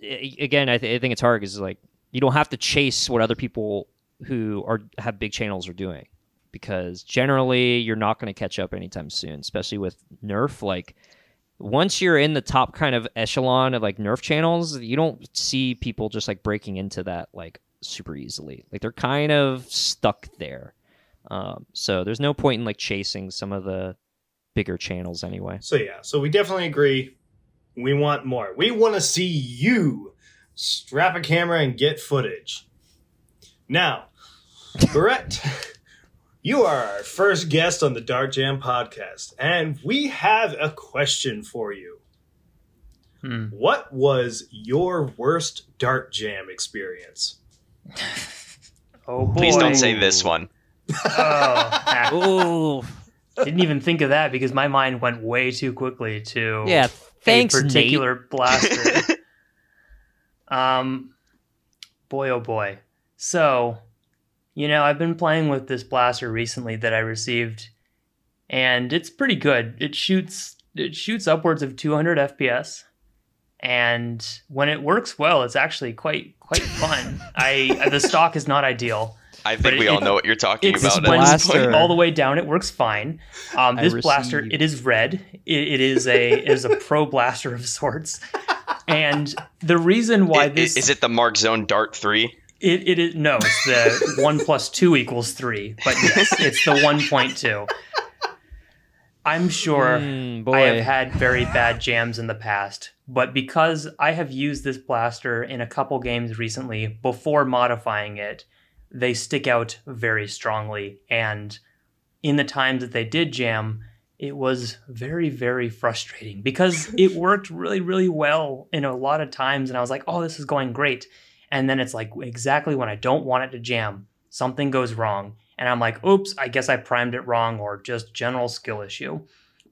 S1: again, I, th- I think it's hard because like you don't have to chase what other people who are have big channels are doing because generally you're not going to catch up anytime soon, especially with Nerf. Like once you're in the top kind of echelon of like Nerf channels, you don't see people just like breaking into that like super easily. Like they're kind of stuck there. Um, so there's no point in like chasing some of the bigger channels anyway.
S2: So yeah, so we definitely agree. We want more. We want to see you strap a camera and get footage. Now, Beret, you are our first guest on the Dart Jam podcast, and we have a question for you.
S6: Hmm.
S2: What was your worst Dart Jam experience?
S6: Oh boy.
S4: Please don't say this one.
S6: Oh, didn't even think of that because my mind went way too quickly to
S1: yeah. Thanks,
S6: a
S1: Nate.
S6: particular blaster. um, boy, oh boy. So, you know, I've been playing with this blaster recently that I received, and it's pretty good. It shoots it shoots upwards of 200 FPS, and when it works well, it's actually quite quite fun. I the stock is not ideal.
S4: I think we
S6: it-
S4: all know what you're talking
S6: It's
S4: about.
S6: when
S4: at
S6: you
S4: this
S6: put
S4: point.
S6: it all the way down, it works fine. Um, this blaster, it is red. It, it is a it is a pro blaster of sorts. And the reason why
S4: I- i-
S6: this
S4: is it the Mark Zone Dart 3?
S6: It, it is no, it's the one plus two equals three. But yes, it's the one point two. I'm sure
S1: Mm.
S6: I have had very bad jams in the past, but because I have used this blaster in a couple games recently before modifying it, they stick out very strongly. And in the times that they did jam, it was very, very frustrating because it worked really, really well in a lot of times. And I was like, oh, this is going great. And then it's like exactly when I don't want it to jam, something goes wrong. And I'm like, oops, I guess I primed it wrong or just general skill issue.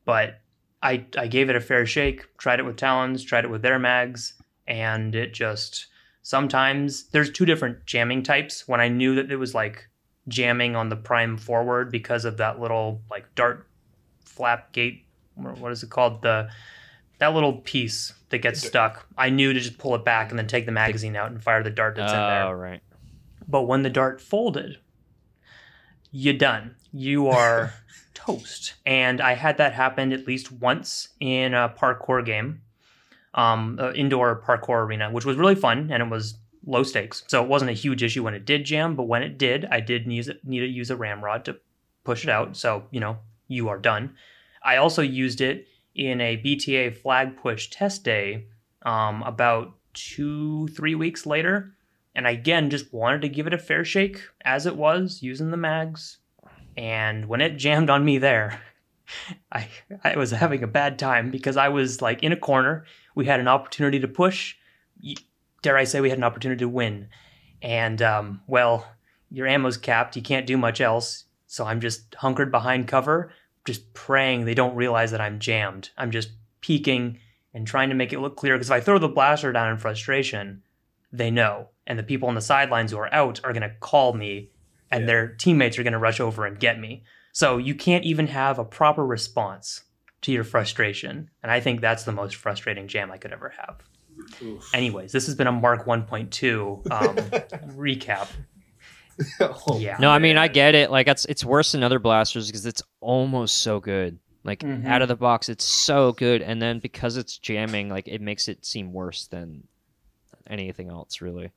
S6: But I, I gave it a fair shake, tried it with Talons, tried it with their mags, and it just sometimes there's two different jamming types. When I knew that it was like jamming on the prime forward because of that little like dart flap gate, what is it called? The that little piece that gets stuck. I knew to just pull it back and then take the magazine out and fire the dart that's in there.
S1: Oh, right.
S6: But when the dart folded, you're done. You are toast. And I had that happen at least once in a parkour game, um, uh, indoor parkour arena, which was really fun and it was low stakes. So it wasn't a huge issue when it did jam, but when it did, I did use it, need to use a ramrod to push it out. So you know you are done. I also used it in a BTA flag push test day um, about two three weeks later and I again just wanted to give it a fair shake as it was using the mags and when it jammed on me there I I was having a bad time because I was like in a corner. We had an opportunity to push. Dare I say we had an opportunity to win? And um, well, your ammo's capped. You can't do much else. So I'm just hunkered behind cover, just praying they don't realize that I'm jammed. I'm just peeking and trying to make it look clear because if I throw the blaster down in frustration, they know. And the people on the sidelines who are out are going to call me and
S2: Yeah.
S6: their teammates are going to rush over and get me. So you can't even have a proper response to your frustration. And I think that's the most frustrating jam I could ever have.
S2: Oof.
S6: Anyways, this has been a Mark 1.2 um, recap.
S2: Oh,
S6: Yeah.
S1: No, I mean I get it. Like it's it's worse than other blasters because it's almost so good. Like
S6: Mhm.
S1: out of the box, it's so good, and then because it's jamming, like it makes it seem worse than anything else, really.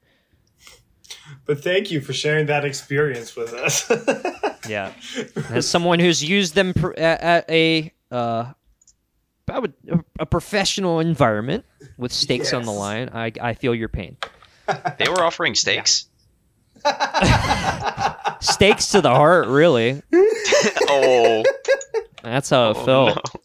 S2: But thank you for sharing that experience with us.
S1: Yeah. As someone who's used them pr- at, at a uh, I would, a professional environment with stakes on the line, I I feel your pain.
S4: They were offering steaks.
S1: Stakes to the heart, really.
S4: oh,
S1: That's how it
S4: oh,
S1: felt.
S4: no.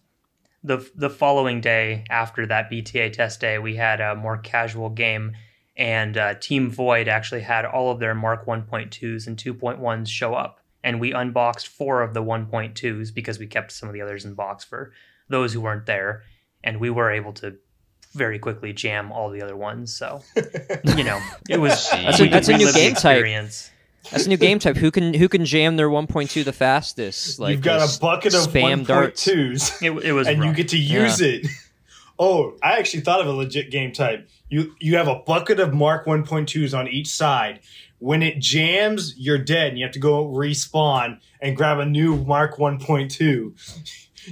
S6: the the following day after that BTA test day, we had a more casual game, and uh, Team Void actually had all of their Mark 1.2s and 2.1s show up, and we unboxed four of the 1.2s because we kept some of the others in box for those who weren't there, and we were able to very quickly jam all the other ones. So you know, it was
S4: That's
S1: a- that's a new
S6: relive the
S1: game type. That's a new game type. Who can who can jam their 1.2 the fastest? Like
S2: You've got a bucket of
S1: spam darts.
S2: 1.2s.
S6: It, it was
S2: and you get to use it. Oh, I actually thought of a legit game type. You you have a bucket of Mark 1.2s on each side. When it jams, you're dead, and you have to go respawn and grab a new Mark 1.2.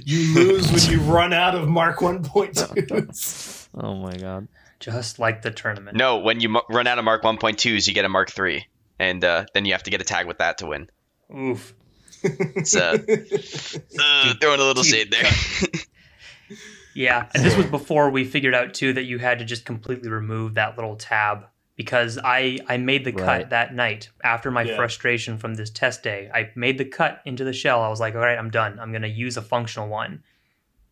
S2: You lose when you run out of Mark 1.2s.
S1: Oh my god.
S6: just like the tournament.
S4: No, when you mu- run out of Mark 1.2s, you get a Mark 3. And uh, then you have to get a tag with that to win.
S6: Oof.
S4: It's uh, uh, throwing a little shade there.
S6: Yeah, and this was before we figured out too that you had to just completely remove that little tab because I I made the cut
S1: Right.
S6: that night after my
S2: Yeah.
S6: frustration from this test day. I made the cut into the shell. I was like, "All right, I'm done. I'm going to use a functional one."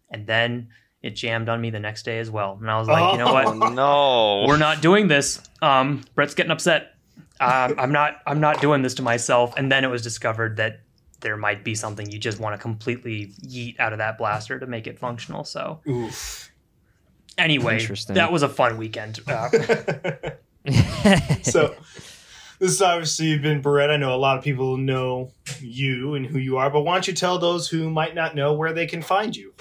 S6: And then it jammed on me the next day as well. And I was like, "You know
S4: oh,
S6: what?
S4: no.
S6: We're not doing this." Um Beret's getting upset. Um, I'm not I'm not doing this to myself. And then it was discovered that there might be something you just want to completely yeet out of that blaster to make it functional. So
S2: Oof.
S6: Anyway, that was a fun weekend. Uh,
S2: so this is obviously been Beret. I know a lot of people know you and who you are, but why don't you tell those who might not know where they can find you?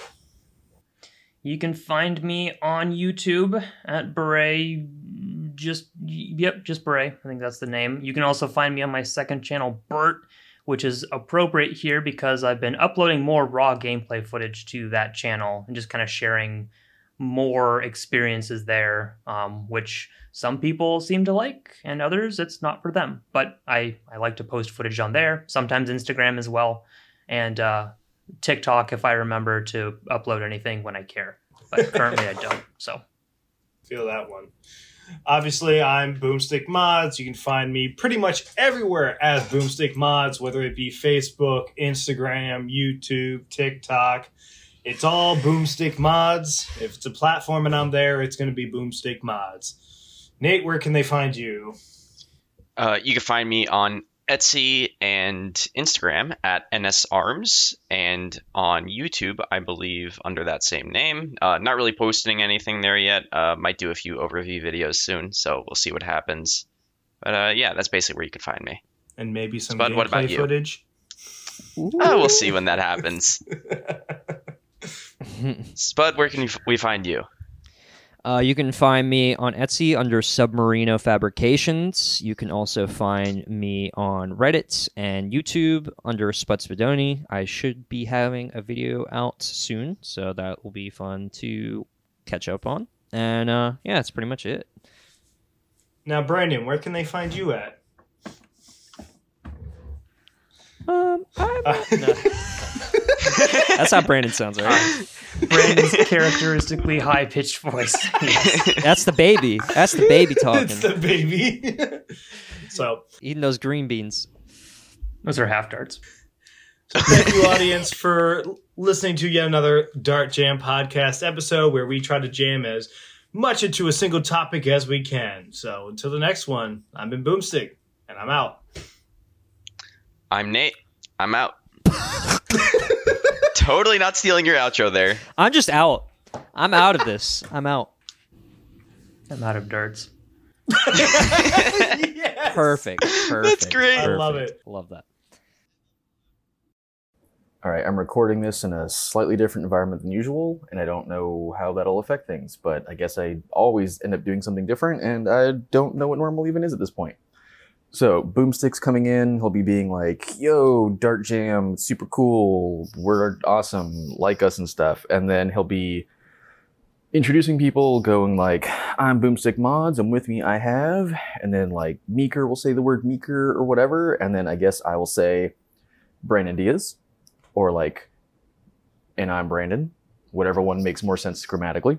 S6: You can find me on YouTube at Beret. Just yep, just Beret. I think that's the name. You can also find me on my second channel, Bert, which is appropriate here because I've been uploading more raw gameplay footage to that channel and just kind of sharing more experiences there, um, which some people seem to like, and others it's not for them. But I I like to post footage on there, sometimes Instagram as well, and uh, TikTok if I remember to upload anything when I care. But currently I don't. So
S2: Feel that one. Obviously, I'm Boomstick Mods. You can find me pretty much everywhere as Boomstick Mods, whether it be Facebook, Instagram, YouTube, TikTok. It's all Boomstick Mods. If it's a platform and I'm there, it's going to be Boomstick Mods. Nate, where can they find you?
S4: Uh, you can find me on Etsy and Instagram at NSArms and on YouTube, I believe, under that same name. Uh, not really posting anything there yet. Uh, might do a few overview videos soon, so we'll see what happens. But uh, yeah, that's basically where you can find me.
S2: And maybe some
S4: Spud,
S2: gameplay
S4: what about you?
S2: footage.
S4: Uh, we'll see when that happens. Spud, where can you f- we find you?
S1: Uh, you can find me on Etsy under Submarino Fabrications. You can also find me on Reddit and YouTube under spudspudoni I should be having a video out soon, so that will be fun to catch up on. And uh, yeah, that's pretty much it.
S2: Now, Brandon, where can they find you at?
S1: Um, I'm, that's how Brandon sounds, right?
S6: Brandon's characteristically high pitched voice.
S1: That's the baby. That's the baby talking.
S2: it's the baby. so,
S1: Eating those green beans.
S6: Those are half darts.
S2: So thank you, audience, for listening to yet another Dart Jam podcast episode where we try to jam as much into a single topic as we can. So until the next one, I'm in Boomstick, and I'm out.
S4: I'm Nate. I'm out. Totally not stealing your outro there.
S1: I'm just out. I'm out of this. I'm out.
S6: I'm out of darts.
S2: yes!
S1: Perfect. Perfect.
S4: That's great.
S2: I love it.
S1: Love that.
S3: All right, I'm recording this in a slightly different environment than usual, and I don't know how that'll affect things, but I guess I always end up doing something different, and I don't know what normal even is at this point. So, Boomstick's coming in, he'll be being like, yo, Dart Jam, super cool, we're awesome, like us and stuff, and then he'll be introducing people, going like, I'm Boomstick Mods, and with me I have, and then like, Meeker will say the word Meeker or whatever, and then I guess I will say, Brandon Diaz or like, and I'm Brandon, whatever one makes more sense grammatically.